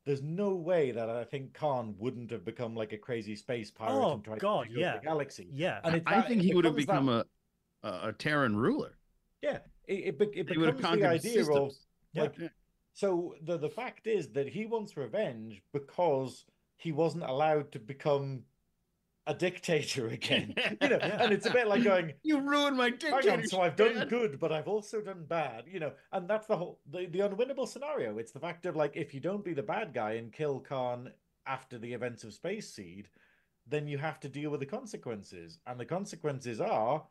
There's no way that I think Khan wouldn't have become like a crazy space pirate Oh, and tried God, to yeah. the galaxy. Yeah. And it's I that- think he would have becomes that- become a, a a Terran ruler. Yeah, it it, be- it He would have becomes the conquered idea systems. Yeah. like Yeah. so the the fact is that he wants revenge because he wasn't allowed to become a dictator again. You know, Yeah. and it's a bit like going, You ruined my on, so I've done man." good, but I've also done bad, you know, and that's the whole the, the unwinnable scenario. It's the fact of like if you don't be the bad guy and kill Khan after the events of Space Seed, then you have to deal with the consequences. And the consequences are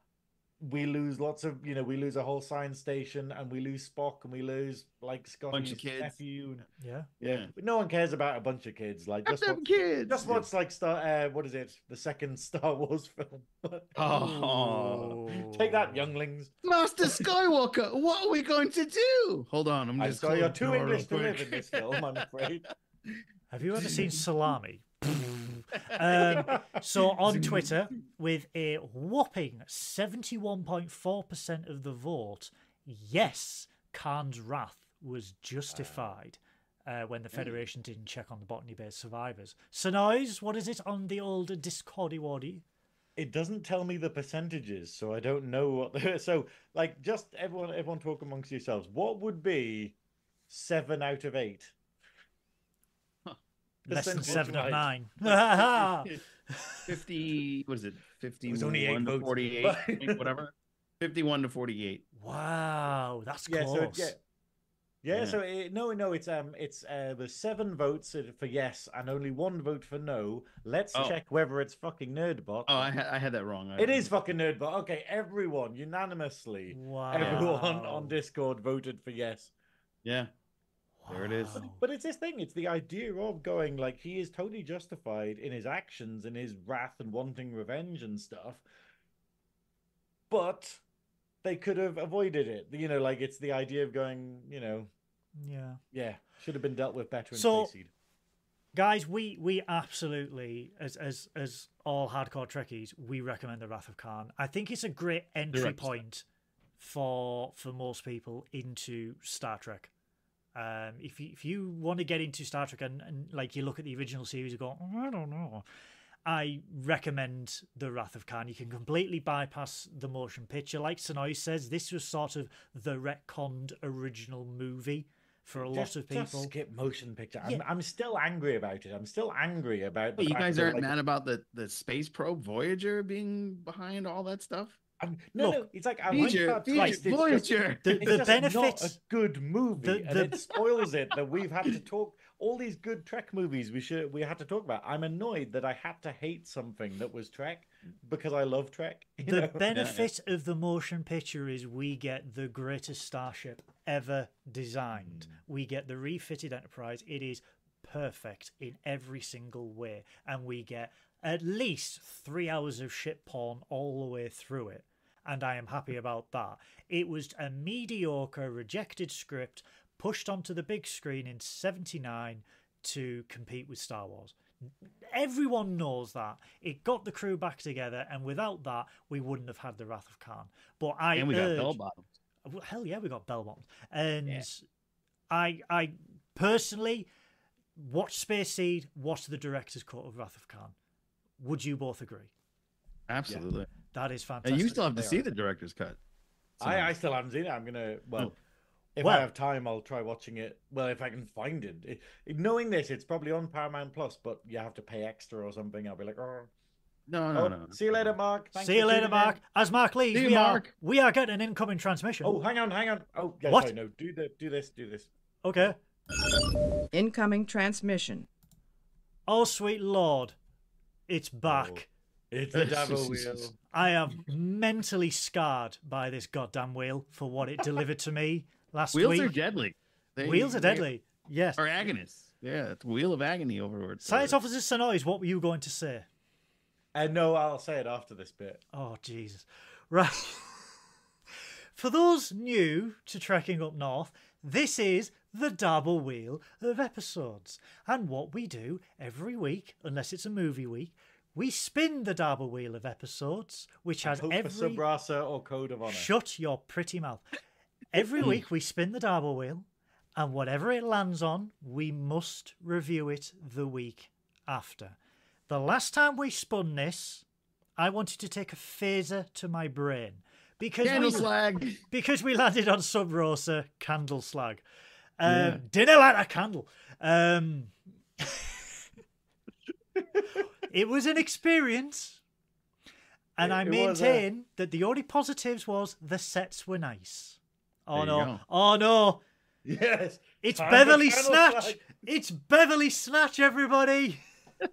we lose lots of you know, we lose a whole science station and we lose Spock and we lose like Scotty's kids. nephew. and- Yeah. Yeah. But no one cares about a bunch of kids. Like just them watch, kids. just watch like Star uh, what is it? The second Star Wars film. Oh. Take that, younglings. Master Skywalker, what are we going to do? Hold on, I'm I'm just. sorry, you're close the too English to real live quick. in this film, I'm afraid. Have you ever seen Salami? Um, so on Twitter, with a whopping 71.4% of the vote, yes, Khan's wrath was justified uh, when the Federation didn't check on the Botany Bay survivors. Synoiz, what is it on the old Discordy Waddy? it doesn't tell me the percentages, so I don't know what. The, so, like, just everyone, everyone talk amongst yourselves. What would be seven out of eight? Less than Percentage seven of nine. Fifty. What is it? Fifty-one was only eight to votes. forty-eight. whatever. Fifty-one to forty-eight. wow, that's Yeah, close. so it, yeah. Yeah, Yeah. so it, no, no, it's um, it's uh, there's seven votes for yes and only one vote for no. Let's Oh. check whether it's fucking Nerdbot. Oh, I had I had that wrong. I- It is fucking Nerdbot. Okay, everyone unanimously, Wow. everyone on Discord voted for yes. Yeah. There it is. Wow. But it's this thing. It's the idea of going like he is totally justified in his actions and his wrath and wanting revenge and stuff. But they could have avoided it. You know, like it's the idea of going. You know, Yeah. yeah, should have been dealt with better in So- Space Seed. guys we we absolutely as as as all hardcore trekkies we recommend the wrath of khan i think it's a great entry Direct. point for for most people into star trek um if you if you want to get into star trek and, and like you look at the original series and go "Oh, i don't know I recommend The Wrath of Khan. You can completely bypass the motion picture. Like Synoiz says, this was sort of the retconned original movie for a lot of people. Just skip motion picture. I'm, Yeah. I'm still angry about it. I'm still angry about. The you guys aren't like, mad about the the space probe Voyager being behind all that stuff? I'm, no, Look, no. It's like I Voyager, like that Voyager, twist. It's just- Voyager. The- it's just benefits- not a good movie, the- and it spoils it that we've had to talk all these good Trek movies. We should we had to talk about. I'm annoyed that I had to hate something that was Trek because I love Trek. The know? benefit of the motion picture is we get the greatest starship ever designed. Hmm. We get the refitted Enterprise. It is perfect in every single way. And we get at least three hours of shit porn all the way through it. And I am happy about that. It was a mediocre, rejected script pushed onto the big screen in 79 to compete with Star Wars. Everyone knows that. It got the crew back together, and without that, we wouldn't have had the Wrath of Khan. But I and we got bell bottoms. hell yeah, we got bell bottoms. And Yeah. I, I personally watch Space Seed, watch the director's cut of Wrath of Khan. Would you both agree? Absolutely. That is fantastic. And you still have to They see are. the director's cut. I, I still haven't seen it. I'm gonna well. Oh. If Well- I have time, I'll try watching it. Well, if I can find it. It- Knowing this, it's probably on Paramount Plus, but you have to pay extra or something. I'll be like, oh, No, no, Oh, no. See you later, Mark. Thanks See you later, tuning in. Mark. As Mark leaves, See you, we are Mark. we are getting an incoming transmission. Oh, hang on, hang on. Oh, yeah, What? sorry, no, do the, do this, do this. Okay. Incoming transmission. Oh, sweet lord, it's back. Oh. It's a double wheel. I am mentally scarred by this goddamn wheel for what it delivered to me last Wheels week. Wheels are deadly. They- Wheels are they- deadly. Yes. Are agonists. Yeah, it's wheel of agony overlord. Science Officer Synoiz, what were you going to say? Uh, no, I'll say it after this bit. Oh, Jesus. Right. For those new to Trekking Up North, this is the double wheel of episodes. And what we do every week, unless it's a movie week, we spin the double wheel of episodes, which has Hope every. for Sub Rosa or Code of Honor. Shut your pretty mouth. Every week we spin the double wheel, and whatever it lands on, we must review it the week after. The last time we spun this, I wanted to take a phaser to my brain because Candle we, slag. because we landed on Sub Rosa Candle Slag. Um, Yeah. Dinner light a candle. Um, it was an experience, and It- I it was a- maintain that the only positives was the sets were nice. Oh There no! go. Oh no! Yes. It's Time Beverly Snatch! Slag. It's Beverly Snatch, everybody!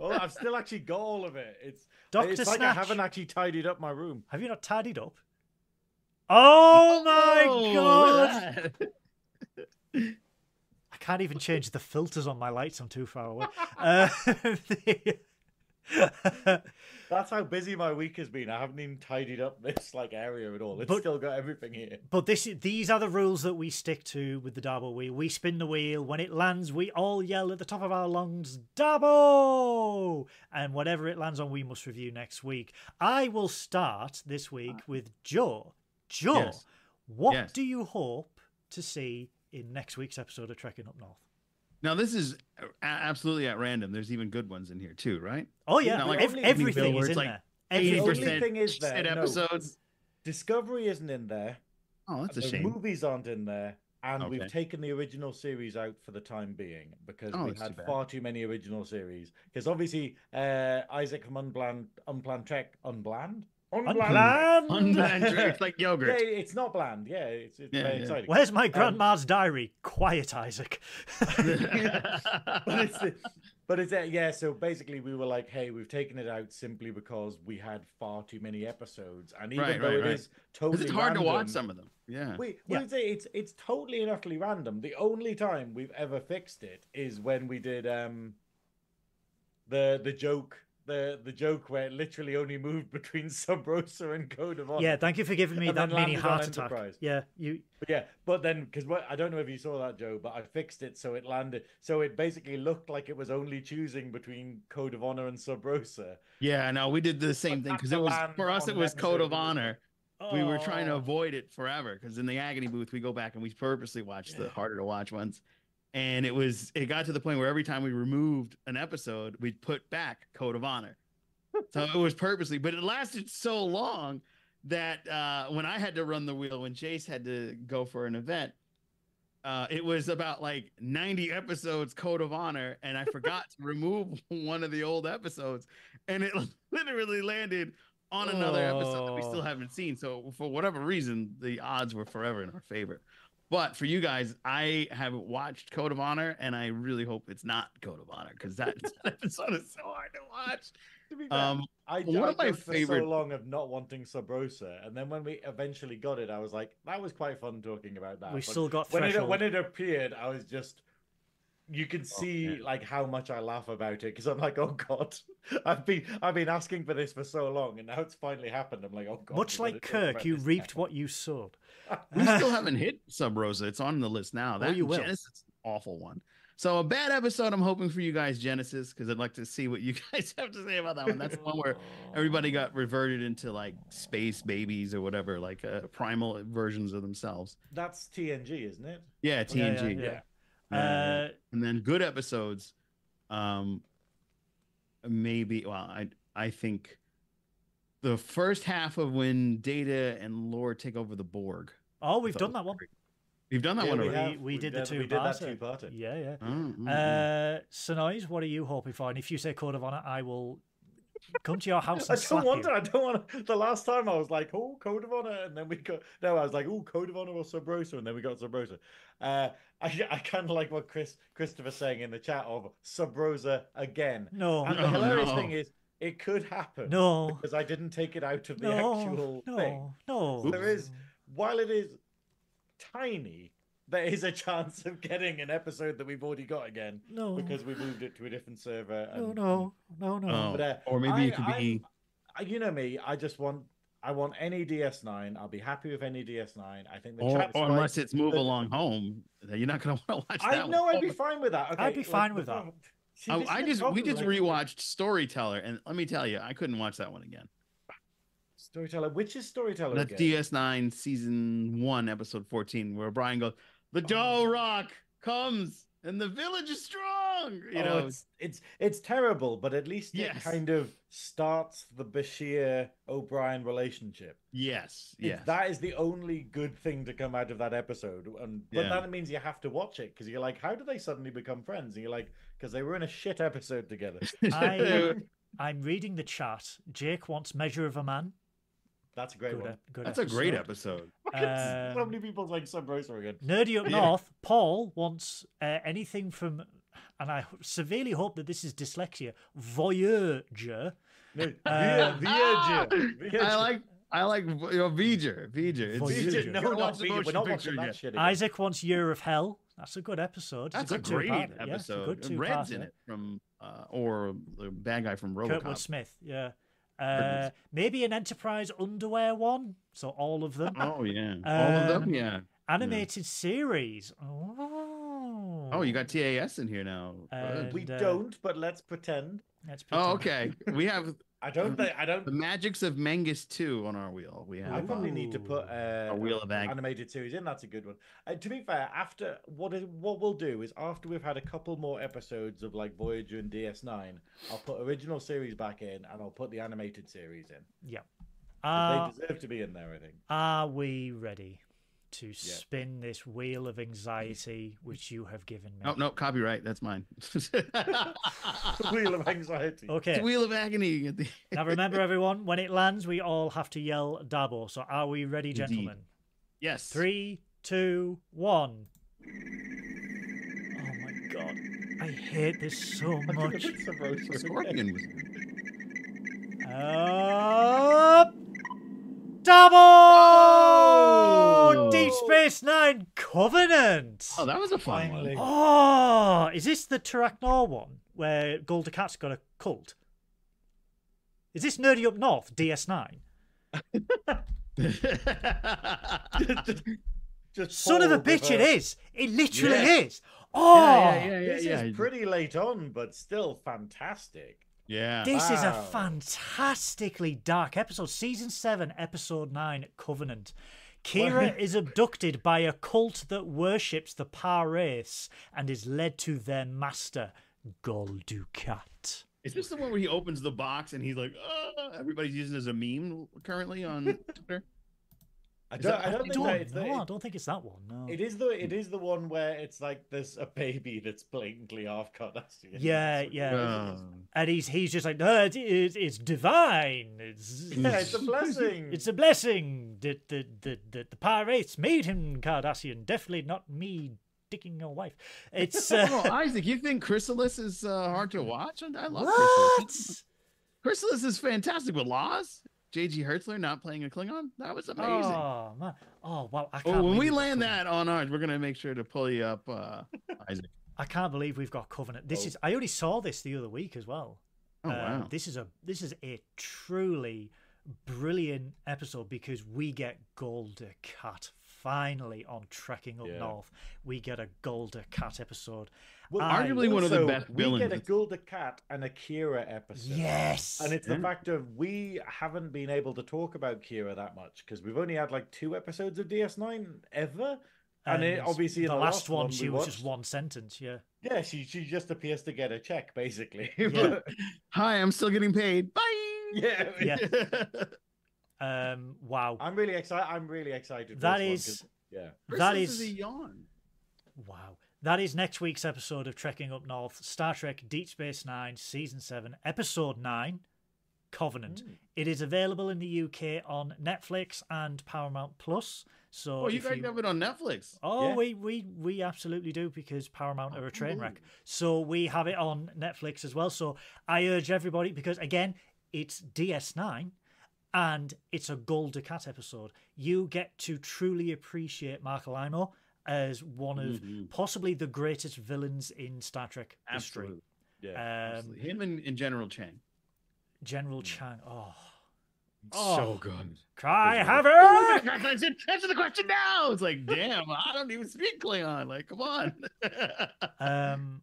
Oh, I've still actually got all of it. It's Dr. It's like Snatch. I haven't actually tidied up my room. Have you not tidied up? Oh my Oh, god! I can't even change the filters on my lights. I'm too far away. Uh, the- That's how busy my week has been. I haven't even tidied up this like area at all. It's But- still got everything here. but this, these are the rules that we stick to with the double wheel. We spin the wheel. When it lands, we all yell at the top of our lungs, "Double!" And whatever it lands on, we must review next week. I will start this week with Joe. Joe, Yes. what Yes. do you hope to see in next week's episode of Trekking Up North? Now this is a- absolutely at random. There's even good ones in here too, right? Oh yeah, like ev- everything is it's in like there. The Everything. only 80% thing is there. shit no, episodes. Discovery isn't in there. Oh, that's a the shame. movies aren't in there. And Okay. we've taken the original series out for the time being because Oh, we've that's too had far too many original series. Because obviously, uh, Isaac from Unplanned, Unplanned Trek, Unplanned? Unplanned. Unplanned it's like Yeah, yogurt. it's not bland. Yeah, it's, it's Yeah, very yeah. exciting. Where's Um, my grandma's diary? Quiet, Isaac. but it's but it's uh, yeah so basically we were like hey we've taken it out simply because we had far too many episodes and even Right, though right, it right. is totally Because it's hard to watch some of them. Yeah. we, Yeah. we'd say it's it's totally and utterly random the only time we've ever fixed it is when we did um the the joke the the joke where it literally only moved between Sub Rosa and Code of Honor. yeah, thank you for giving me And that mini heart attack. Enterprise. Yeah, you. But yeah, but then because I don't know if you saw that, Joe, but I fixed it so it landed. So it basically looked like it was only choosing between Code of Honor and Sub Rosa. Yeah, no, we did the same thing because it was for us. It was code of of- honor. We were trying to Oh. avoid it forever because in the agony booth we go back and we purposely watch the harder to watch ones. And it was it got to the point where every time we removed an episode, we'd put back Code of Honor. So it was purposely, but it lasted so long that uh, when I had to run the wheel, when Chase had to go for an event, uh, it was about like 90 episodes Code of Honor, and I forgot to remove one of the old episodes, and it literally landed on another episode that we still Oh. haven't seen. So for whatever reason, the odds were forever in our favor. But for you guys, I haven't watched Code of Honor, and I really hope it's not Code of Honor because that, that episode is so hard to watch. To be fair, Um, I, one I of my for favorite- so long of not wanting Sub Rosa, and then when we eventually got it, I was like, that was quite fun talking about that. We But still got when it when it appeared, I was just. You can see yeah. like how much I laugh about it because I'm like, oh god, I've been I've been asking for this for so long, and now it's finally happened. I'm like, oh god. Much like Kirk, you reaped now. what you sowed. we still haven't hit Sub Rosa. It's on the list now. That Oh, you will. Genesis is an awful one. So a bad episode. I'm hoping for you guys, Genesis, because I'd like to see what you guys have to say about that one. That's the one where everybody got reverted into like space babies or whatever, like uh, primal versions of themselves. That's TNG, isn't it? Yeah, Yeah, yeah, TNG. yeah. Yeah, yeah. Uh, and then good episodes. Um, maybe. Well, I I think the first half of when Data and Lore take over the Borg. oh, we've done that one. great. You've done that Yeah, one we already. We, We did the two we did that parter. two-parter. Yeah, yeah. Oh, mm, mm. Uh, Synoiz, what are you hoping for? And if you say Code of Honor, I will come to your house I and don't want you. to. I don't want to. The last time I was like, oh, Code of Honor. And then we got, no, I was like, oh, Code of Honor or Sub Rosa. And then we got Sub Rosa. Uh, I, I kind of like what Chris Christopher's saying in the chat of Sub Rosa again. No, And the Oh, hilarious no. thing is, it could happen. no, Because I didn't take it out of the no, actual no, thing. no. There is, while it is tiny, there is a chance of getting an episode that we've already got again no, because we moved it to a different server. no, and- no, no, no. Oh, But, uh, or maybe I- it could be. I'm- I- you know me. I just want. I want any DS9. I'll be happy with any DS9. I think the Or, chat's or right. unless it's Move the- Along Home, then you're not going to want to watch that. I one. know I'd be fine with that. Okay, I'd be fine the with that. See, I, I just we problem, just like, rewatched Storyteller, and let me tell you, I couldn't watch that one again. Storyteller. Which is Storyteller? That's again? DS9 season one, episode 14, where Brian goes, "The Dal'Rok comes, and the village is strong." You Oh, know, it's, it's it's terrible, but at least it Yes. kind of starts the Bashir O'Brien relationship. yes, It- yes, That is the only good thing to come out of that episode. And but Yeah. that means you have to watch it because you're like, how do they suddenly become friends? And you're like, because they were in a shit episode together. I, I'm reading the chat. Jake wants Measure of a Man. That's a great Good, one. ep- good That's a great episode. episode. so Um, many people like Sub Rosa again. Nerdy up Yeah. north, Paul wants uh, anything from, and I severely hope that this is dyslexia, Voyager. No, Uh, Via- Viager. Viager. I like I like you know, V'ger. V'ger. It's Voyager. No, not watch. We're not picture watching that shit again. Isaac wants Year of Hell. That's a good episode. It's That's a good great two-parter. Yeah, it's a episode. good Red's in it from uh, or the bad guy from RoboCop. Kurtwood Smith, yeah. Kurtwood Uh, maybe an Enterprise underwear one. So all of them. Oh yeah, all of them. Um, Yeah. Animated series. Oh. Oh, you got TAS in here now. Good. we uh, don't, but let's pretend. Let's pretend. oh, okay. We have I don't think I don't the Magicks of Megas-Tu on our wheel. We have I probably need to put uh, A Wheel of Ag- animated series in. That's a good one. Uh, to be fair, after what is what we'll do is after we've had a couple more episodes of like Voyager and DS9, I'll put original series back in and I'll put the animated series in. Yeah, Uh, they deserve to be in there, I think. are we ready to spin this wheel of anxiety which you have given me? Oh no, copyright. That's mine. Wheel of anxiety. Okay. a wheel of agony. Now remember, everyone, when it lands, we all have to yell Dabo. So are we ready, Indeed. gentlemen? Yes. Three, two, one. Oh my god. I hate this so much. It's a roast The again. scorpion was. Up! Double! Deep Space Nine Covenant! Oh, that was a fun Finally. one. Oh, is this the Terok Nor one where Gul Dukat's got a cult? Is this Nerdy Up North DS9? just, just Son of a Paul with bitch, it is. It literally Yeah. is. Oh, yeah, ah, yeah, yeah, This yeah. is pretty late on, but still fantastic. Yeah. this is a fantastically dark episode. Season 7, Episode 9 Covenant. Kira is abducted by a cult that worships the Pah-wraiths and is led to their master, Gul Dukat. Is this the one where he opens the box and he's like, oh, everybody's using it as a meme currently on Twitter? I don't, that- I I don't think don't, that it's the, no, I don't think it's that one. No. it is the it is the one where it's like there's a baby that's blatantly half Cardassian. Yeah, That's what it yeah. is. and he's he's just like, no, it, it, it's divine. It's Yeah, it's a blessing. it's a blessing that the the the, the Pah-wraiths made him Cardassian. Definitely not me dicking your wife. It's uh, Oh, Isaac, you think Chrysalis is uh, hard to watch? I love Chrysalis. what? Chrysalis is fantastic with Laas. JG Hertzler not playing a Klingon. That was amazing. Oh man! Oh wow! I can't. Oh, when we land that on ours, we're gonna make sure to pull you up, uh, Isaac. I can't believe we've got Covenant. This Oh. is. I already saw this the other week as well. Oh Um, wow. This is a this is a truly brilliant episode because we get Gul Dukat finally on Trekking Up Yeah. North. We get a Gul Dukat episode. Well, I- Arguably one of the also, best We get a Gul Dukat and a Kira episode. Yes. And it's the Yeah. fact of we haven't been able to talk about Kira that much because we've only had like two episodes of DS9 ever. And, it, obviously, the, the, last, one, we she was just one sentence. Yeah. Yeah, she she just appears to get a check basically. Yeah. Hi, I'm still getting paid. Bye. yeah, Yeah. Um. Wow. I'm really excited. I'm really excited. That is, That this is. yeah. That Chrysalis is- a yawn. Wow. That is next week's episode of Trekking Up North, Star Trek Deep Space Nine, Season 7, Episode 9, Covenant. Mm. It is available in the UK on Netflix and Paramount Plus. So Oh, you if guys have it on Netflix. Oh, Yeah. we, we we absolutely do because Paramount are a train wreck. So we have it on Netflix as well. So I urge everybody because again, it's DS9 and it's a Gul Dukat episode. You get to truly appreciate Marc Alaimo as one of Mhm. possibly the greatest villains in Star Trek history. Yeah. Um, Absolutely. Him and, and General Chang. General Chang. Oh, so Oh. good. cry havoc! Answer, answer the question now. It's like, damn, I don't even speak Klingon. Like, come on. Um,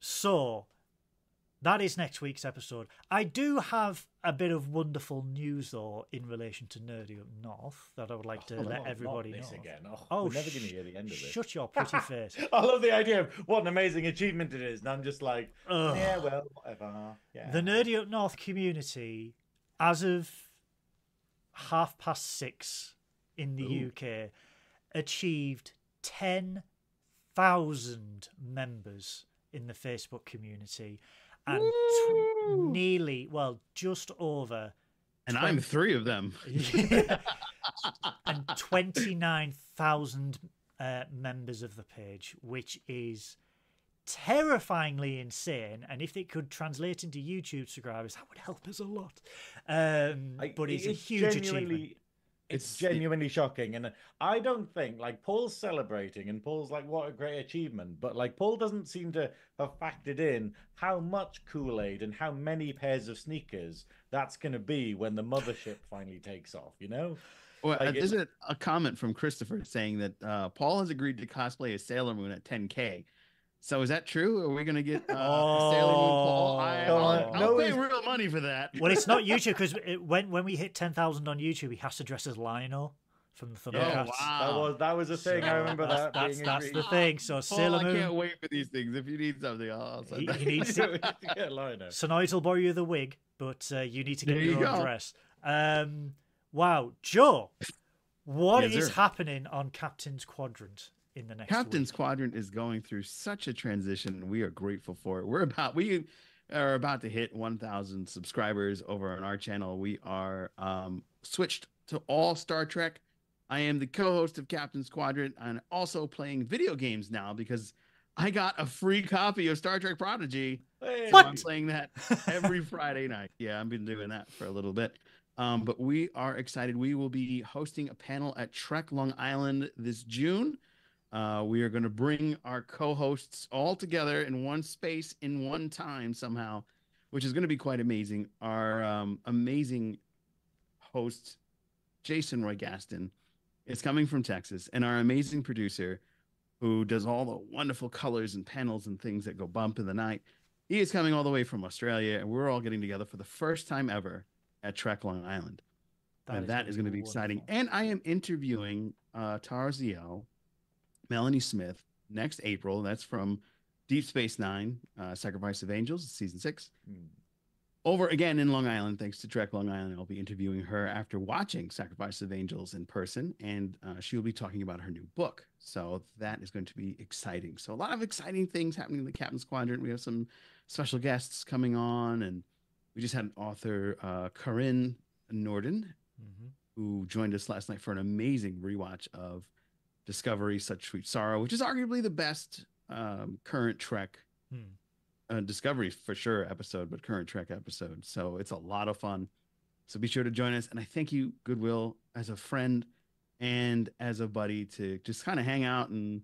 so that is next week's episode. I do have a bit of wonderful news though in relation to Nerdy Up North that I would like to Oh, let not- everybody know. again. Oh, Oh, we're never going to hear the end of this. Shut your pretty face. I love the idea of what an amazing achievement it is, and I'm just like, Ugh. yeah, well, whatever. Yeah. The Nerdy Up North community, as of half past six in the Ooh. UK, achieved 10,000 members in the Facebook community and tw- Woo! nearly, well, just over and I'm three of them. and 29,000 uh, members of the page, which is terrifyingly insane. And if it could translate into YouTube subscribers, that would help us a lot. Um, I- but it's, it- a huge achievement. It's, It's- genuinely shocking, and I don't think like Paul's celebrating, and Paul's like, "What a great achievement!" But like Paul doesn't seem to have factored in how much Kool Aid and how many pairs of sneakers that's going to be when the mothership finally takes off. You know? Well, Like uh, there's it- a, a comment from Christopher saying that uh, Paul has agreed to cosplay as Sailor Moon at 10K. So is that true? Are we gonna get uh, Sailor Moon Paul? I, Oh. I'll, I'll No, pay it's- real money for that. Well, it's not YouTube because when when we hit ten thousand on YouTube, he has to dress as Lion-O from the Yeah, Thundercats. wow. That was that was a thing. I remember that's, that. That's, being that's the thing. So Paul, Sailor I can't wait for these things. If you need something, I'll, I'll send He- he needs We need to get Lion-O. Synoiz will borrow you the wig, but uh, you need to get There your you own go. dress. Um, wow, Joe, what is Yes, sir. happening on Captain's Quadrant in the next Captain's week? Quadrant is going through such a transition. and We are grateful for it. We're about we are about to hit 1,000 subscribers over on our channel. We are um, switched to all Star Trek. I am the co-host of Captain's Quadrant and also playing video games now because I got a free copy of Star Trek Prodigy. Hey. So I'm playing that every Friday night. Yeah, I've been doing that for a little bit. Um, but we are excited. We will be hosting a panel at Trek Long Island this June. Uh, we are going to bring our co-hosts all together in one space in one time somehow, which is going to be quite amazing. Our um, amazing host, Jason Roy Gaston, is coming from Texas, and our amazing producer, who does all the wonderful colors and panels and things that go bump in the night, he is coming all the way from Australia, and we're all getting together for the first time ever at Trek Long Island. and that is going to be exciting. And I am interviewing uh, Tarziel, Melanie Smith next April. That's from Deep Space Nine, uh, Sacrifice of Angels, season six. Hmm. Over again in Long Island, thanks to Trek Long Island. I'll be interviewing her after watching Sacrifice of Angels in person, and uh, she will be talking about her new book. So that is going to be exciting. So a lot of exciting things happening in the Captain's Quadrant. We have some special guests coming on, and we just had an author uh, Corinne Norden Mhm. who joined us last night for an amazing rewatch of Discovery, Such Sweet Sorrow, which is arguably the best um, current Trek Hmm. uh, Discovery for sure episode, but current Trek episode. So it's a lot of fun. So be sure to join us. And I thank you, Goodwill, as a friend and as a buddy to just kind of hang out and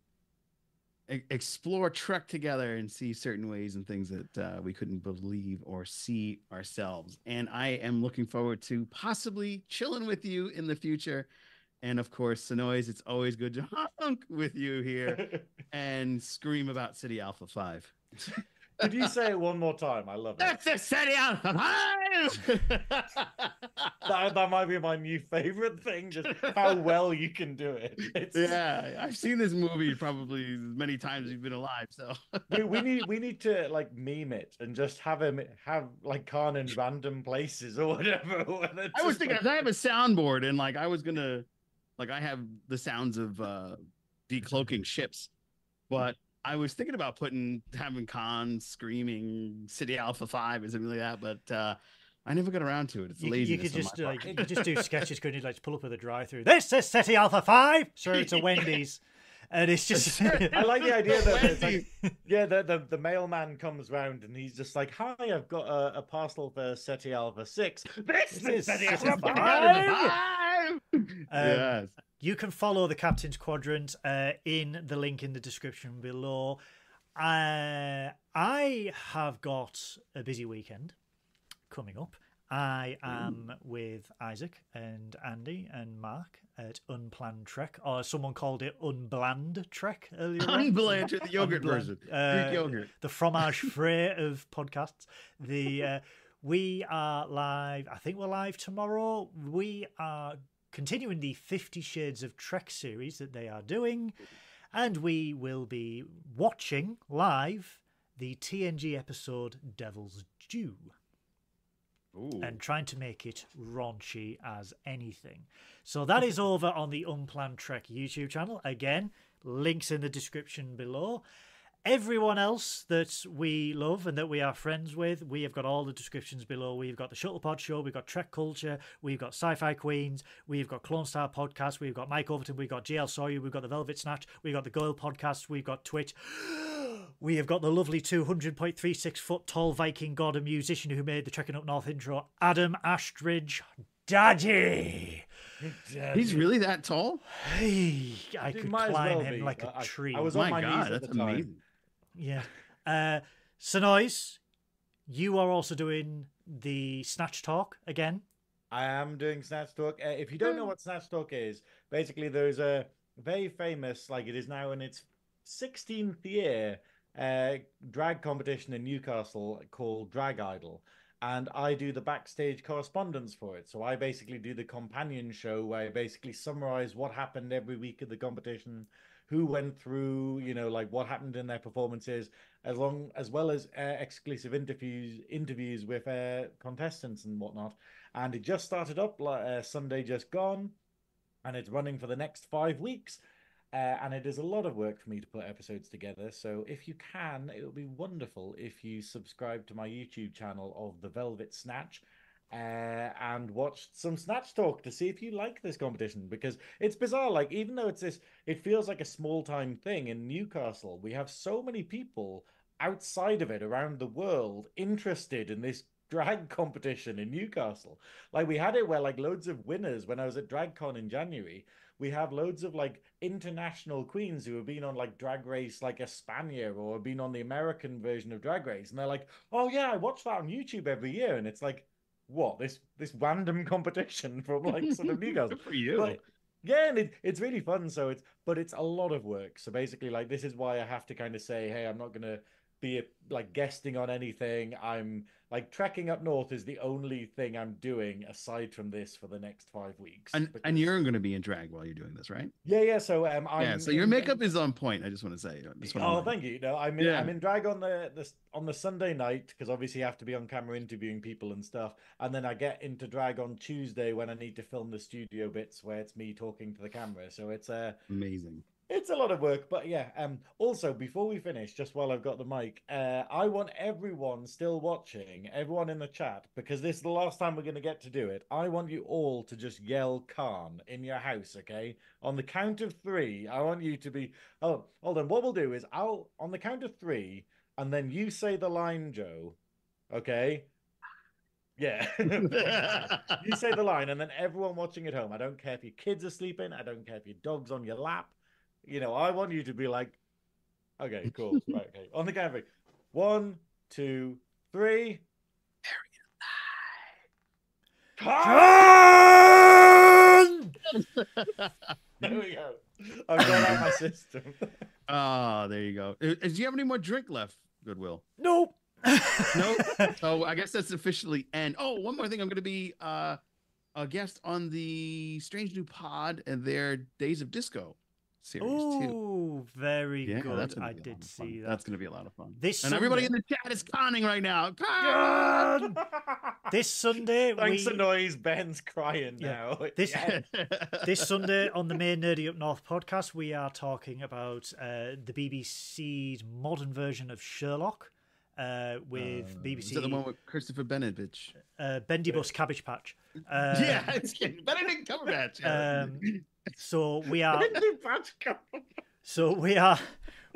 e- explore Trek together and see certain ways and things that uh, we couldn't believe or see ourselves. And I am looking forward to possibly chilling with you in the future. And of course, Synoiz, it's always good to honk with you here and scream about Ceti Alpha 5. Could you say it one more time? I love it. That's the Ceti Alpha 5! That, that might be my new favorite thing. Just how well you can do it. It's, yeah, I've seen this movie probably as many times as you've been alive. So we, we need we need to like meme it and just have him have like Khan in random places or whatever. I was thinking like- I have a soundboard and like I was gonna like I have the sounds of uh decloaking ships, but I was thinking about putting having Khan screaming Ceti Alpha Five or something like that, but uh I never got around to it. It's You, you laziness. could just like you could just do sketches, couldn't you? Like pull up with a drive-through. This is Ceti Alpha Five. Sure, it's a Wendy's, and it's just I like the idea that it's like, yeah, the, the the mailman comes round and he's just like, "Hi, I've got a, a parcel for Ceti Alpha Six. This This is is Ceti Ceti Alpha Alpha Five. Um, yes. You can follow the Captain's Quadrant uh, in the link in the description below. Uh, I have got a busy weekend coming up. I am with Isaac and Andy and Mark at Unplanned Trek, or someone called it Unbland Trek earlier. on. Unblanch, the yogurt Unbland- version. uh, Greek yogurt. the fromage frais of podcasts. The uh, we are live. I think we're live tomorrow. We are continuing the Fifty Shades of Trek series that they are doing, and we will be watching live the TNG episode Devil's Due Ooh. and trying to make it raunchy as anything. So that is over on the Unplanned Trek YouTube channel. Again, links in the description below. Everyone else that we love and that we are friends with, we have got all the descriptions below. We've got the Shuttlepod Show, we've got Trek Culture, we've got Sci-Fi Queens, we've got Clone Star Podcast, we've got Mike Overton, we've got GL Sawyer, we've got the Velvet Snatch, we've got the Goyle Podcast, we've got Twitch. We have got the lovely 200.36 foot tall Viking god and musician who made the Trekking Up North intro, Adam Astridge Daddy. He's really that tall? Hey, I It could climb well him be. like a I- I- tree. I was My on my God, knees at that's the time. amazing. Yeah. Uh, Synoiz, you are also doing the Snatch Talk again. I am doing Snatch Talk. Uh, if you don't know what Snatch Talk is, basically there's a very famous, like it is now in its 16th year, uh, drag competition in Newcastle called Drag Idol. And I do the backstage correspondence for it. So I basically do the companion show where I basically summarize what happened every week of the competition, who went through, you know, like what happened in their performances, as long as well as uh, exclusive interviews interviews with uh, contestants and whatnot and it just started up uh, Sunday just gone, and it's running for the next five weeks. Uh, and it is a lot of work for me to put episodes together. So if you can, it would be wonderful if you subscribe to my YouTube channel of the Velvet Snatch. Uh, and watch some Snatch Talk to see if you like this competition because it's bizarre. Like, even though it's this, it feels like a small time thing in Newcastle. We have so many people outside of it around the world interested in this drag competition in Newcastle. Like we had it where like loads of winners when I was at DragCon in January. We have loads of like international queens who have been on like Drag Race like Espana or been on the American version of Drag Race, and they're like, "Oh yeah, I watch that on YouTube every year," and it's like, what this this random competition from like sort of Newcastle. Good for you. But yeah, and it, it's really fun. So it's but it's a lot of work. So basically, like this is why I have to kind of say, hey, I'm not gonna be like guesting on anything. I'm like trekking up north is the only thing I'm doing aside from this for the next five weeks. and because- and you're going to be in drag while you're doing this, right? yeah, yeah. So um, I'm yeah. So your in- makeup is on point. I just want to say. Oh, thank you. No, I'm in, Yeah. I'm in drag on the, the on the Sunday night because obviously I have to be on camera interviewing people and stuff, and then I get into drag on Tuesday when I need to film the studio bits where it's me talking to the camera. So it's uh Amazing. It's a lot of work, but yeah. Um. Also, before we finish, just while I've got the mic, uh, I want everyone still watching, everyone in the chat, because this is the last time we're going to get to do it. I want you all to just yell "Khan" in your house, okay? On the count of three, I want you to be. Oh, hold on. What we'll do is I'll on the count of three, and then you say the line, Joe. Okay. Yeah. you say the line, and then everyone watching at home. I don't care if your kids are sleeping. I don't care if your dog's on your lap. You know, I want you to be like, okay, cool, right, okay. On the count of three. One, two, three. Khan! There we go. I've got out my system. Oh, there you go. Do you have any more drink left, Goodwill? Nope. nope. so I guess that's officially end. Oh, one more thing. I'm going to be uh, a guest on the Strange New Pod and their Days of Disco series too. Ooh, very Yeah, good. that's gonna I be a lot did of fun. see that. That's going to be a lot of fun. This and everybody in the chat is conning right now. Con! This Sunday, Thanks we to noise, Ben's crying Yeah. now. This- Yeah. this Sunday on the main Nerdy Up North podcast, we are talking about uh, the BBC's modern version of Sherlock. Uh, with Uh, BBC Is that the one with Christopher Benedictch? uh, Bendy Bus Cabbage Patch. Uh, yeah, it's getting Benedict Cumberbatch. yeah. Um, So we are so we are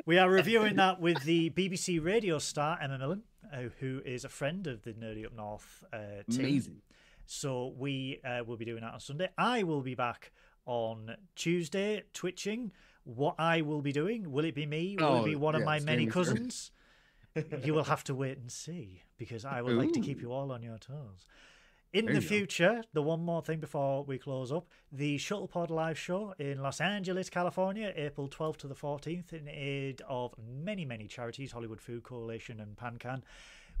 we are reviewing that with the BBC radio star Emma Millen, uh, who is a friend of the Nerdy Up North uh, team. Amazing. So we uh, will be doing that on Sunday. I will be back on Tuesday, twitching. What I will be doing? Will it be me? Will Oh, it be one of my many cousins? You will have to wait and see because I would like to keep you all on your toes. In There the you go. future, the one more thing before we close up, the Shuttlepod live show in Los Angeles, California, April 12th to the 14th, in aid of many, many charities, Hollywood Food Coalition and PanCan.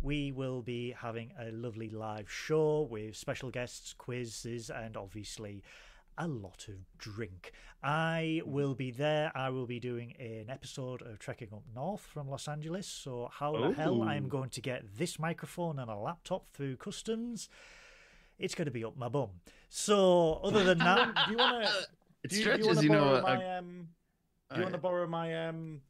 We will be having a lovely live show with special guests, quizzes, and obviously a lot of drink. I will be there. I will be doing an episode of Trekking Up North from Los Angeles. So, how the hell I'm going to get this microphone and a laptop through customs? It's going to be up my bum. So, other than that, do you want to? It Do you, do you stretches, want to you know. borrow a- my um? Do you want to borrow my um?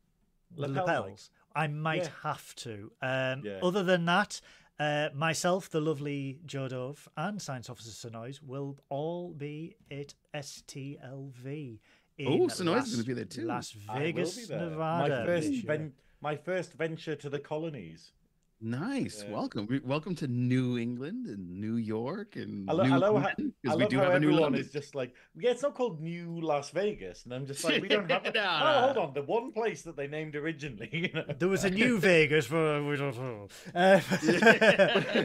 the lapel lapels. I might Yeah. have to. Um, Yeah. Other than that, uh, myself, the lovely Joe Dove, and Science Officer Synoiz will all be at STLV. in Oh, Synoiz's Las- gonna be there too. Las I will Vegas, be there. Nevada. My first ven- my first venture to the colonies. Nice. Yeah. Welcome. We- Welcome to New England and New York and I, lo- New I love how, London, I 'cause we love do how have a new everyone London. is just like, yeah, it's not called New Las Vegas, and I'm just like, we don't have. No, oh, hold on, the one place that they named originally. You know? There was a new Vegas, but we don't know. Uh,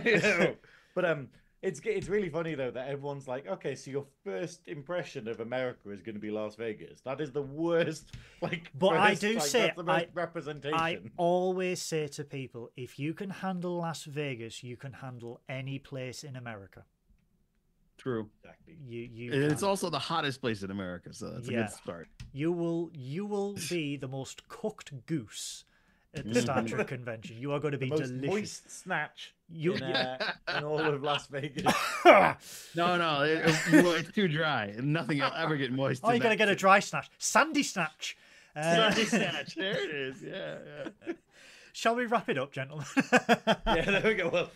No. but um, it's it's really funny though that everyone's like, okay, so your first impression of America is going to be Las Vegas. That is the worst. Like, But I do like, say, the most I- representation. I always say to people, if you can handle Las Vegas, you can handle any place in America. True. exactly. You, you, And it's also the hottest place in America, so that's a good start. you will, you will be the most cooked goose at the Star Trek convention. You are going to be The be most delicious. moist snatch You, in, uh, in all of Las Vegas. No, no, it, it- it's too dry. Nothing will ever get moist. oh, in you got to get a dry snatch, sandy snatch. Uh, Sandy snatch. There it is. Yeah, yeah. shall we wrap it up, gentlemen? yeah, there we go. Well,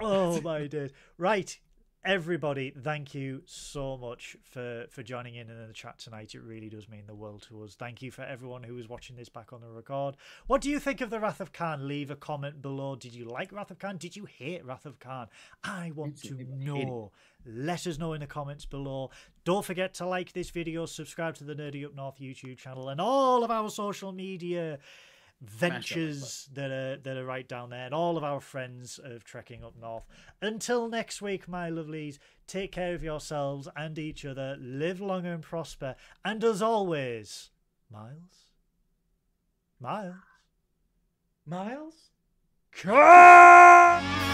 oh my days! Right, everybody, thank you so much for for joining in in the chat tonight. It really does mean the world to us. Thank you for everyone who is watching this back on the record. What do you think of the Wrath of Khan? Leave a comment below. Did you like Wrath of Khan? Did you hate Wrath of Khan? I want to know. Let us know in the comments below. Don't forget to like this video, subscribe to the Nerdy Up North YouTube channel, and all of our social media ventures that are that are right down there, and all of our friends of trekking up north. Until next week, my lovelies, take care of yourselves and each other. Live long and prosper, and as always, Miles, Miles, Miles. come.